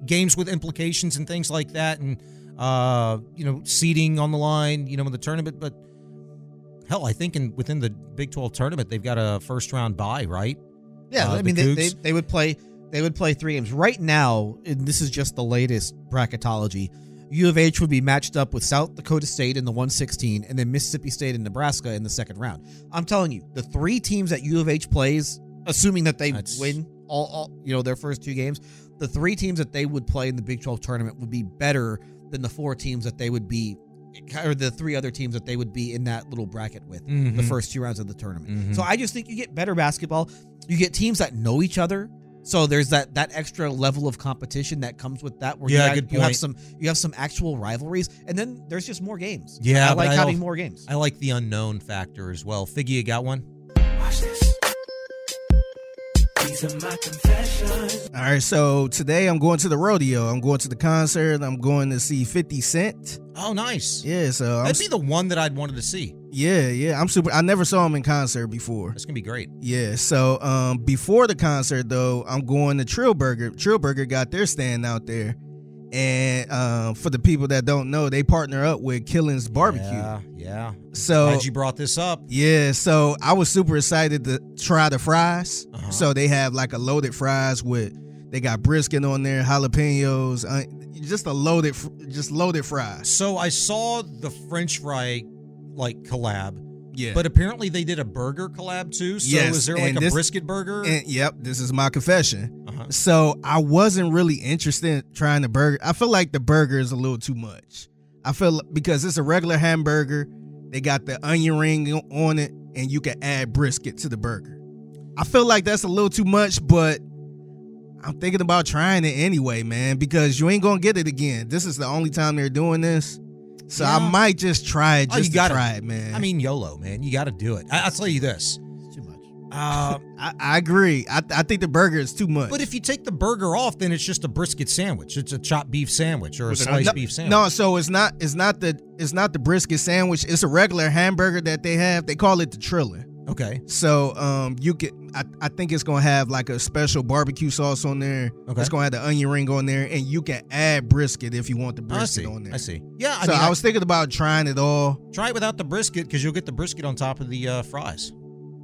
games with implications and things like that, and uh, you know, seeding on the line, you know, in the tournament, but hell, I think in within the Big 12 tournament, they've got a first round bye, right?
Yeah,
Uh,
I
the
mean they, they they would play they would play three games right now. And this is just the latest bracketology. U of H would be matched up with South Dakota State in the 116, and then Mississippi State and Nebraska in the second round. I'm telling you, the three teams that U of H plays, assuming that they win all, all you know their first two games, the three teams that they would play in the Big 12 tournament would be better than the four teams that they would be, or the three other teams that they would be in that little bracket with the
Mhm.
first two rounds of the tournament.
Mhm.
So I just think you get better basketball. You get teams that know each other. So there's that that extra level of competition that comes with that. Where
Yeah,
you, have,
good
you have some you have some actual rivalries, and then there's just more games.
Yeah,
I
but
like having
al-
more games.
I like the unknown factor as well. Figgy, you got one?
Watch this. These are my confessions.
All right, so today I'm going to the rodeo. I'm going to the concert. I'm going to see 50 Cent.
Oh, nice.
Yeah, so I'm,
That'd be the one that I'd wanted to see.
yeah, yeah. I'm super. I never saw him in concert before.
That's gonna be great.
Yeah. So um, before the concert though, I'm going to Trillburger. Trillburger got their stand out there, and um, for the people that don't know, they partner up with Killen's Barbecue.
Yeah, yeah.
So
Glad you brought this up.
Yeah, so I was super excited to try the fries.
Uh-huh.
So they have like a loaded fries with they got brisket on there, jalapenos, uh, just a loaded, just loaded fries.
So I saw the French fry like collab.
Yeah.
But apparently they did a burger collab too. So
Yes,
is there like
and
a
this-
brisket burger?
And yep, this is my confession.
Uh-huh.
So I wasn't really interested in trying the burger. I feel like the burger is a little too much. I feel because it's a regular hamburger, they got the onion ring on it, and you can add brisket to the burger. I feel like that's a little too much, but I'm thinking about trying it anyway, man, because you ain't gonna get it again. This is the only time they're doing this. So I might just try it
Oh,
just
you
to
gotta-
try it, man.
I mean, YOLO, man. You got to do it. I, I'll tell you this.
too much.
Uh,
I, I agree. I, I think the burger is too much.
but if you take the burger off, then it's just a brisket sandwich. It's a chopped beef sandwich or a
With
sliced
onion-
beef sandwich.
No, so it's not it's not the it's not the brisket sandwich. It's a regular hamburger that they have. They call it the Triller.
Okay.
So um you get I, I think it's gonna have like a special barbecue sauce on there.
Okay.
It's gonna have the onion ring on there, and you can add brisket if you want the
I
brisket on there.
I see. Yeah. I
so
mean,
I, was thinking about trying it all.
try it without the brisket because you'll get the brisket on top of the uh, fries.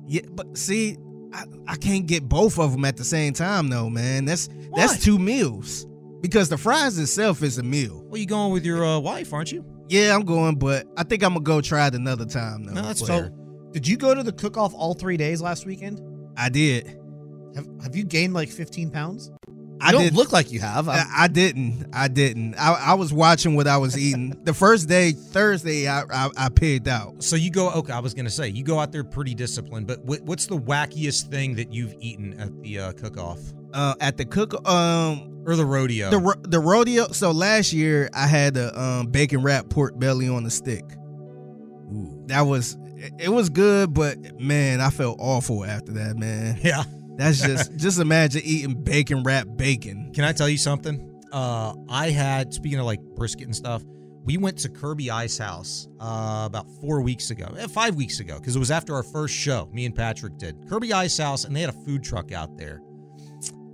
Yeah, but see, I, I can't get both of them at the same time though, man. That's that's two meals because the fries itself is a meal.
Well, you going with your uh, wife, aren't you?
Yeah, I'm going, but I think I'm gonna go try it another time though.
No, that's
So,
fair.
Did you go to the cook off all three days last weekend?
I did.
Have Have you gained like 15 pounds?
I
I don't
did-
look like you have. I'm-
I, I didn't. I didn't. I, I was watching what I was eating. the first day, Thursday, I, I I pigged out.
So you go. Okay, I was gonna say you go out there pretty disciplined. But what, what's the wackiest thing that you've eaten at the uh, cook-off
Uh, at the cook, um,
or the rodeo?
the ro- the rodeo. So last year, I had a um bacon wrap pork belly on the stick.
Ooh.
That was it- was good, but man, I felt awful after that. Man,
Yeah.
that's just just imagine eating bacon wrap bacon.
Can I tell you something? Uh, I had speaking of like brisket and stuff. We went to Kirby Ice House uh, about four weeks ago, eh, five weeks ago, because it was after our first show. Me and Patrick did Kirby Ice House, and they had a food truck out there,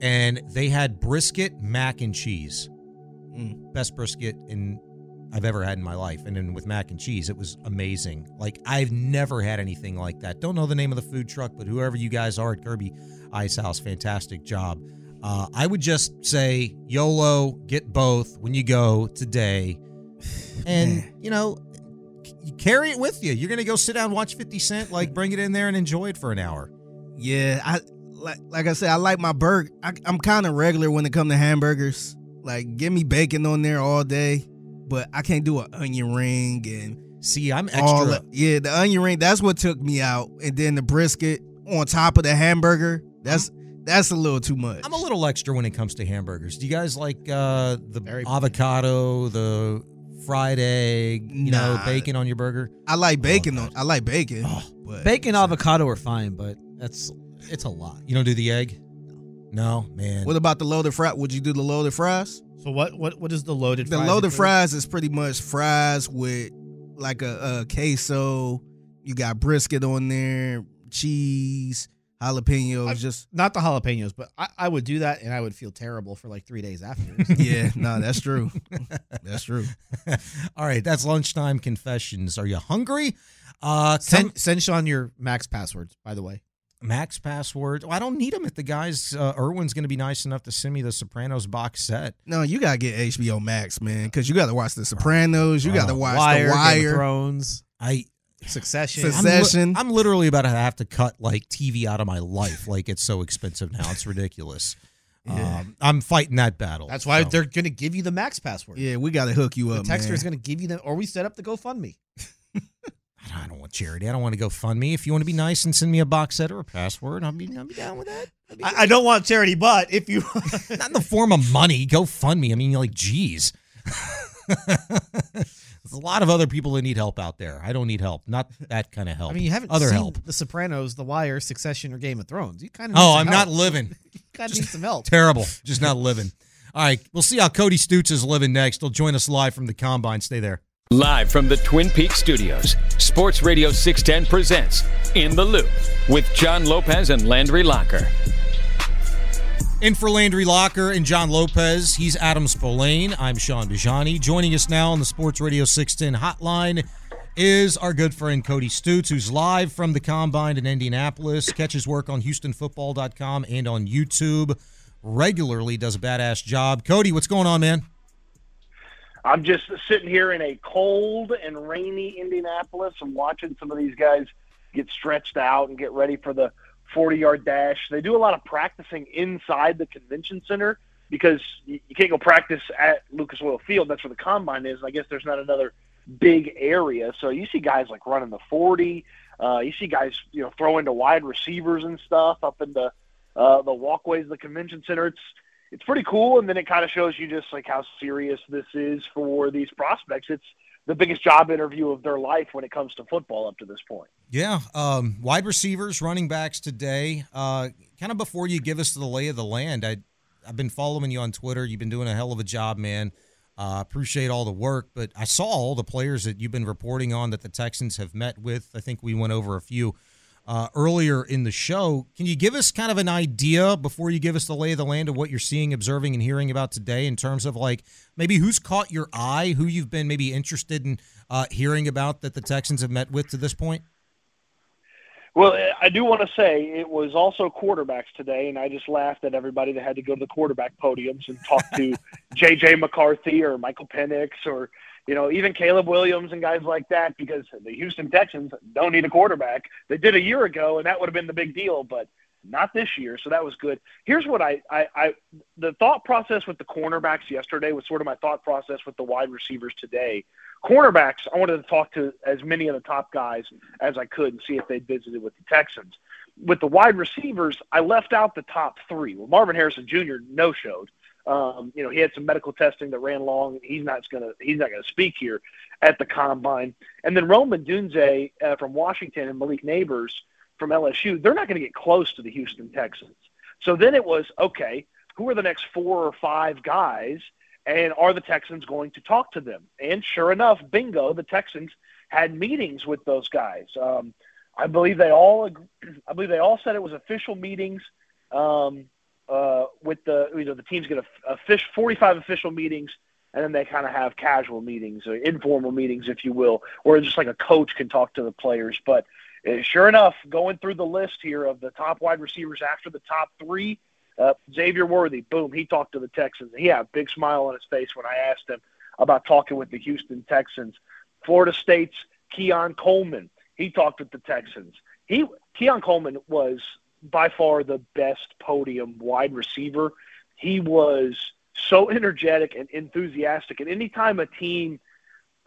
and they had brisket mac and cheese,
Mm.
best brisket in I've ever had in my life, and then with mac and cheese, it was amazing. Like I've never had anything like that. Don't know the name of the food truck, but whoever you guys are at Kirby Ice House, fantastic job. Uh, I would just say YOLO, get both when you go today, and you know, c- carry it with you. You're gonna go sit down, watch Fifty Cent, like bring it in there and enjoy it for an hour.
Yeah, I like like I said, I like my burger. I, I'm kind of regular when it comes to hamburgers. Like, give me bacon on there all day, but I can't do an onion ring and
See, I'm extra.
that- yeah, the onion ring. That's what took me out, and then the brisket on top of the hamburger. That's that's a little too much.
I'm a little extra when it comes to hamburgers. Do you guys like uh, the
Very-
avocado, the fried egg, you know, bacon on your burger.
I like bacon. on, I like bacon. but
Bacon avocado are fine, but that's it's a lot.
You don't do the egg? No, man.
What about the loaded fries? Would you do the loaded fries?
So what what what is the loaded fries?
The
fries
loaded
include?
fries is pretty much fries with like a, a queso. You got brisket on there, cheese, jalapenos. just
not the jalapenos, but I, I would do that and I would feel terrible for like three days after.
yeah, no, that's true. that's true.
All right, that's lunchtime confessions. Are you hungry? Uh,
Send
come-
send Shaun your max passwords, by the way.
Max password. Well, I don't need them if the guys. Uh, Irwin's going to be nice enough to send me the Sopranos box set.
No, you gotta get HBO Max, man, because you got to watch The Sopranos. You got to watch
Wire,
The
Game of
Wire.
Thrones,
I
Succession.
I'm, li-
Succession.
I'm literally about to have to cut like TV out of my life. Like it's so expensive now. It's ridiculous. Um, I'm fighting that battle.
That's why
so.
they're going to give you the max password.
Yeah, we got to hook you
The
up,
texter is going to give you them, or we set up the GoFundMe.
I don't want charity. I don't want to go fund me. If you want to be nice and send me a box set or a password, I'll be, I'll be down with that.
I, I don't want charity, but if you
Not in the form of money. Go fund me. I mean, like, geez. There's a lot of other people that need help out there. I don't need help. Not that kind of help.
I mean, you haven't
other
seen
help.
The Sopranos, The Wire, Succession, or Game of Thrones. You kind of
Oh, I'm not living.
you kind of need some help.
Terrible. Just not living. All right, we'll see how Cody Stoots is living next. He'll join us live from the combine. Stay there.
Live from the Twin Peaks studios, Sports Radio 610 presents In the Loop with John Lopez and Landry Locker.
In for Landry Locker and John Lopez, he's Adam Spolane. I'm Shaun Bijani. Joining us now on the Sports Radio 610 hotline is our good friend Cody Stoots, who's live from the Combine in Indianapolis. Catches work on HoustonFootball.com and on YouTube. Regularly does a badass job. Cody, what's going on, man?
I'm just sitting here in a cold and rainy Indianapolis and watching some of these guys get stretched out and get ready for the 40 yard dash. They do a lot of practicing inside the convention center because you can't go practice at Lucas Oil Field. That's where the combine is. I guess there's not another big area. So you see guys like running the 40. Uh, you see guys, you know, throwing to wide receivers and stuff up in the uh, the walkways of the convention center. It's it's pretty cool, and then it kind of shows you just like how serious this is for these prospects. It's the biggest job interview of their life when it comes to football up to this point.
Yeah, um, wide receivers, running backs today. Uh, kind of before you give us the lay of the land, I, I've been following you on Twitter. You've been doing a hell of a job, man. Uh, appreciate all the work, but I saw all the players that you've been reporting on that the Texans have met with. I think we went over a few uh, earlier in the show. Can you give us kind of an idea before you give us the lay of the land of what you're seeing, observing, and hearing about today in terms of like maybe who's caught your eye, who you've been maybe interested in uh, hearing about that the Texans have met with to this point?
Well, I do want to say it was also quarterbacks today, and I just laughed at everybody that had to go to the quarterback podiums and talk to J.J. McCarthy or Michael Penix or you know even Caleb Williams and guys like that because the Houston Texans don't need a quarterback. They did a year ago, and that would have been the big deal, but not this year. So that was good. Here's what I, I, I the thought process with the cornerbacks yesterday was sort of my thought process with the wide receivers today. Cornerbacks, I wanted to talk to as many of the top guys as I could and see if they'd visited with the Texans. With the wide receivers, I left out the top three. Well, Marvin Harrison Jr. no showed. Um, you know, he had some medical testing that ran long. He's not gonna he's not gonna speak here at the combine. And then Rome Odunze uh, from Washington and Malik Nabers from LSU, they're not going to get close to the Houston Texans. So then it was okay. Who are the next four or five guys? And are the Texans going to talk to them? And sure enough, bingo, the Texans had meetings with those guys. Um, I believe they all, I believe they all said it was official meetings um, uh, with the, you know, the teams get a, a fish, 45 official meetings, and then they kind of have casual meetings, or informal meetings, if you will, where just like a coach can talk to the players. But uh, sure enough, going through the list here of the top wide receivers after the top three, uh, Xavier Worthy, boom, he talked to the Texans. He had a big smile on his face when I asked him about talking with the Houston Texans. Florida State's Keon Coleman, he talked with the Texans. He Keon Coleman was by far the best podium wide receiver. He was so energetic and enthusiastic, and anytime a team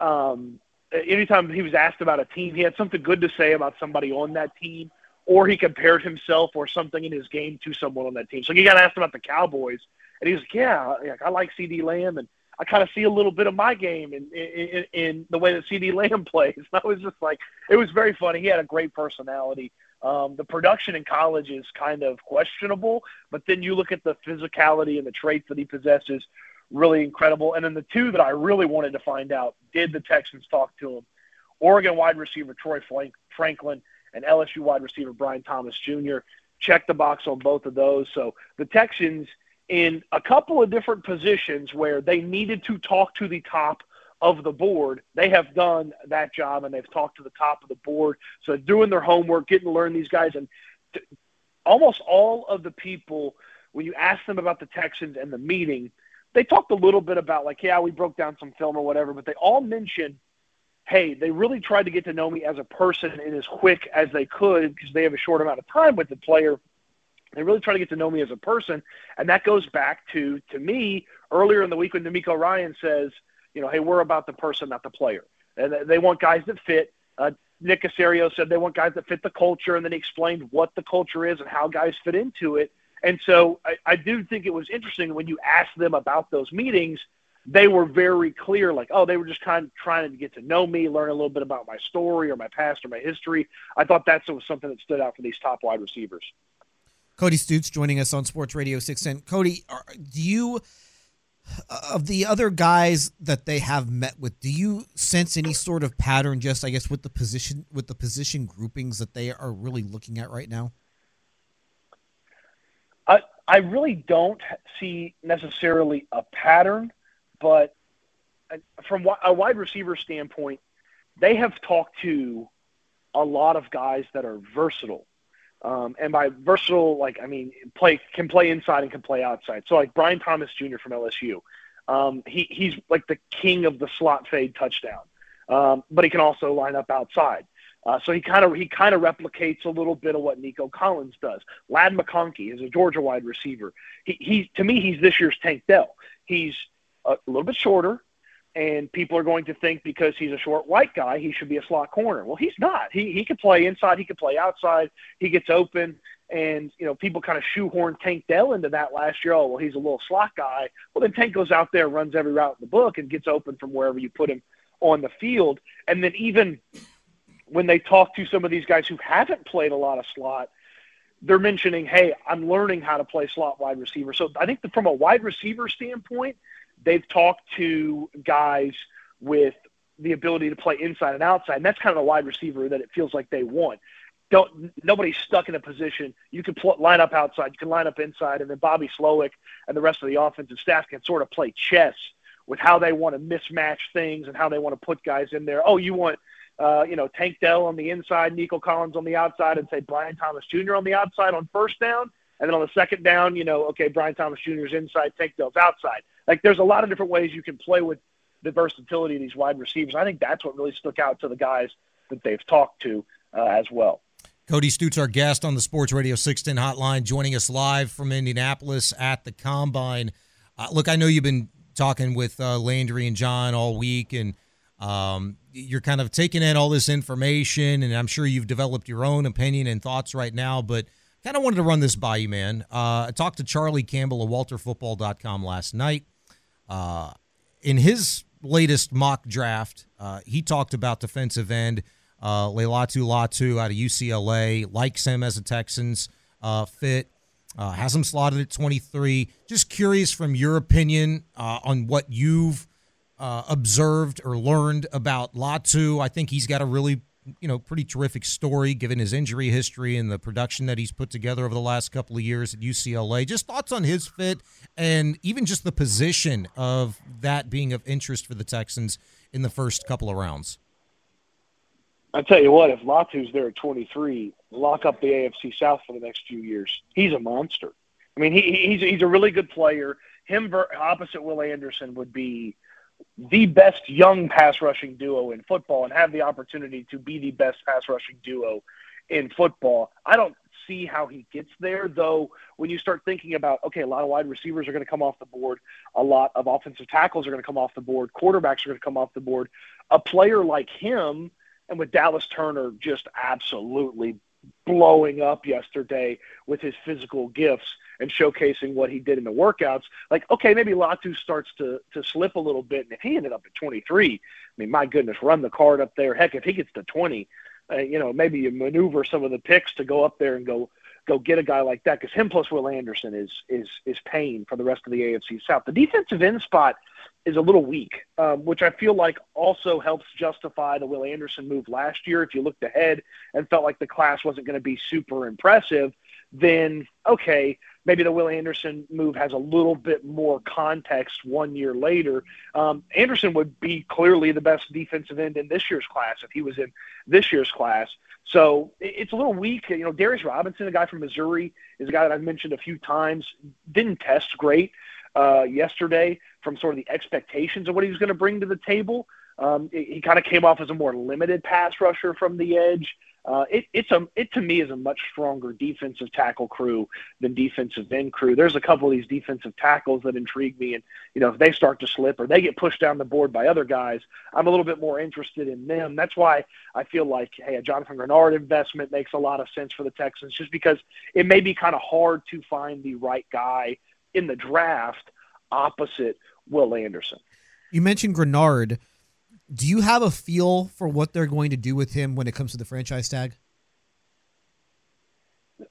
um, anytime he was asked about a team, he had something good to say about somebody on that team, or he compared himself or something in his game to someone on that team. So he got asked about the Cowboys, and he was like, "Yeah, I like CeeDee Lamb, and I kind of see a little bit of my game in, in in the way that CeeDee Lamb plays. And I was just like, it was very funny. He had a great personality. Um, the production in college is kind of questionable, but then you look at the physicality and the traits that he possesses, really incredible. And then the two that I really wanted to find out: did the Texans talk to him? Oregon wide receiver Troy Franklin and LSU wide receiver Brian Thomas Jr. Check the box on both of those. So the Texans in a couple of different positions where they needed to talk to the top of the board. They have done that job and they've talked to the top of the board. So doing their homework, getting to learn these guys, and t- almost all of the people, when you ask them about the Texans and the meeting, they talked a little bit about like, yeah, we broke down some film or whatever, but they all mentioned, hey, they really tried to get to know me as a person and as quick as they could because they have a short amount of time with the player they really try to get to know me as a person, and that goes back to to me earlier in the week when DeMeco Ryans says, you know, hey, we're about the person, not the player, and they want guys that fit. Uh, Nick Caserio said they want guys that fit the culture, and then he explained what the culture is and how guys fit into it. And so I, I do think it was interesting when you asked them about those meetings, they were very clear, like, oh, they were just kind of trying to get to know me, learn a little bit about my story or my past or my history. I thought that was something that stood out for these top wide receivers.
Cody Stoots joining us on Sports Radio 610. Cody, are, do you of the other guys that they have met with, do you sense any sort of pattern just I guess with the position with the position groupings that they are really looking at right now?
I I really don't see necessarily a pattern, but uh, from a wide receiver standpoint, they have talked to a lot of guys that are versatile um, and by versatile, like I mean, play can play inside and can play outside. So like Brian Thomas Jr. from LSU, um, he he's like the king of the slot fade touchdown, um, but he can also line up outside. Uh, so he kind of he kind of replicates a little bit of what Nico Collins does. Ladd McConkey is a Georgia wide receiver. He, he to me he's this year's Tank Dell. He's a little bit shorter, and people are going to think because he's a short white guy, he should be a slot corner. Well, he's not. He he could play inside, he could play outside, he gets open, and you know people kind of shoehorn Tank Dell into that last year. Oh, well, he's a little slot guy. Well, then Tank goes out there, runs every route in the book, and gets open from wherever you put him on the field. And then even when they talk to some of these guys who haven't played a lot of slot, they're mentioning, "Hey, I'm learning how to play slot wide receiver." So I think that from a wide receiver standpoint they've talked to guys with the ability to play inside and outside, and that's kind of a wide receiver that it feels like they want. Don't nobody's stuck in a position. You can pl- line up outside, you can line up inside, and then Bobby Slowik and the rest of the offensive staff can sort of play chess with how they want to mismatch things and how they want to put guys in there. Oh, you want uh, you know Tank Dell on the inside, Nico Collins on the outside, and say Brian Thomas Jr. on the outside on first down, and then on the second down, you know, okay, Brian Thomas Jr. is inside, Tank Dell's outside like there's a lot of different ways you can play with the versatility of these wide receivers. I think that's what really stuck out to the guys that they've talked to uh, as well.
Cody Stoots, our guest on the Sports Radio 610 hotline, joining us live from Indianapolis at the Combine. Uh, look, I know you've been talking with uh, Landry and John all week, and um, you're kind of taking in all this information, and I'm sure you've developed your own opinion and thoughts right now, but kind of wanted to run this by you, man. Uh, I talked to Charlie Campbell of WalterFootball.com last night. Uh, in his latest mock draft, uh, he talked about defensive end uh, Laiatu Latu out of UCLA, likes him as a Texans uh, fit, uh, has him slotted at 23. Just curious from your opinion uh, on what you've uh, observed or learned about Latu. I think he's got a really you know, pretty terrific story given his injury history and the production that he's put together over the last couple of years at UCLA. Just thoughts on his fit and even just the position of that being of interest for the Texans in the first couple of rounds.
I tell you what, if Latu's there at 23, lock up the AFC South for the next few years. He's a monster. I mean, he, he's he's a really good player. Him opposite Will Anderson would be the best young pass rushing duo in football and have the opportunity to be the best pass rushing duo in football. I don't see how he gets there, though. When you start thinking about, okay, a lot of wide receivers are going to come off the board, a lot of offensive tackles are going to come off the board, quarterbacks are going to come off the board. A player like him, and with Dallas Turner just absolutely blowing up yesterday with his physical gifts and showcasing what he did in the workouts. Like, okay, maybe Latu starts to to slip a little bit, and if he ended up at 23, I mean, my goodness, run the card up there. Heck, if he gets to 20, uh, you know, maybe you maneuver some of the picks to go up there and go go get a guy like that because him plus Will Anderson is is is pain for the rest of the AFC South. The defensive end spot is a little weak, um, which I feel like also helps justify the Will Anderson move last year. If you looked ahead and felt like the class wasn't going to be super impressive, then okay, maybe the Will Anderson move has a little bit more context one year later. Um, Anderson would be clearly the best defensive end in this year's class if he was in this year's class. So it's a little weak. You know, Darius Robinson, a guy from Missouri, is a guy that I've mentioned a few times. Didn't test great uh, yesterday from sort of the expectations of what he was going to bring to the table. Um, he, he kind of came off as a more limited pass rusher from the edge. Uh, it, it's a it to me is a much stronger defensive tackle crew than defensive end crew. There's a couple of these defensive tackles that intrigue me, and you know if they start to slip or they get pushed down the board by other guys, I'm a little bit more interested in them. That's why I feel like hey, a Jonathan Greenard investment makes a lot of sense for the Texans, just because it may be kind of hard to find the right guy in the draft opposite Will Anderson.
You mentioned Greenard. Do you have a feel for what they're going to do with him when it comes to the franchise tag?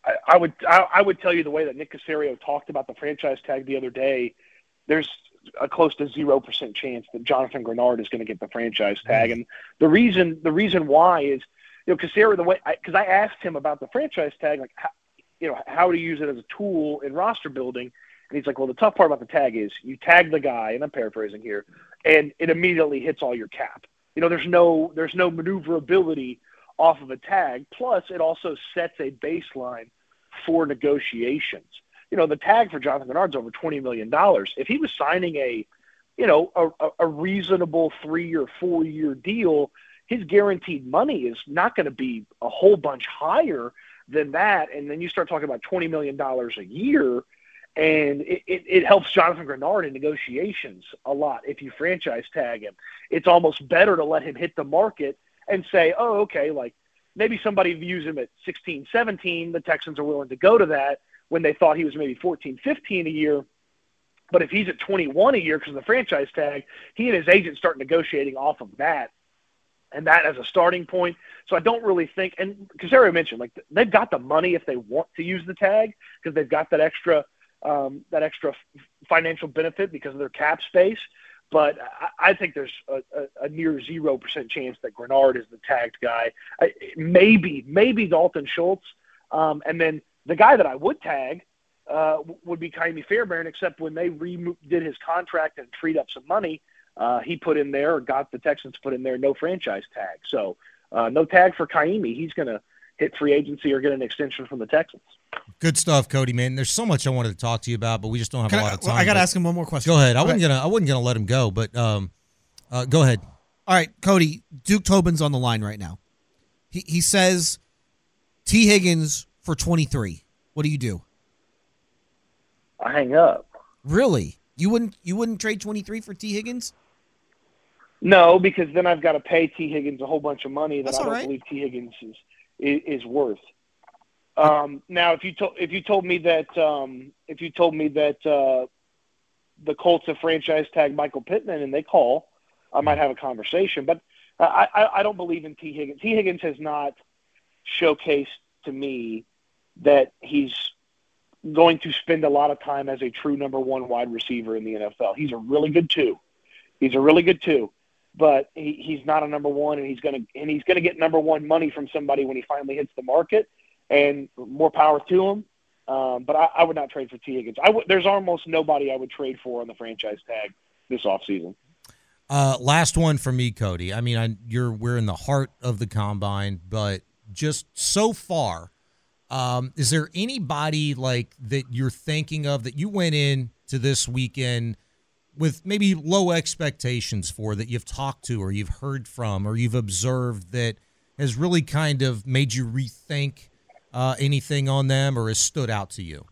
I, I would I, I would tell you the way that Nick Caserio talked about the franchise tag the other day. There's a close to zero percent chance that Jonathan Greenard is going to get the franchise tag, mm. and the reason the reason why is you know Caserio the way because I, I asked him about the franchise tag like how, you know how to use it as a tool in roster building, and he's like, well, the tough part about the tag is you tag the guy, and I'm paraphrasing here, and it immediately hits all your cap. You know, there's no there's no maneuverability off of a tag. Plus, it also sets a baseline for negotiations. You know, the tag for Jonathan Greenard's over twenty million dollars. If he was signing a, you know, a, a reasonable three or four year deal, his guaranteed money is not going to be a whole bunch higher than that. And then you start talking about twenty million dollars a year and it, it, it, helps Jonathan Greenard in negotiations a lot if you franchise tag him. It's almost better to let him hit the market and say, oh, okay, like maybe somebody views him at 16, 17. The Texans are willing to go to that when they thought he was maybe 14, 15 a year. But if he's at 21 a year because of the franchise tag, he and his agent start negotiating off of that and that as a starting point. So I don't really think, and Caserio mentioned, like they've got the money if they want to use the tag because they've got that extra – um, that extra financial benefit because of their cap space. But I, I think there's a, a, a near zero percent chance that Greenard is the tagged guy. I, maybe, maybe Dalton Schultz, um, and then the guy that I would tag uh, would be Ka'imi Fairbairn. Except when they re- did his contract and freed up some money, uh, he put in there or got the Texans put in there no franchise tag. So uh, no tag for Ka'imi. He's to hit free agency or get an extension from the Texans.
Good stuff, Cody. Man, there's so much I wanted to talk to you about, but we just don't have
Can
a
I-
lot of
well,
time.
I gotta ask him one more question.
Go ahead. I
Go
wasn't
ahead.
gonna. I wasn't gonna let him go, but um, uh, go ahead.
All right, Cody. Duke Tobin's on the line right now. He he says Tee Higgins for twenty three. What do you do?
I hang up.
Really? You wouldn't you wouldn't trade twenty three for Tee Higgins?
No, because then I've got to pay Tee Higgins a whole bunch of money that
That's
I don't
right.
believe Tee Higgins is is, is worth. Um, now, if you told if you told me that um, if you told me that uh, the Colts have franchise tag Michael Pittman and they call, I might have a conversation. But I, I, I don't believe in Tee Higgins. Tee Higgins has not showcased to me that he's going to spend a lot of time as a true number one wide receiver in the NFL. He's a really good two. He's a really good two, but he, he's not a number one, and he's gonna and he's gonna get number one money from somebody when he finally hits the market, and more power to him. Um, but I, I would not trade for Tee Higgins. I would, there's almost nobody I would trade for on the franchise tag this offseason.
Uh, last one for me, Cody. I mean, I, you're we're in the heart of the combine, but just so far, um, is there anybody like that you're thinking of that you went in to this weekend with maybe low expectations for that you've talked to or you've heard from or you've observed that has really kind of made you rethink uh, anything on them or has stood out to you?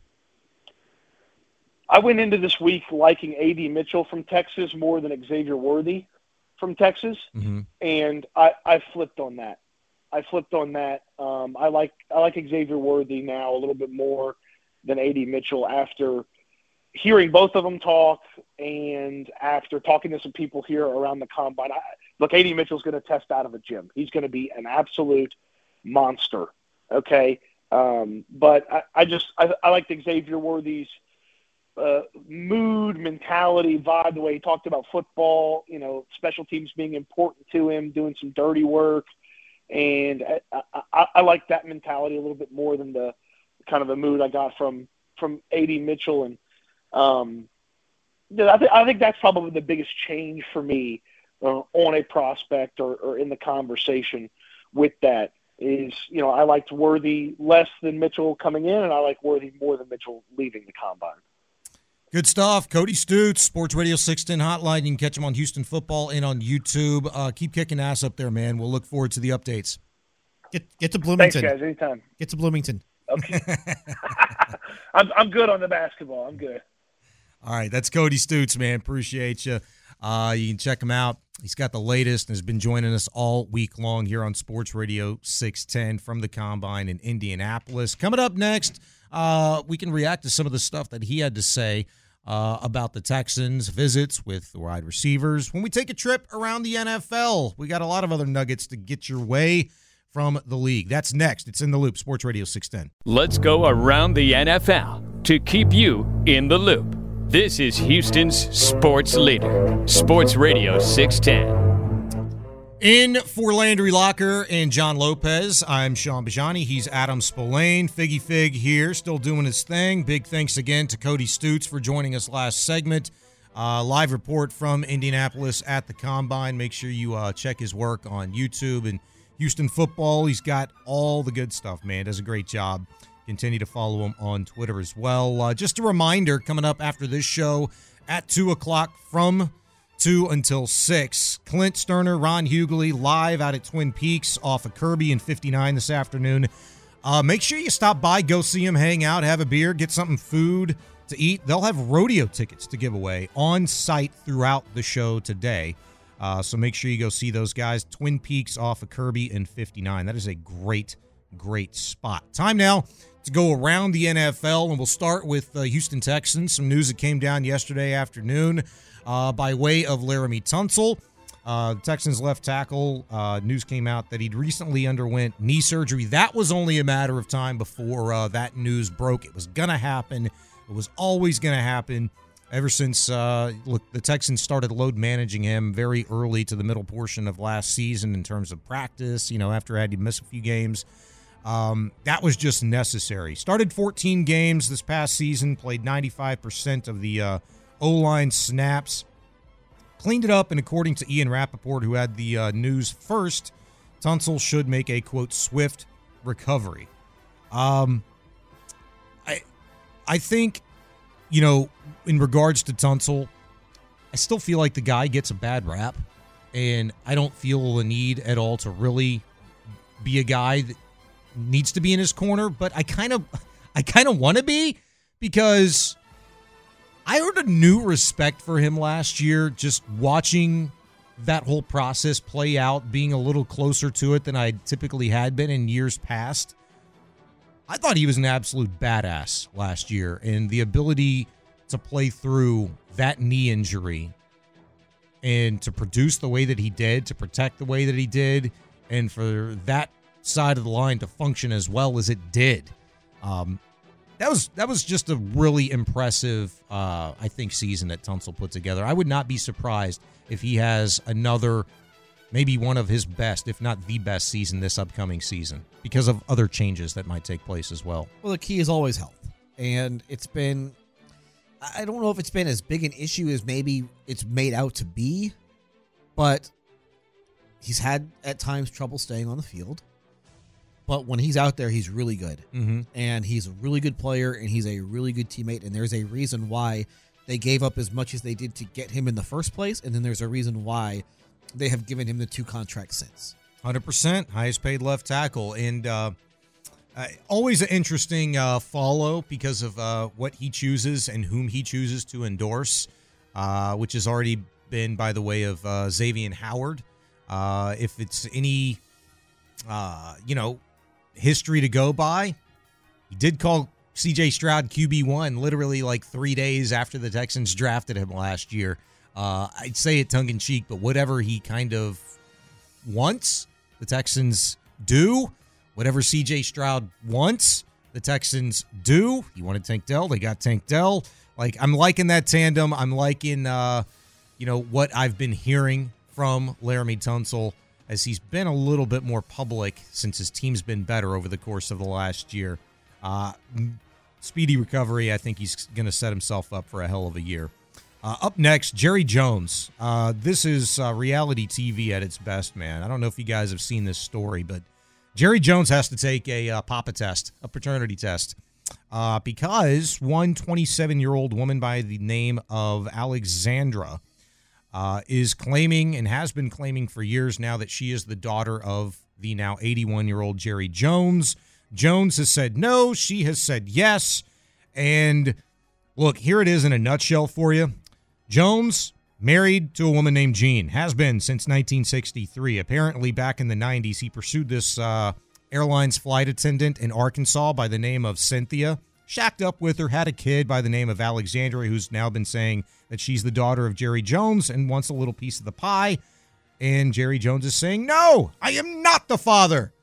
I went into this week liking A.D. Mitchell from Texas more than Xavier Worthy from Texas,
Mm-hmm.
and I, I flipped on that. I flipped on that. Um, I like I like Xavier Worthy now a little bit more than AD Mitchell after hearing both of them talk and after talking to some people here around the combine. I, look, AD Mitchell's going to test out of a gym. He's going to be an absolute monster. Okay, um, but I, I just I, I like Xavier Worthy's uh, mood, mentality, vibe, the way he talked about football, you know, special teams being important to him, doing some dirty work. And I, I, I like that mentality a little bit more than the kind of the mood I got from, from AD Mitchell. And um, yeah, I, th- I think that's probably the biggest change for me uh, on a prospect or, or in the conversation with that is, you know, I liked Worthy less than Mitchell coming in, and I like Worthy more than Mitchell leaving the combine.
Good stuff. Cody Stoots, Sports Radio 610 Hotline. You can catch him on Houston Football and on YouTube. Uh, keep kicking ass up there, man. We'll look forward to the updates.
Get get to Bloomington.
Thanks, guys. Anytime.
Get to Bloomington.
Okay. I'm, I'm good on the basketball. I'm good.
All right, that's Cody Stoots, man. Appreciate you. Uh, you can check him out. He's got the latest and has been joining us all week long here on Sports Radio 610 from the Combine in Indianapolis. Coming up next, uh, we can react to some of the stuff that he had to say uh, about the Texans' visits with the wide receivers. When we take a trip around the NFL, we got a lot of other nuggets to get your way from the league. That's next. It's in the loop. Sports Radio 610.
Let's go around the NFL to keep you in the loop. This is Houston's sports leader, Sports Radio 610.
In for Landry Locker and John Lopez, I'm Shaun Bijani. He's Adam Spolane. Figgy Fig here, still doing his thing. Big thanks again to Cody Stoots for joining us last segment. Uh, live report from Indianapolis at the Combine. Make sure you uh, check his work on YouTube and Houston Football. He's got all the good stuff, man. Does a great job. Continue to follow him on Twitter as well. Uh, just a reminder coming up after this show at 2 o'clock from 2 until 6. Clint Stoerner, Ron Hughley live out at Twin Peaks off of Kirby and 59 this afternoon. Uh, make sure you stop by, go see him, hang out, have a beer, get something food to eat. They'll have rodeo tickets to give away on site throughout the show today. Uh, so make sure you go see those guys. Twin Peaks off of Kirby and 59. That is a great, great spot. Time now to go around the NFL, and we'll start with the Houston Texans. Some news that came down yesterday afternoon uh, by way of Laremy Tunsil. Uh, Texans left tackle uh, news came out that he'd recently underwent knee surgery. That was only a matter of time before uh, that news broke. It was to happen. It was always to happen. Ever since uh, look, the Texans started load managing him very early to the middle portion of last season in terms of practice. You know, after I had to miss a few games, um, that was just necessary. Started 14 games this past season, played 95% of the uh, O line snaps, cleaned it up, and according to Ian Rapoport, who had the uh, news first, Tunsil should make a quote swift recovery. Um, I, I think, you know, in regards to Tunsil, I still feel like the guy gets a bad rap, and I don't feel the need at all to really be a guy that needs to be in his corner, but I kind of I kind of want to be because I earned a new respect for him last year just watching that whole process play out, being a little closer to it than I typically had been in years past. I thought he was an absolute badass last year and the ability to play through that knee injury and to produce the way that he did, to protect the way that he did, and for that side of the line to function as well as it did. Um, that was that was just a really impressive, uh, I think, season that Tunsil put together. I would not be surprised if he has another, maybe one of his best, if not the best season this upcoming season, because of other changes that might take place as well.
Well, the key is always health, and it's been. I don't know if it's been as big an issue as maybe it's made out to be, but he's had at times trouble staying on the field but when he's out there, he's really good,
mm-hmm.
and he's a really good player, and he's a really good teammate. And there's a reason why they gave up as much as they did to get him in the first place, and then there's a reason why they have given him the two contracts since.
Hundred percent, highest paid left tackle, and uh, uh, always an interesting uh, follow because of uh, what he chooses and whom he chooses to endorse, uh, which has already been by the way of uh, Xavier Howard. if it's any uh, you know, history to go by. He did call CJ Stroud QB1 literally like three days after the Texans drafted him last year. Uh, I'd say it tongue in cheek, but whatever he kind of wants, the Texans do. Whatever CJ Stroud wants, the Texans do. You wanted Tank Dell, they got Tank Dell. Like I'm liking that tandem. I'm liking uh, you know, what I've been hearing from Laremy Tunsil as he's been a little bit more public since his team's been better over the course of the last year. Uh, speedy recovery. I think he's going to set himself up for a hell of a year. Uh, up next, Jerry Jones. Uh, this is uh, reality TV at its best, man. I don't know if you guys have seen this story, but Jerry Jones has to take a uh, papa test, a paternity test, uh, because one 27 year old woman by the name of Alexandra uh, is claiming and has been claiming for years now that she is the daughter of the now 81 year old Jerry Jones. Jones has said no, she has said yes. And look, here it is in a nutshell for you. Jones, married to a woman named Jean, has been since 1963. Apparently, back in the 90s, he pursued this uh, airlines flight attendant in Arkansas by the name of Cynthia. Shacked up with her, had a kid by the name of Alexandra, who's now been saying that she's the daughter of Jerry Jones and wants a little piece of the pie. And Jerry Jones is saying, No, I am not the father.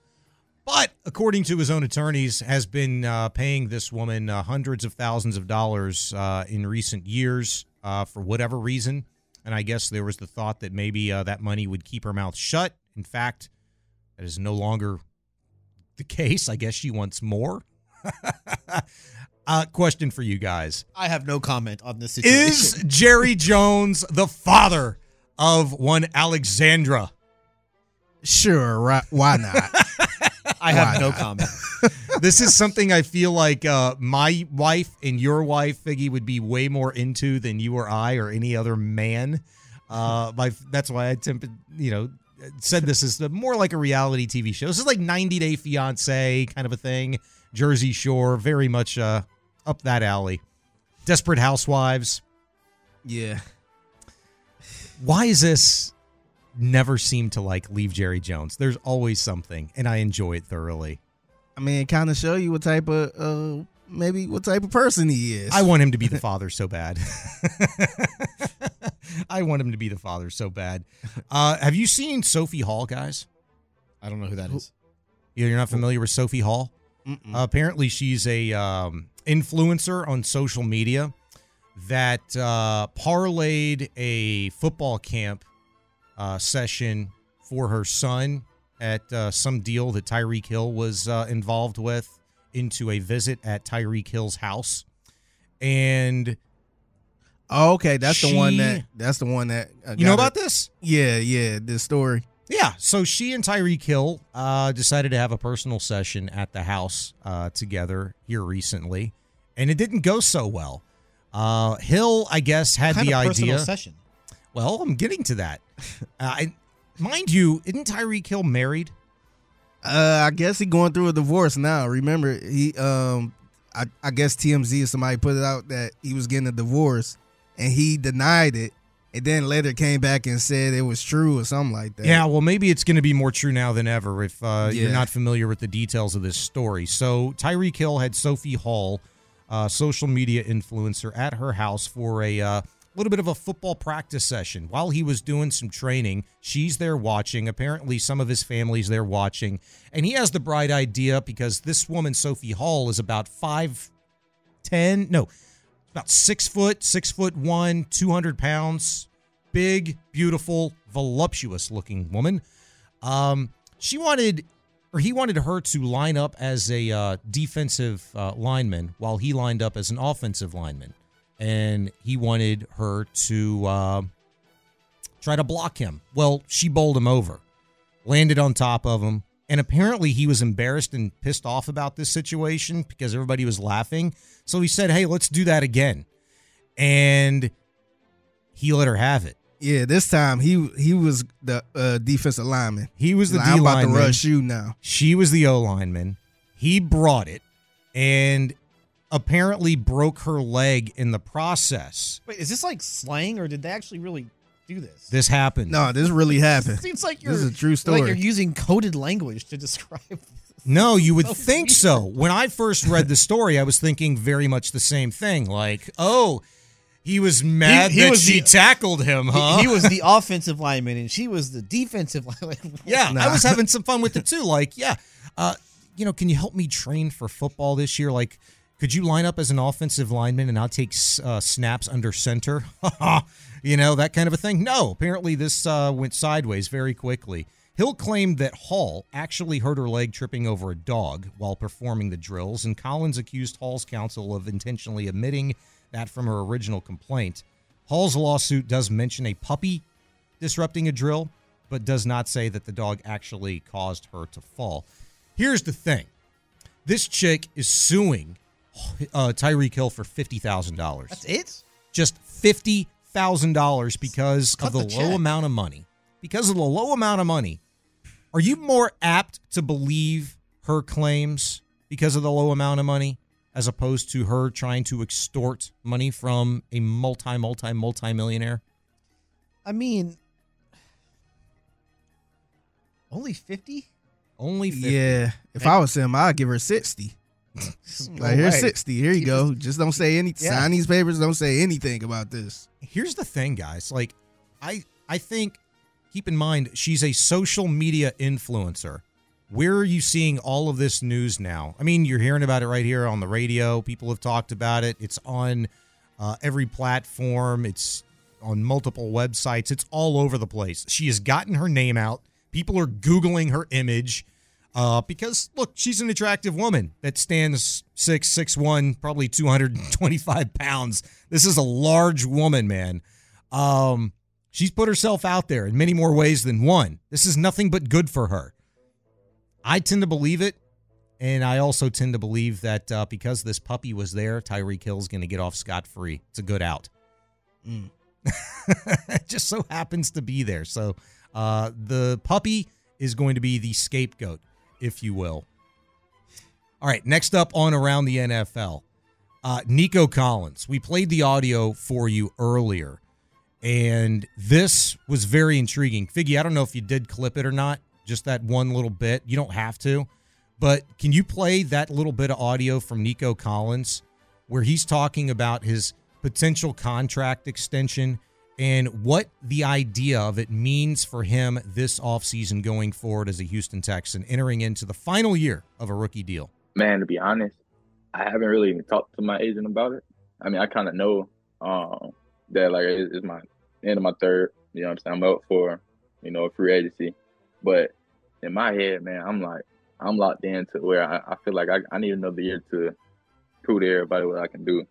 But according to his own attorneys, has been uh, paying this woman uh, hundreds of thousands of dollars uh, in recent years uh, for whatever reason. And I guess there was the thought that maybe uh, that money would keep her mouth shut. In fact, that is no longer the case. I guess she wants more. uh, question for you guys:
I have no comment on this situation.
Is Jerry Jones the father of one Alexandra?
Sure, right? Why not?
I have
Why
no
not?
comment.
this is something I feel like uh, my wife and your wife, Figgy, would be way more into than you or I or any other man. Uh, my that's why I tempted, you know, said this is more like a reality TV show. This is like 90 Day Fiance kind of a thing. Jersey Shore, very much uh, up that alley. Desperate Housewives.
Yeah.
Why is this never seem to like leave Jerry Jones? There's always something, and I enjoy it thoroughly.
I mean, kind of show you what type of uh maybe what type of person he is.
I want him to be the father so bad. I want him to be the father so bad. Uh, have you seen Sophie Hall, guys?
I don't know who that is.
Yeah, You're not familiar with Sophie Hall? Uh, apparently, she's a um, influencer on social media that uh, parlayed a football camp uh, session for her son at uh, some deal that Tyreek Hill was uh, involved with into a visit at Tyreek Hill's house. And
Oh, okay, that's the one that that's the one that uh,
You know about
her-
this?
Yeah, yeah, this story.
Yeah, so she and Tyreek Hill uh, decided to have a personal session at the house uh, together here recently, and it didn't go so well. Uh, Hill, I guess, had
What kind
the
of personal
idea.
session?
Well, I'm getting to that. Uh, I, mind you, isn't Tyreek Hill married?
Uh, I guess he going through a divorce now. Remember, he um, I, I guess TMZ or somebody put it out that he was getting a divorce, and he denied it, and then later came back and said it was true or something like that.
Yeah, well, maybe it's going to be more true now than ever if uh, you're not familiar with the details of this story. So, Tyreek Hill had Sophie Hall, uh, social media influencer, at her house for a uh, little bit of a football practice session. While he was doing some training, she's there watching. Apparently, some of his family's there watching. And he has the bright idea because this woman, Sophie Hall, is about 5'10, no, about six foot, six foot one, 200 pounds, big, beautiful, voluptuous looking woman. Um, she wanted, or he wanted her to line up as a uh, defensive uh, lineman while he lined up as an offensive lineman. And he wanted her to uh, try to block him. Well, she bowled him over, landed on top of him. And apparently he was embarrassed and pissed off about this situation because everybody was laughing. So he said, Hey, let's do that again. And he let her have it.
Yeah, this time he he was the uh, defensive lineman.
He was the
Like,
D
I'm about to
lineman.
rush you now.
She was the O lineman. He brought it and apparently broke her leg in the process.
Wait, is this like slang or did they actually really do this.
This happened.
No, this really happened.
Seems like
This
you're
is a true story.
Like you're using coded language to describe.
No, you would
So
think
weird.
so. When I first read the story, I was thinking very much the same thing. Like, oh, he was mad
he
that
was
she
the-
tackled him,
He-
huh?
He, was the offensive lineman, and she was the defensive lineman.
Yeah, I was having some fun with it too. Like, yeah, uh, you know, can you help me train for football this year? Like, could you line up as an offensive lineman and I'll take uh, snaps under center? you know, that kind of a thing. No, apparently this uh, went sideways very quickly. Hill claimed that Hall actually hurt her leg tripping over a dog while performing the drills, and Collins accused Hall's counsel of intentionally omitting that from her original complaint. Hall's lawsuit does mention a puppy disrupting a drill, but does not say that the dog actually caused her to fall. Here's the thing this chick is suing uh, Tyreek Hill for $50,000.
That's it.
Just $50,000 because
cut
of the,
the
low amount of money. Because of the low amount of money. Are you more apt to believe her claims because of the low amount of money as opposed to her trying to extort money from a multi, multi, multi millionaire?
I mean, only fifty.
Only 50.
Yeah. If I was him, I'd give her 60. like, here's 60. Here you go. Just don't say any.
Yeah.
Sign these papers. Don't say anything about this.
here's the thing guys like i i think keep in mind she's a social media influencer. Where are you seeing all of this news now? I mean you're hearing about it right here on the radio. People have talked about it. It's on uh, every platform. It's on multiple websites. It's all over the place. She has gotten her name out. People are googling her image uh, because look, she's an attractive woman that stands six six one, probably two hundred and twenty five pounds. This is a large woman, man. Um, she's put herself out there in many more ways than one. This is nothing but good for her. I tend to believe it, and I also tend to believe that uh, because this puppy was there, Tyreek Hill's going to get off scot free. It's a good out. it just so happens to be there. So uh, the puppy is going to be the scapegoat, if you will. All right, next up on Around the NFL, uh, Nico Collins. We played the audio for you earlier, and this was very intriguing. Figgy, I don't know if you did clip it or not, just that one little bit. You don't have to, but can you play that little bit of audio from Nico Collins where he's talking about his potential contract extension and what the idea of it means for him this offseason going forward as a Houston Texan, entering into the final year of a rookie deal?
Man, to be honest, I haven't really even talked to my agent about it. I mean, I kind of know um, that like it- it's my end of my third. You know what I'm saying? I'm up for you know free agency, but in my head, man, I'm like I'm locked into where I, I feel like I, I need another year to prove to everybody what I can do.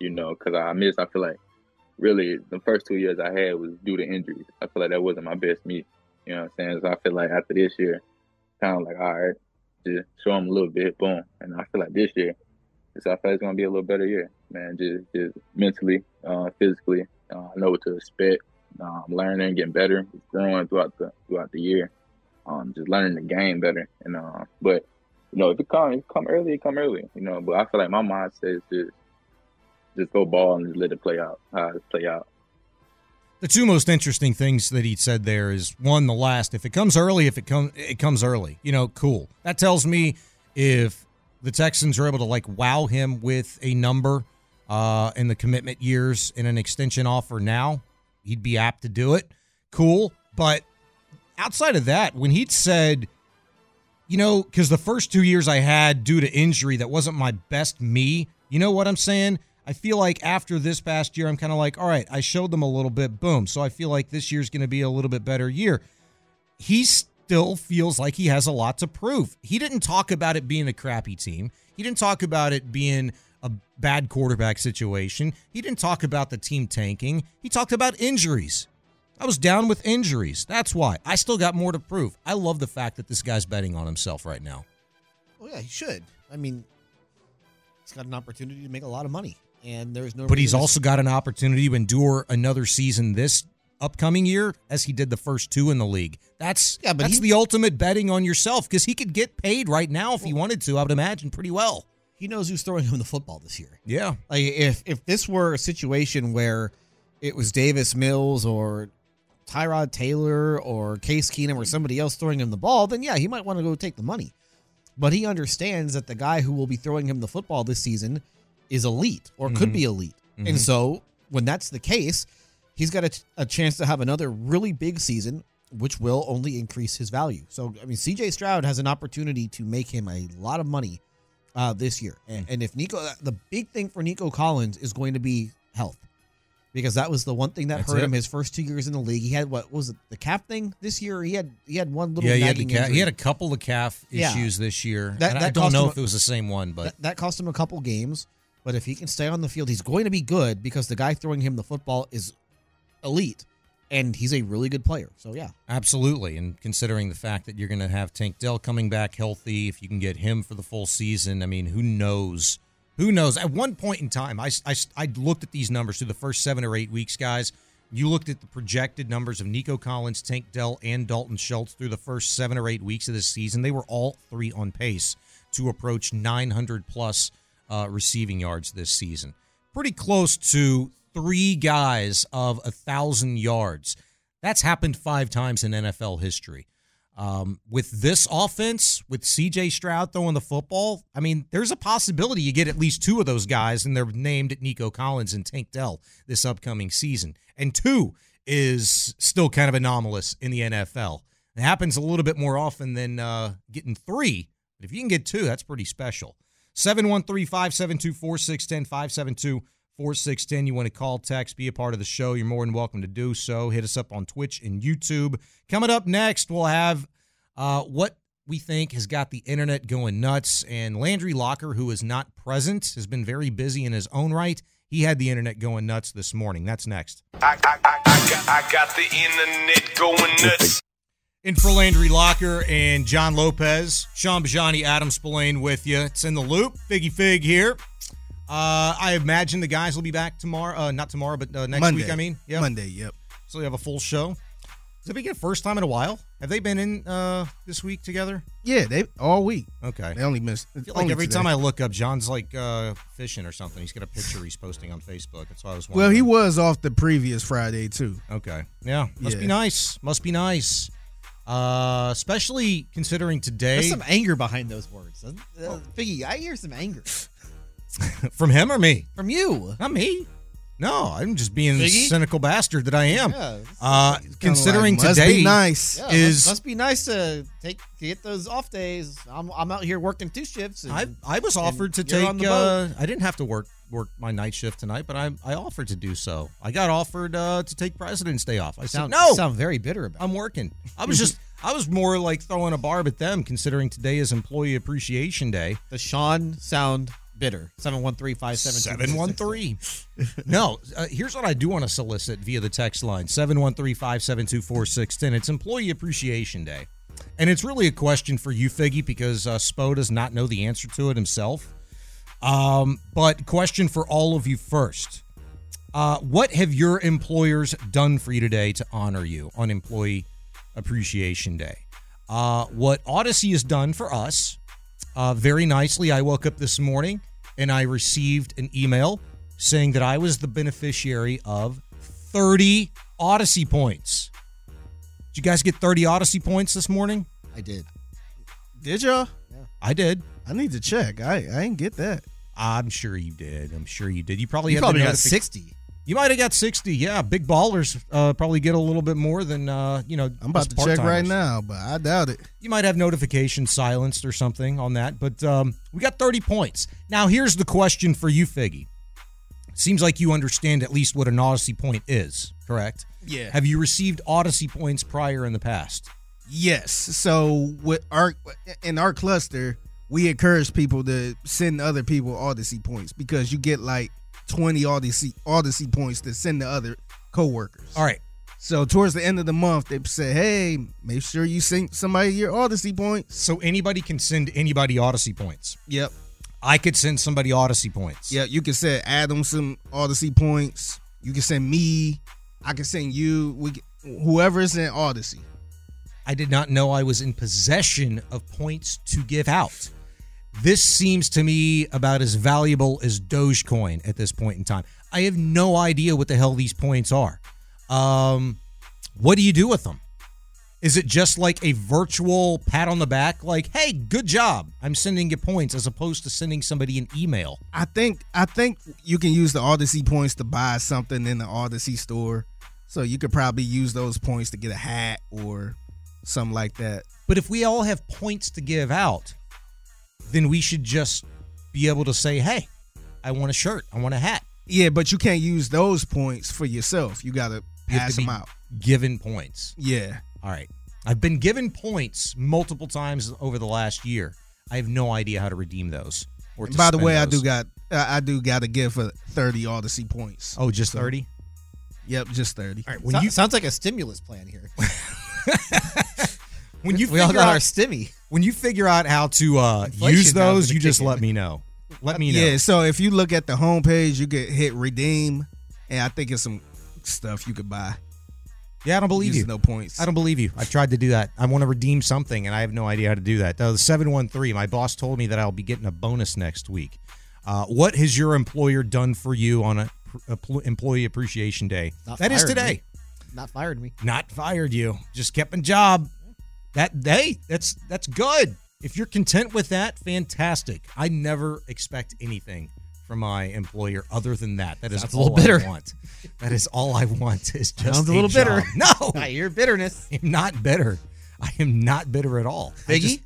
You know, because I miss. I feel like really the first two years I had was due to injuries. I feel like that wasn't my best me. You know what I'm saying? So I feel like after this year, kind of like all right, just show them a little bit, boom. And I feel like this year, so I feel it's gonna be a little better year, man. Just just mentally, uh, physically, uh, I know what to expect. Uh, I'm learning, getting better, growing throughout the throughout the year. Um, just learning the game better. And uh, but you know, if it come, if it come early, it come early. You know, but I feel like my mindset is just just go ball and just let it play out. It play out.
The two most interesting things that he said there is one, the last. If it comes early, if it comes, it comes early. You know, cool. That tells me if the Texans are able to like wow him with a number uh, in the commitment years in an extension offer now, he'd be apt to do it. Cool, but outside of that, when he'd said, you know, because the first two years I had due to injury, that wasn't my best me. You know what I'm saying? I feel like after this past year, I'm kind of like, all right, I showed them a little bit, boom. So I feel like this year's going to be a little bit better year. He still feels like he has a lot to prove. He didn't talk about it being a crappy team. He didn't talk about it being a bad quarterback situation. He didn't talk about the team tanking. He talked about injuries. I was down with injuries. That's why. I still got more to prove. I love the fact that this guy's betting on himself right now.
Well, yeah, he should. I mean, he's got an opportunity to make a lot of money, and there's no.
But he's also got an opportunity to endure another season this upcoming year as he did the first two in the league. That's
Yeah, but
that's
he-
the ultimate betting on yourself because he could get paid right now if he wanted to. I would imagine pretty well.
he knows who's throwing him the football this year.
Yeah.
Like if if this were a situation where it was Davis Mills or Tyrod Taylor or Case Keenum or somebody else throwing him the ball, then yeah, he might want to go take the money. But he understands that the guy who will be throwing him the football this season is elite or could
Mhm.
be elite.
Mhm.
And so when that's the case, he's got a, a chance to have another really big season, which will only increase his value. So, I mean, CJ Stroud has an opportunity to make him a lot of money uh, this year. And, and if Nico, the big thing for Nico Collins is going to be health. Because that was the one thing that
That's
hurt
it.
him his first two years in the league. He had what was it the calf thing this year? He had he had one little
Yeah, he had, the ca-
injury.
he had a couple of calf
Yeah.
issues this year.
That-
and I don't know
him
if it was the same one, but
that, that cost him a couple games. But if he can stay on the field, he's going to be good because the guy throwing him the football is elite, and he's a really good player. So yeah,
Absolutely. And considering the fact that you're going to have Tank Dell coming back healthy, if you can get him for the full season, I mean, who knows? Who knows? At one point in time, I, I, I looked at these numbers through the first seven or eight weeks, guys. You looked at the projected numbers of Nico Collins, Tank Dell, and Dalton Schultz through the first seven or eight weeks of this season. They were all three on pace to approach 900 plus uh, receiving yards this season. Pretty close to three guys of a thousand yards. That's happened five times in NFL history. Um, with this offense, with CJ Stroud throwing the football, I mean, there's a possibility you get at least two of those guys, and they're named Nico Collins and Tank Dell this upcoming season. And two is still kind of anomalous in the NFL. It happens a little bit more often than uh, getting three, but if you can get two, that's pretty special. 713 572 4610 572 4610. You want to call, text, be a part of the show, you're more than welcome to do so. Hit us up on Twitch and YouTube. Coming up next, we'll have uh, what we think has got the internet going nuts. And Landry Locker, who is not present, has been very busy in his own right. He had the internet going nuts this morning. That's next.
I, I, I, I, got, I got the internet going nuts.
In for Landry Locker and John Lopez, Shaun Bijani, Adam Spolane with you. It's in the loop. Figgy Fig here. Uh, I imagine the guys will be back tomorrow. Uh, not tomorrow, but uh, next
Monday.
week. I mean, yeah,
Monday. Yep.
So we have a full show. Is it be the first time in a while? Have they been in uh, this week together?
Yeah, they all week.
Okay.
They only missed.
I feel like every
today.
time I look up, John's like uh, fishing or something. He's got a picture he's posting on Facebook. That's why I was. Wondering.
Well, he was off the previous Friday too.
Okay. Yeah. Must be nice. Must be nice. Uh, especially considering today
there's some anger behind those words. Uh, Figgy, I hear some anger
from him or me.
from you.
Not me. No, I'm just being the cynical bastard that I am.
Yeah,
uh, considering
like, must be
today
nice.
Yeah,
is
must, must be nice to take to get those off days. I'm, I'm out here working two shifts. And,
I I was offered to take.
on the boat.
Uh, I didn't have to work work my night shift tonight, but I I offered to do so. I got offered uh, to take President's Day off. I
sound,
said no.
sound very bitter about. It.
I'm working. I was just I was more like throwing a barb at them, considering today is Employee Appreciation Day.
Does Sean sound one three.
No, uh, here's what I do want to solicit via the text line 713-572-4610. It's Employee Appreciation Day, and it's really a question for you, Figgy, because uh, Spo does not know the answer to it himself. Um, but question for all of you first: uh, What have your employers done for you today to honor you on Employee Appreciation Day? Uh, what Audacy has done for us uh, very nicely. I woke up this morning and I received an email saying that I was the beneficiary of 30 Audacy points. Did you guys get 30 Audacy points this morning?
I did.
Did y'all?
I did.
I need to check. I I didn't get that.
I'm sure you did. I'm sure you did. You probably
You
had
probably
the
got
notific-
sixty.
You might have got 60. Yeah, big ballers uh, probably get a little bit more than uh, you know.
I'm about
us
to check right now, but I doubt it.
You might have notifications silenced or something on that, but um, we got 30 points. Now, here's the question for you, Figgy. Seems like you understand at least what an Audacy point is, correct?
Yeah.
Have you received Audacy points prior in the past?
Yes. So with our in our cluster, we encourage people to send other people Audacy points because you get like 20 Audacy Audacy points to send to other coworkers.
All right.
So towards the end of the month, they say, "Hey, make sure you send somebody your Audacy points."
So anybody can send anybody Audacy points.
Yep.
I could send somebody Audacy points.
Yeah, you can send Adam some Audacy points. You can send me. I can send you. We can, whoever's in Audacy.
I did not know I was in possession of points to give out. This seems to me about as valuable as Dogecoin at this point in time. I have no idea what the hell these points are. Um, what do you do with them? Is it just like a virtual pat on the back, like, "Hey, good job, I'm sending you points," as opposed to sending somebody an email?
I think I think you can use the Audacy points to buy something in the Audacy store. So you could probably use those points to get a hat or something like that.
But if we all have points to give out, then we should just be able to say, "Hey, I want a shirt, I want a hat."
Yeah, but you can't use those points for yourself. You got to
You
pass them out.
Given points.
Yeah.
All right. I've been given points multiple times over the last year. I have no idea how to redeem those. Or to
by the
spend
way, I do got I I do got a gift for thirty Audacy points.
Oh, just
So-
30?
Yep, just thirty.
All right,
When you, sounds like a stimulus plan here.
when you
we all
figure
got
out-
our stimmy.
When you figure out how to uh, use those, you just let me know. Let me know.
Yeah, so if you look at the homepage, you could hit redeem, and I think it's some stuff you could buy.
Yeah, I don't believe
Using
you.
No points.
I don't believe you. I've tried to do that. I want to redeem something, and I have no idea how to do that. Uh, the 713, my boss told me that I'll be getting a bonus next week. Uh, what has your employer done for you on a, a employee appreciation day?
Not
that is today.
me. Not fired me.
Not fired you. Just kept a job. That day, that's that's good. If you're content with that, fantastic. I never expect anything from my employer other than that. That is
Sounds a
all
little bitter.
I want. That is all I want. Is just
Sounds a little
job.
bitter.
No,
I hear bitterness.
I'm not bitter. I am not bitter at all. I,
Figgy?
just-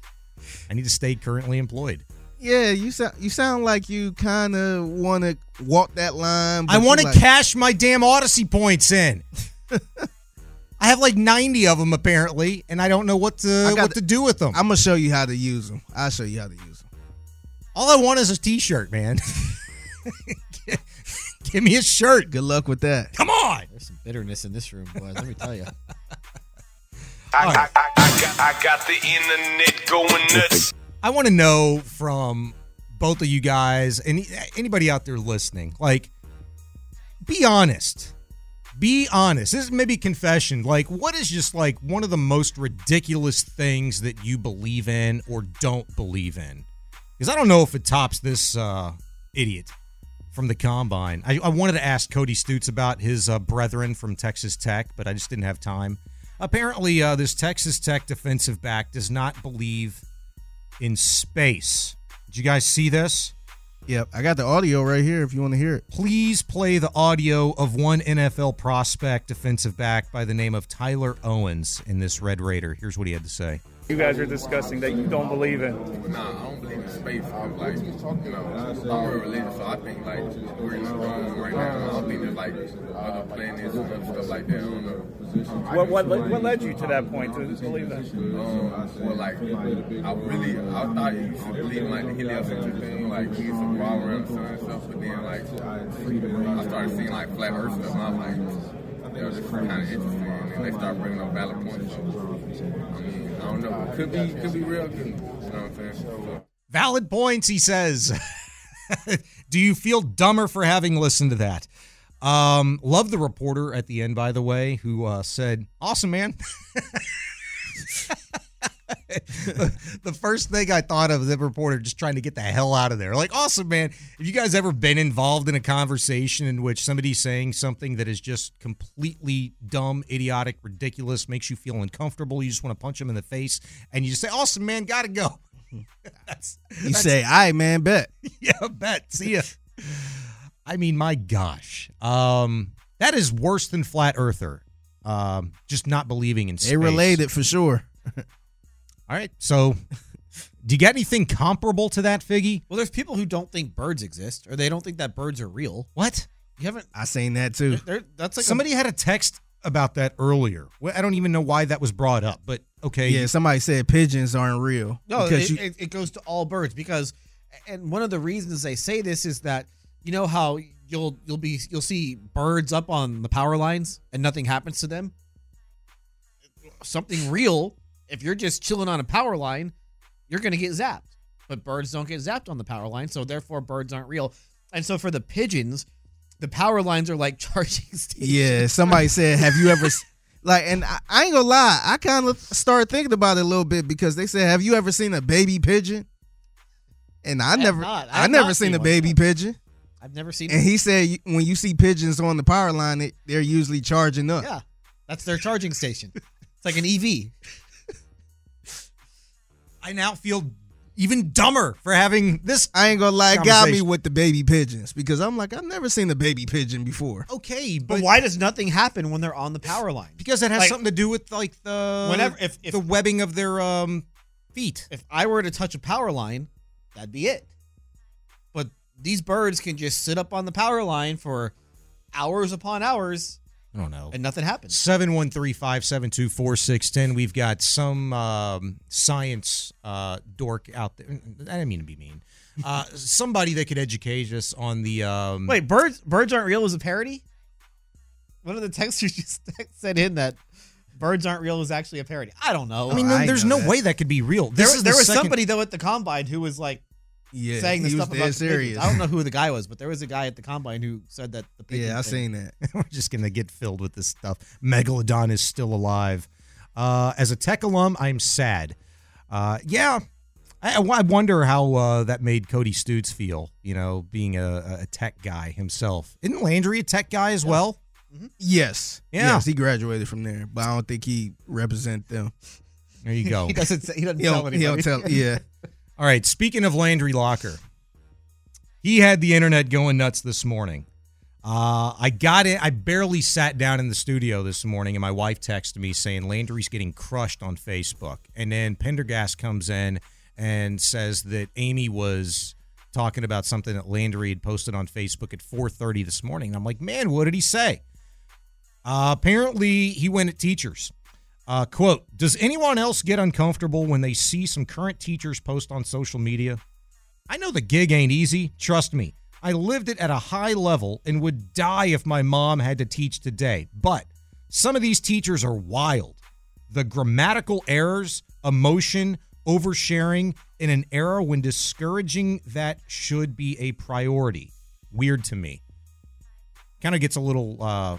I need to stay currently employed.
Yeah, you sound you sound like you kind of want to walk that line.
I want to
like-
cash my damn Audacy points in. I have like 90 of them apparently, and I don't know what to
I got
what to do with them.
I'm gonna show you how to use them. I'll show you how to use them.
All I want is a T-shirt, man. Give me a shirt.
Good luck with that.
Come on.
There's some bitterness in this room, boys. Let me tell you.
I, I, I, I, got, I got the internet going nuts.
I want to know from both of you guys and anybody out there listening, like, be honest. Be honest. This is maybe confession. Like, what is just like one of the most ridiculous things that you believe in or don't believe in? Because I don't know if it tops this uh, idiot from the combine. I, I wanted to ask Cody Stoots about his uh, brethren from Texas Tech, but I just didn't have time. Apparently, uh, this Texas Tech defensive back does not believe in space. Did you guys see this?
Yep, I got the audio right here if you want to hear it.
Please play the audio of one NFL prospect defensive back by the name of Tyler Owens in this Red Raider. Here's what he had to say.
You guys are discussing that you don't believe in.
Nah, I don't believe in space. I'm like, you know, I'm real religious, so I think like we're in the wrong right now. I think there's like other planets and other stuff like that. I don't know.
What what led- what led you to that point to believe that?
Um, well, like, I really, I thought you should believe in, like the heliocentric thing, like we get some raw around the sun and stuff, but then like I started seeing like flat Earth stuff, and I'm like, know, this kind of interesting, and then they start bringing up valid points. I mean, I don't know, could be, could be real, could, you know what I'm saying? So,
Valid points, he says. Do you feel dumber for having listened to that? Um, love the reporter at the end, by the way, who uh, said, "Awesome, man." the, first thing I thought of the reporter just trying to get the hell out of there. Like, awesome, man. Have you guys ever been involved in a conversation in which somebody's saying something that is just completely dumb, idiotic, ridiculous, makes you feel uncomfortable? You just want to punch them in the face, and you just say, "Awesome, man, gotta go." that's,
You say, "All right, man, bet."
yeah, bet. See ya. I mean, my gosh, um, that is worse than flat earther. Um, just not believing in space.
They related for sure.
All right, so do you get anything comparable to that, Figgy?
Well, there's people who don't think birds exist, or they don't think that birds are real.
What?
You haven't?
I seen that too.
There, that's like
Somebody had a text about that earlier. Well, I don't even know why that was brought up, but okay.
Yeah, somebody said pigeons aren't real.
No, it,
you-
it, it goes to all birds because, and one of the reasons they say this is that you know how you'll you'll be you'll see birds up on the power lines and nothing happens to them. Something real. If you're just chilling on a power line, you're gonna get zapped. But birds don't get zapped on the power line, so therefore birds aren't real. And so for the pigeons, the power lines are like charging stations.
Yeah, somebody said, "Have you ever like?" And I, I ain't gonna lie, I kind of started thinking about it a little bit because they said, "Have you ever seen a baby pigeon?" And I,
have
never.
I
I, never seen
seen
a
one.
baby pigeon.
I've never seen.
And he said, when you see pigeons on the power line, they, they're usually charging up.
Yeah. That's their charging station. It's like an EV.
I now feel even dumber for having this.
I ain't gonna lie, got me with the baby pigeons because I'm like, I've never seen a baby pigeon before.
Okay,
But,
but,
why does nothing happen when they're on the power line?
because it has
Like,
something to do with like the
Whenever- if- if-
the webbing of their um feet.
If I were to touch a power line, that'd be it. But these birds can just sit up on the power line for hours upon hours
I don't know.
and nothing happens.
713-572-4610. We've got some um, science uh, dork out there. I didn't mean to be mean. Uh, somebody that could educate us on the um,
Wait, birds birds aren't real is a parody? One of the texters just said in that birds aren't real was actually a parody. I don't know.
I mean,
I
there's
know
no
that.
way that could be real.
there
This is
there
the
was
second-
somebody though at the combine who was like
Yeah,
saying the
he was
stuff about
serious.
I don't know who the guy was, but there was a guy at the combine who said that the pigeon
Yeah, I seen that.
We're just going to get filled with this stuff. Megalodon is still alive. Uh, as a tech alum, I'm sad. Uh, yeah, I, I wonder how uh, that made Cody Stoots feel, you know, being a, a tech guy himself. Isn't Landry a tech guy as well?
Yes.
Yeah.
Yes, he graduated from there, but I don't think he represent them.
There you go.
He doesn't say, he doesn't
He
tell
don't, he
anybody.
don't tell. Yeah.
All right. Speaking of Landry Locker, he had the internet going nuts this morning. Uh, I got it. I barely sat down in the studio this morning, and my wife texted me saying Landry's getting crushed on Facebook. And then Pendergast comes in and says that Amy was talking about something that Landry had posted on Facebook at 4:30 this morning. And I'm like, man, what did he say? Uh, apparently, he went at teachers. Uh, quote, does anyone else get uncomfortable when they see some current teachers post on social media? I know the gig ain't easy. Trust me. I lived it at a high level and would die if my mom had to teach today. But some of these teachers are wild. The grammatical errors, emotion, oversharing in an era when discouraging that should be a priority. Weird to me. Kind of gets a little uh,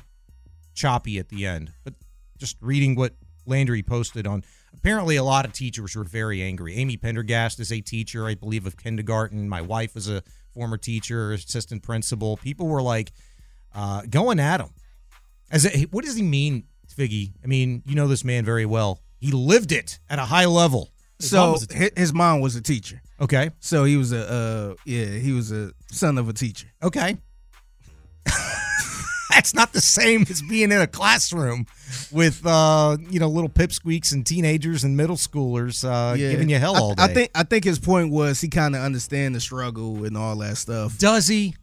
choppy at the end, but just reading what Landry posted on. Apparently, a lot of teachers were very angry. Amy Pendergast is a teacher, I believe, of kindergarten. My wife was a former teacher, assistant principal. People were like uh, going at him. As a, what does he mean, Figgy? I mean, you know this man very well. He lived it at a high level.
So hi- his mom was a teacher.
Okay.
So he was a uh yeah, he was a son of a teacher.
Okay. That's not the same as being in a classroom with uh, you know little pipsqueaks and teenagers and middle schoolers uh,
Yeah.
giving you hell
I-
all day.
I think I think his point was he kind of understand the struggle and all that stuff.
Does he?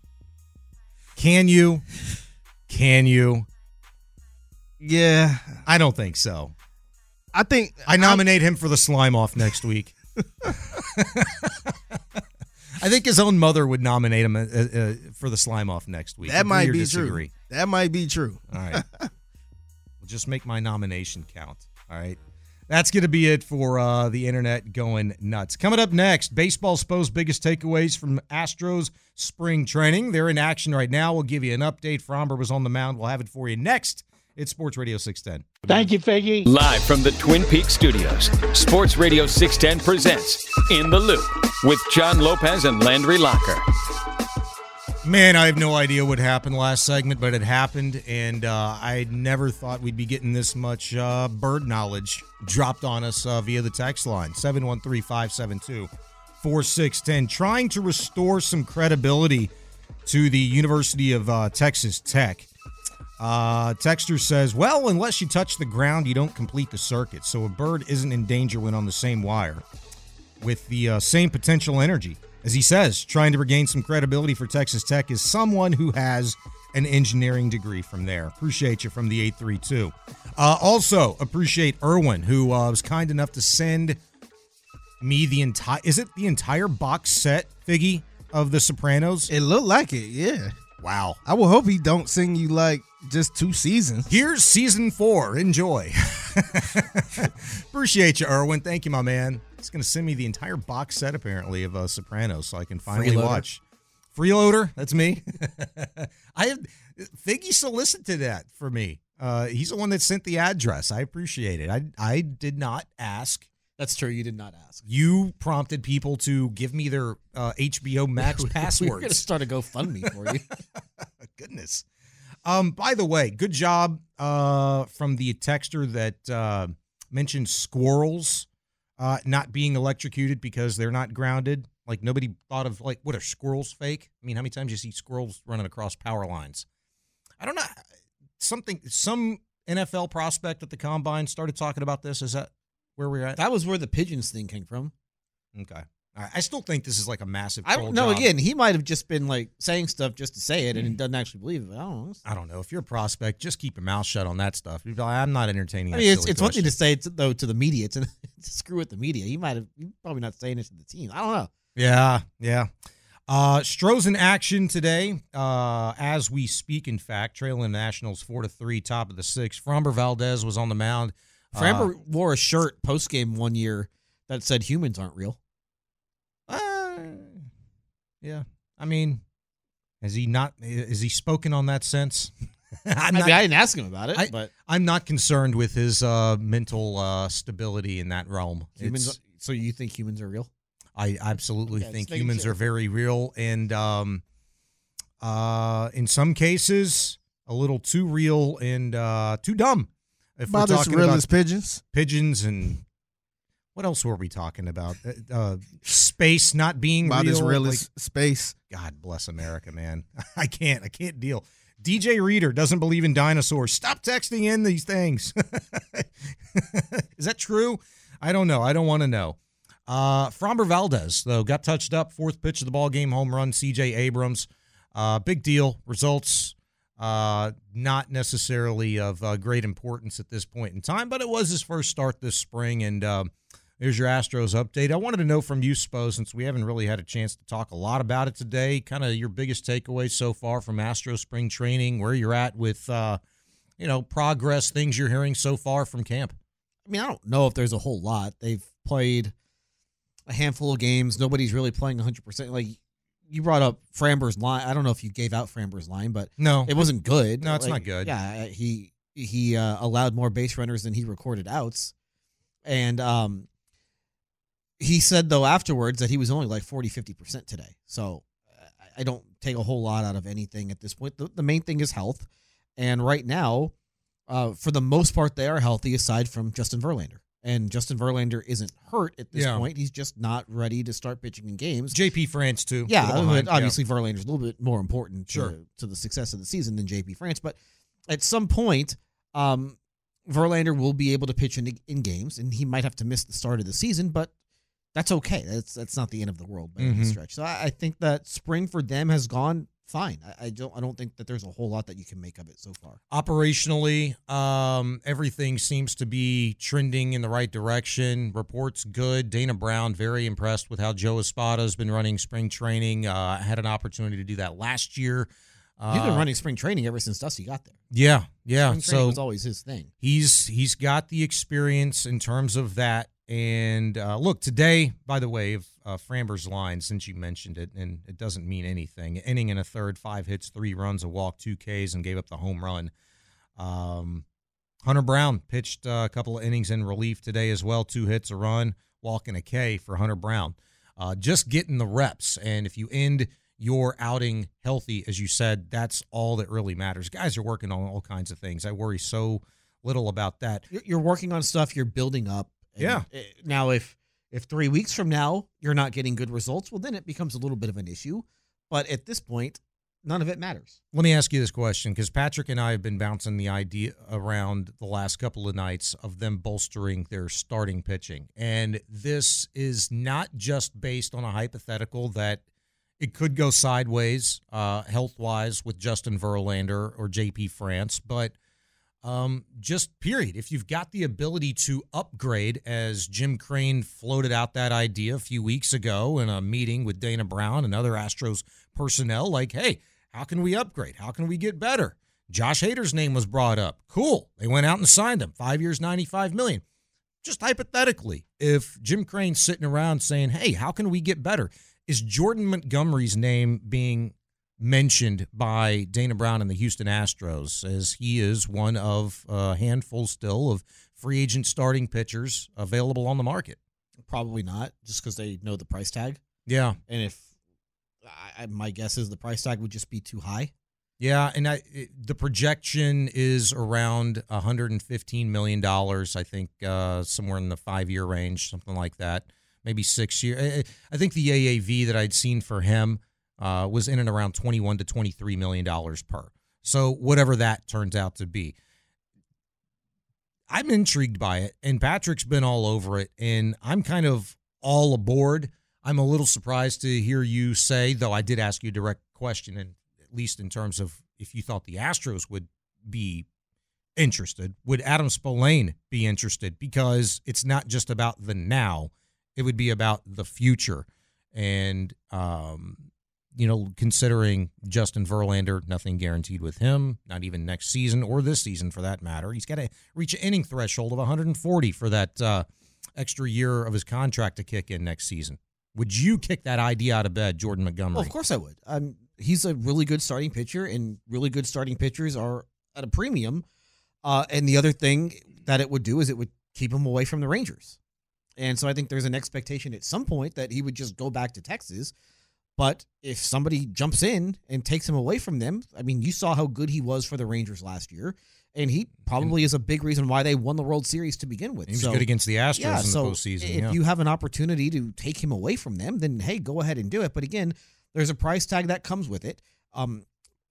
Can you? Can you?
Yeah,
I don't think so.
I think
I nominate him for the slime off next week. I think his own mother would nominate him uh, uh, for the slime off next week.
that
Agree
might be
disagree?
true. That might be true.
All right. we'll just make my nomination count. All right. That's going to be it for uh, the internet going nuts. Coming up next, baseball Spo's biggest takeaways from Astros spring training. They're in action right now. We'll give you an update. Framber was on the mound. We'll have it for you next. It's Sports Radio 610.
Thank you, Figgy. Live from the Twin Peaks studios, Sports Radio 610 presents In the Loop with John Lopez and Landry Locker.
Man, I have no idea what happened last segment, but it happened, and uh, I never thought we'd be getting this much uh, bird knowledge dropped on us uh, via the text line 713 572 4610. Trying to restore some credibility to the University of uh, Texas Tech. Uh, Texter says, Well, unless you touch the ground, you don't complete the circuit. So a bird isn't in danger when on the same wire with the uh, same potential energy. As he says, trying to regain some credibility for Texas Tech is someone who has an engineering degree from there. Appreciate you from the 832. Uh, also, appreciate Irwin, who uh, was kind enough to send me the entire. Is it the entire box set, Figgy, of The Sopranos?
It looked like it, yeah.
Wow.
I will hope he don't sing you like just two seasons.
Here's season four. Enjoy. Appreciate you, Irwin. Thank you, my man. He's going to send me the entire box set, apparently, of uh, Sopranos so I can finally
Freeloader.
watch. Freeloader, that's me. I have Figgy solicited that for me. Uh, he's the one that sent the address. I appreciate it. I I did not ask.
That's true. You did not ask.
You prompted people to give me their uh, HBO Max
We were
passwords.
going to start a GoFundMe for you.
Goodness. Um, by the way, good job uh, from the texter that uh, mentioned squirrels uh, not being electrocuted because they're not grounded. Like nobody thought of like what are squirrels fake? I mean, how many times you see squirrels running across power lines? I don't know. Something some NFL prospect at the combine started talking about this. Is that where we're at?
That was where the pigeons thing came from.
Okay. I still think this is like a massive.
I don't know.
job.
Again, he might have just been like saying stuff just to say it and doesn't actually believe it. I don't know.
I don't know. If you're a prospect, just keep your mouth shut on that stuff. Like, I'm not entertaining.
I mean, it's, it's one thing to say it to, though to the media. It's, it's screw with the media. He might have. Probably not saying it to the team. I don't know.
Yeah, yeah. Uh, Stros in action today, uh, as we speak. In fact, trailing the Nationals four to three, top of the sixth. Framber Valdez was on the mound. Uh,
Framber wore a shirt post game one year that said humans aren't real.
Yeah, I mean, has he not? Is he spoken on that sense?
I
I'm
mean, I didn't ask him about it,
I,
but
I'm not concerned with his uh, mental uh, stability in that realm.
humans.
It's-
so you think humans are real?
I absolutely
Okay,
think humans
sure.
are very real, and um, uh, in some cases, a little too real and uh, too dumb. If
About
we're
as
talking
real
about
as pigeons.
pigeons and what else were we talking about? Uh, uh, space not being
About
real.
as real
like-
as space.
God bless America, man. I can't. I can't deal. DJ Reader doesn't believe in dinosaurs. Stop texting in these things. Is that true? I don't know. I don't want to know. Uh, Framber Valdez, though, got touched up. Fourth pitch of the ball game, home run. CJ Abrams. Uh, big deal. Results uh, not necessarily of uh, great importance at this point in time, but it was his first start this spring. And uh, there's your Astros update. I wanted to know from you, Spo, since we haven't really had a chance to talk a lot about it today, kind of your biggest takeaway so far from Astro spring training, where you're at with, uh, you know, progress, things you're hearing so far from camp.
I mean, I don't know if there's a whole lot. They've played a handful of games. Nobody's really playing 100%. Like you brought up Framber's line. I don't know if you gave out Framber's line, but
No.
it wasn't good.
No, it's
Like,
not good.
Yeah, he he uh, allowed more base runners than he recorded outs, and um, he said though afterwards that he was only like 40 50 percent today. So I- don't take a whole lot out of anything at this point. The, the main thing is health, and right now, uh, for the most part, they are healthy aside from Justin Verlander. And Justin Verlander isn't hurt at this
Yeah.
point. He's just not ready to start pitching in games.
JP France, too.
Yeah,
behind, yeah.
obviously Verlander's a little bit more important to, to the success of the season than JP France. But at some point, um, Verlander will be able to pitch in, in games, and he might have to miss the start of the season, but that's okay. That's that's not the end of the world by any
Mhm.
stretch. So I, I think that spring for them has gone fine. I, I don't I don't think that there's a whole lot that you can make of it so far.
Operationally, um, everything seems to be trending in the right direction. Reports good. Dana Brown very impressed with how Joe Espada has been running spring training. Uh, had an opportunity to do that last year. Uh,
He's been running spring training ever since Dusty got there.
Yeah, yeah.
Spring training
so
it's always his thing.
He's he's got the experience in terms of that. And uh, look, today, by the way, of uh, Framber's line, since you mentioned it, and it doesn't mean anything. Inning and a third, five hits, three runs, a walk, two Ks, and gave up the home run. Um, Hunter Brown pitched uh, a couple of innings in relief today as well. Two hits, a run, walk, and a K for Hunter Brown. Uh, just getting the reps. And if you end your outing healthy, as you said, that's all that really matters. Guys are working on all kinds of things. I worry so little about that.
You're, you're working on stuff. You're building up. And,
Yeah.
uh, Now, if if three weeks from now you're not getting good results, well, then it becomes a little bit of an issue. But at this point, none of it matters.
Let me ask you this question because Patrick and I have been bouncing the idea around the last couple of nights of them bolstering their starting pitching. And this is not just based on a hypothetical that it could go sideways uh, health wise with Justin Verlander or JP France, but um, just period. If you've got the ability to upgrade, as Jim Crane floated out that idea a few weeks ago in a meeting with Dana Brown and other Astros personnel, like, hey, how can we upgrade? How can we get better? Josh Hader's name was brought up. Cool. They went out and signed him. Five years, 95 million. Just hypothetically, if Jim Crane's sitting around saying, hey, how can we get better? Is Jordan Montgomery's name being mentioned by Dana Brown and the Houston Astros as he is one of a handful still of free agent starting pitchers available on the market?
Probably not, just because they know the price tag.
Yeah.
And if I, my guess is the price tag would just be too high.
Yeah, and I it, the projection is around 115 million dollars. I think uh, somewhere in the five year range, something like that, maybe six year. I, I think the AAV that I'd seen for him uh, was in and around 21 to 23 million dollars per. So whatever that turns out to be, I'm intrigued by it, and Patrick's been all over it, and I'm kind of all aboard. I'm a little surprised to hear you say, though I did ask you a direct question, and at least in terms of if you thought the Astros would be interested, would Adam Spolane be interested? Because it's not just about the now; it would be about the future, and um, you know, considering Justin Verlander, nothing guaranteed with him, not even next season or this season for that matter. He's got to reach an inning threshold of 140 for that uh, extra year of his contract to kick in next season. Would you kick that idea out of bed, Jordan Montgomery?
Well, of course I would. Um, he's a really good starting pitcher, and really good starting pitchers are at a premium. Uh, and the other thing that it would do is it would keep him away from the Rangers. And so I think there's an expectation at some point that he would just go back to Texas. But if somebody jumps in and takes him away from them, I mean, you saw how good he was for the Rangers last year, and he probably is a big reason why they won the World Series to begin with.
He was
So-
good against the Astros
yeah,
in the
so
postseason,
If
yeah.
you have an opportunity to take him away from them, then hey, go ahead and do it. But again, there's a price tag that comes with it. Um,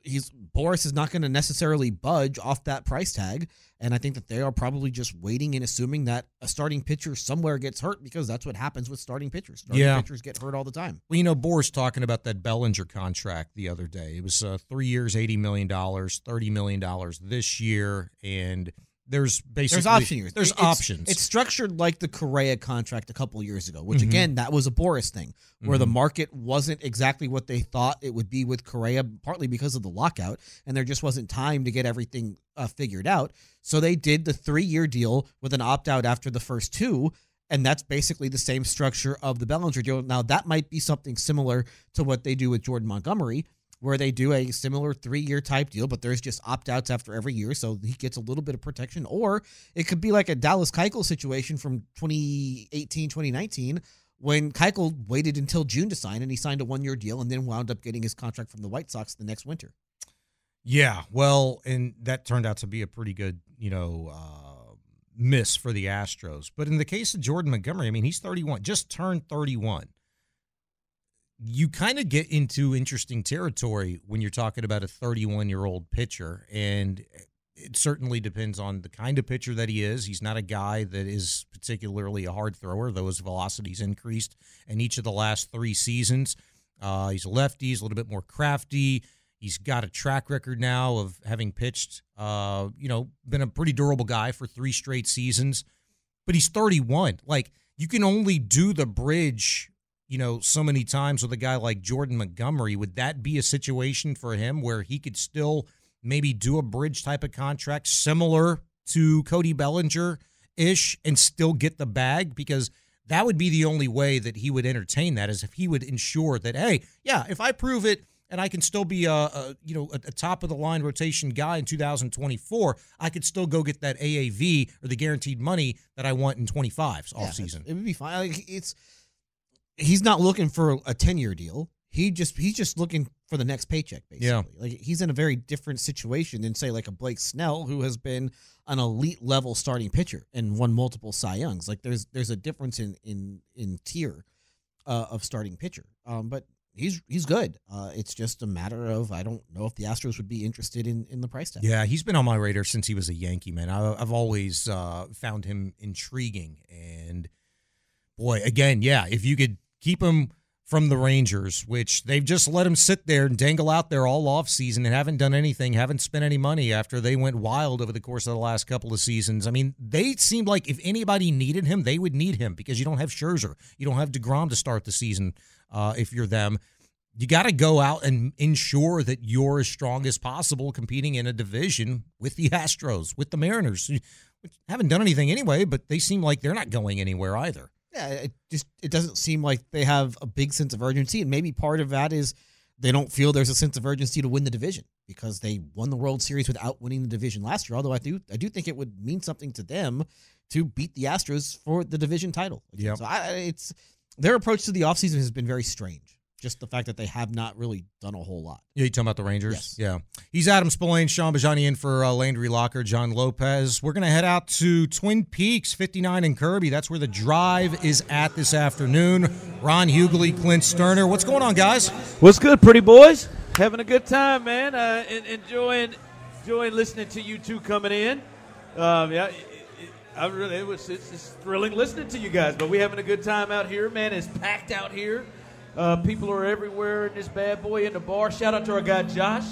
he's Boras is not going to necessarily budge off that price tag, and I think that they are probably just waiting and assuming that a starting pitcher somewhere gets hurt because that's what happens with starting pitchers. Starting
Yeah.
pitchers get hurt all the time.
Well, you know, Boras talking about that Bellinger contract the other day. It was uh, three years, eighty million dollars, thirty million dollars this year, and there's basically
There's option years.
There's
it's-
options.
It's structured like the Correa contract a couple years ago, which
Mhm.
again, that was a Boras thing, where the
Mhm.
market wasn't exactly what they thought it would be with Correa, partly because of the lockout, and there just wasn't time to get everything uh, figured out. So they did the three-year deal with an opt-out after the first two. And that's basically the same structure of the Bellinger deal. Now, that might be something similar to what they do with Jordan Montgomery, where they do a similar three year type deal, but there's just opt outs after every year, so he gets a little bit of protection. Or it could be like a Dallas Keuchel situation from 2018, 2019, when Keuchel waited until June to sign and he signed a one year deal and then wound up getting his contract from the White Sox the next winter.
Yeah, well, and that turned out to be a pretty good, you know, uh, miss for the Astros. But in the case of Jordan Montgomery, I mean, he's 31, just turned 31. You kind of get into interesting territory when you're talking about a 31 year old pitcher, and it certainly depends on the kind of pitcher that he is. He's not a guy that is particularly a hard thrower, though his velocity's increased in each of the last three seasons. Uh, he's a lefty, he's a little bit more crafty. He's got a track record now of having pitched, uh, you know, been a pretty durable guy for three straight seasons. But he's 31. Like, you can only do the bridge, you know, so many times with a guy like Jordan Montgomery. Would that be a situation for him where he could still maybe do a bridge type of contract similar to Cody Bellinger ish and still get the bag? Because that would be the only way that he would entertain that is if he would ensure that, hey, yeah, if I prove it and I can still be a, a you know a, a top of the line rotation guy in 2024, I could still go get that AAV or the guaranteed money that I want in 25's
Yeah,
off season.
It would be fine. Like, it's he's not looking for a ten year deal. He just he's just looking for the next paycheck. Basically,
Yeah.
like he's in a very different situation than say like a Blake Snell who has been an elite level starting pitcher and won multiple Cy Youngs. Like there's there's a difference in in in tier uh, of starting pitcher. Um, but he's he's good. Uh, it's just a matter of I don't know if the Astros would be interested in in the price tag.
Yeah, he's been on my radar since he was a Yankee man. I, I've always uh, found him intriguing, and boy, again, yeah, if you could keep him from the Rangers, which they've just let him sit there and dangle out there all off season and haven't done anything, haven't spent any money after they went wild over the course of the last couple of seasons. I mean, they seemed like if anybody needed him, they would need him because you don't have Scherzer, you don't have deGrom to start the season. Uh, if you're them, you got to go out and ensure that you're as strong as possible competing in a division with the Astros, with the Mariners, which haven't done anything anyway, but they seem like they're not going anywhere either.
Yeah, it just it doesn't seem like they have a big sense of urgency, and maybe part of that is they don't feel there's a sense of urgency to win the division because they won the World Series without winning the division last year. Although I do I do think it would mean something to them to beat the Astros for the division title.
Yeah,
So I, it's their approach to the offseason has been very strange.
Just the fact that they have not really done a whole lot.
Yeah, you talking about the Rangers? Yeah. He's Adam Spolane, Shaun Bijani in for uh, Landry Locker, John Lopez. We're going to head out to Twin Peaks, 59 and Kirby. That's where the drive is at this afternoon. Ron Hughley, Clint Stoerner. What's going on, guys?
What's good, pretty boys? Having a good time, man. Uh, en- enjoying, enjoying listening to you two coming in. Um, yeah, it, it, I really, it was it's, it's thrilling listening to you guys. But we having a good time out here, man. It's packed out here. Uh, people are everywhere in this bad boy in the bar. Shout out to our guy Josh,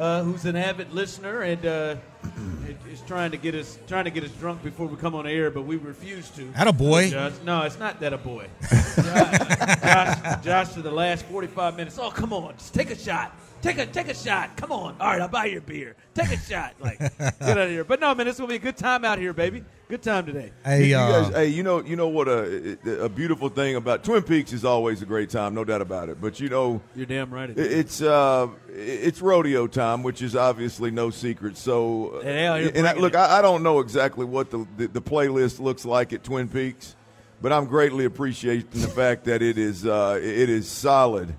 uh, who's an avid listener and uh, is trying to get us trying to get us drunk before we come on air, but we refuse to.
Atta boy.
Josh. No, it's not that a boy. Josh, Josh, for the last forty-five minutes. Oh, come on, just take a shot. Take a take a shot. Come on. All right, I'll buy your beer. Take a shot. Like, get out of here. But no, man, it's gonna be a good time out here, baby. Good time today.
Hey,
you
uh,
guys, hey, you know, you know what a a beautiful thing about Twin Peaks is always a great time, no doubt about it. But you know,
You're damn right. it
it-
is.
uh, it's rodeo time, which is obviously no secret. So, uh,
Yeah,
and I, look. I, I don't know exactly what the, the the playlist looks like at Twin Peaks, but I'm greatly appreciating the fact that it is uh, it is solid,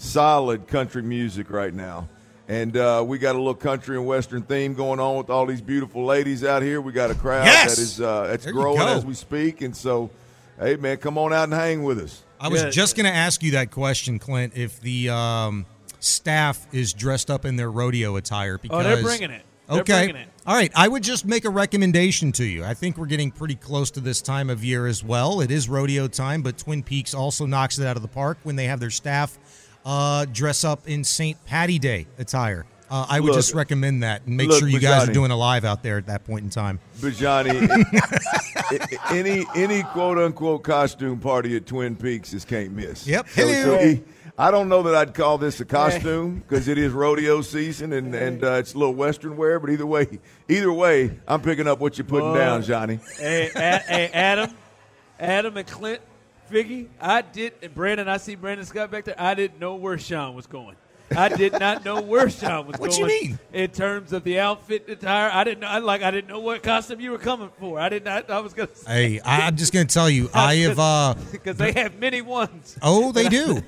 solid country music right now. And uh, we got a little country and western theme going on with all these beautiful ladies out here. We got a crowd
Yes!
that is uh, that's
There
growing as we speak, and so, hey man, come on out and hang with us.
I was just going to ask you that question, Clint, if the um, staff is dressed up in their rodeo attire.
Oh,
Because,
they're bringing it. They're
okay.
bringing it.
All right. I would just make a recommendation to you. I think we're getting pretty close to this time of year as well. It is rodeo time, but Twin Peaks also knocks it out of the park when they have their staff uh, dress up in St. Patty Day attire. Uh, I would
Look-
just recommend that and make
look,
sure you guys are doing a live out there at that point in time.
But Johnny, any any quote unquote costume party at Twin Peaks is can't miss.
Yep.
So, so he- I don't know that I'd call this a costume because it is rodeo season and and uh, it's a little western wear. But either way, either way, I'm picking up what you're putting
Boy.
down, Johnny.
hey, A- hey, Adam, Adam and Clint, Figgy, I did, and Brandon, I see Brandon Scott back there. I didn't know where Sean was going. I did not know where Sean was going.
What you mean?
In terms of the outfit, attire, I didn't know. I like, I didn't know what costume you were coming for. I did not. I was gonna
Say, Hey, I'm just going to tell you, I have. Uh,
because they have many ones.
Oh, they do.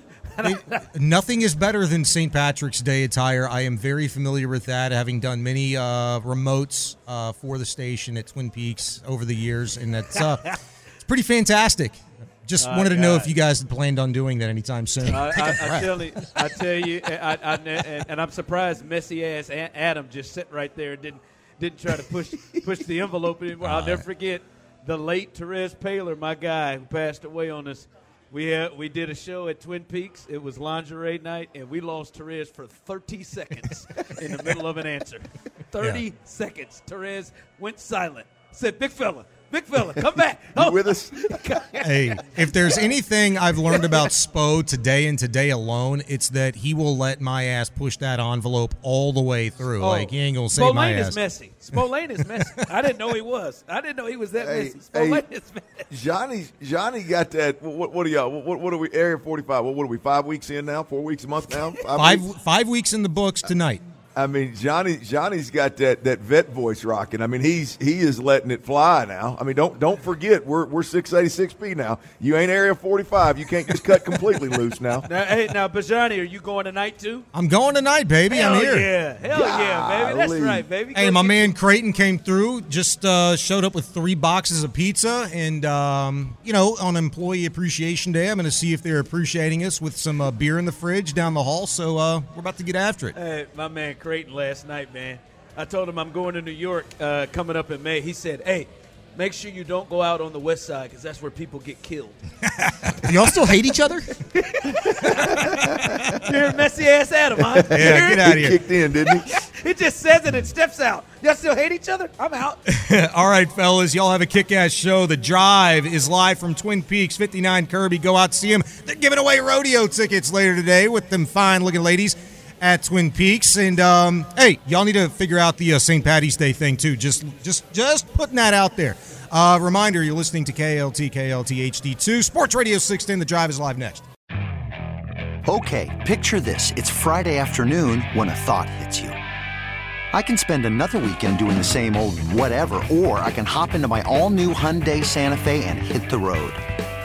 They- nothing is better than St. Patrick's Day attire. I am very familiar with that, having done many uh, remotes uh, for the station at Twin Peaks over the years, and that's uh, it's pretty fantastic. Just
Uh,
wanted to know if you guys had planned on doing that anytime soon.
I,
Take a
I, I tell you, I tell you, I, I, and, and I'm surprised messy ass Adam just sitting right there and didn't didn't try to push push the envelope anymore. I'll never forget the late Therese Paler, my guy who passed away on us. We had, we did a show at Twin Peaks. It was lingerie night, and we lost Therese for 30 seconds in the middle of an answer. 30
Yeah.
seconds. Therese went silent. Said, "Big fella, big fella, come back." Oh,
with us?
hey, if there's anything I've learned about Spo today and today alone, it's that he will let my ass push that envelope all the way through.
Oh,
like he ain't gonna save my
Spolane
ass.
is messy. Spolane is messy. I didn't know he was. I didn't know he was that
Hey,
messy.
hey,
Spolane is messy.
Johnny, Johnny got that. What, what are y'all? What, what are we? Area 45. What, what are we? Five weeks in now? Four weeks a month now?
Five
weeks?
five weeks in the books tonight.
I mean, Johnny Johnny's got that, that vet voice rocking. I mean, he's he is letting it fly now. I mean, don't don't forget we're we're 686p now. You ain't area 45. You can't just cut completely loose now.
Now, hey, now, Bijani, are you going tonight too?
I'm going tonight, baby.
Hell
I'm here.
yeah, hell yeah, baby. That's
Golly.
right, baby.
Hey,
Go
my
get-
man Creighton came through. Just uh, showed up with three boxes of pizza, and um, you know, on Employee Appreciation Day, I'm going to see if they're appreciating us with some uh, beer in the fridge down the hall. So uh, we're about to get after it.
Hey, my man Creighton last night, man. I told him I'm going to New York uh, coming up in May. He said, "Hey, make sure you don't go out on the west side because that's where people get killed."
Y'all still hate each other?
You're a messy ass Adam, huh?
Yeah, get out of
He
here.
kicked in, didn't he?
He just says it and steps out. Y'all still hate each other? I'm out.
All right, fellas, y'all have a kick-ass show. The Drive is live from Twin Peaks, 59 Kirby. Go out see them. They're giving away rodeo tickets later today with them fine-looking ladies at Twin Peaks. And um, hey, y'all need to figure out the uh, St. Patty's Day thing too. Just, just, just putting that out there. Uh, reminder: You're listening to KLT KLT HD2 Sports Radio 16. The Drive is live next.
Okay, picture this. It's Friday afternoon when a thought hits you. I can spend another weekend doing the same old whatever, or I can hop into my all new Hyundai Santa Fe and hit the road.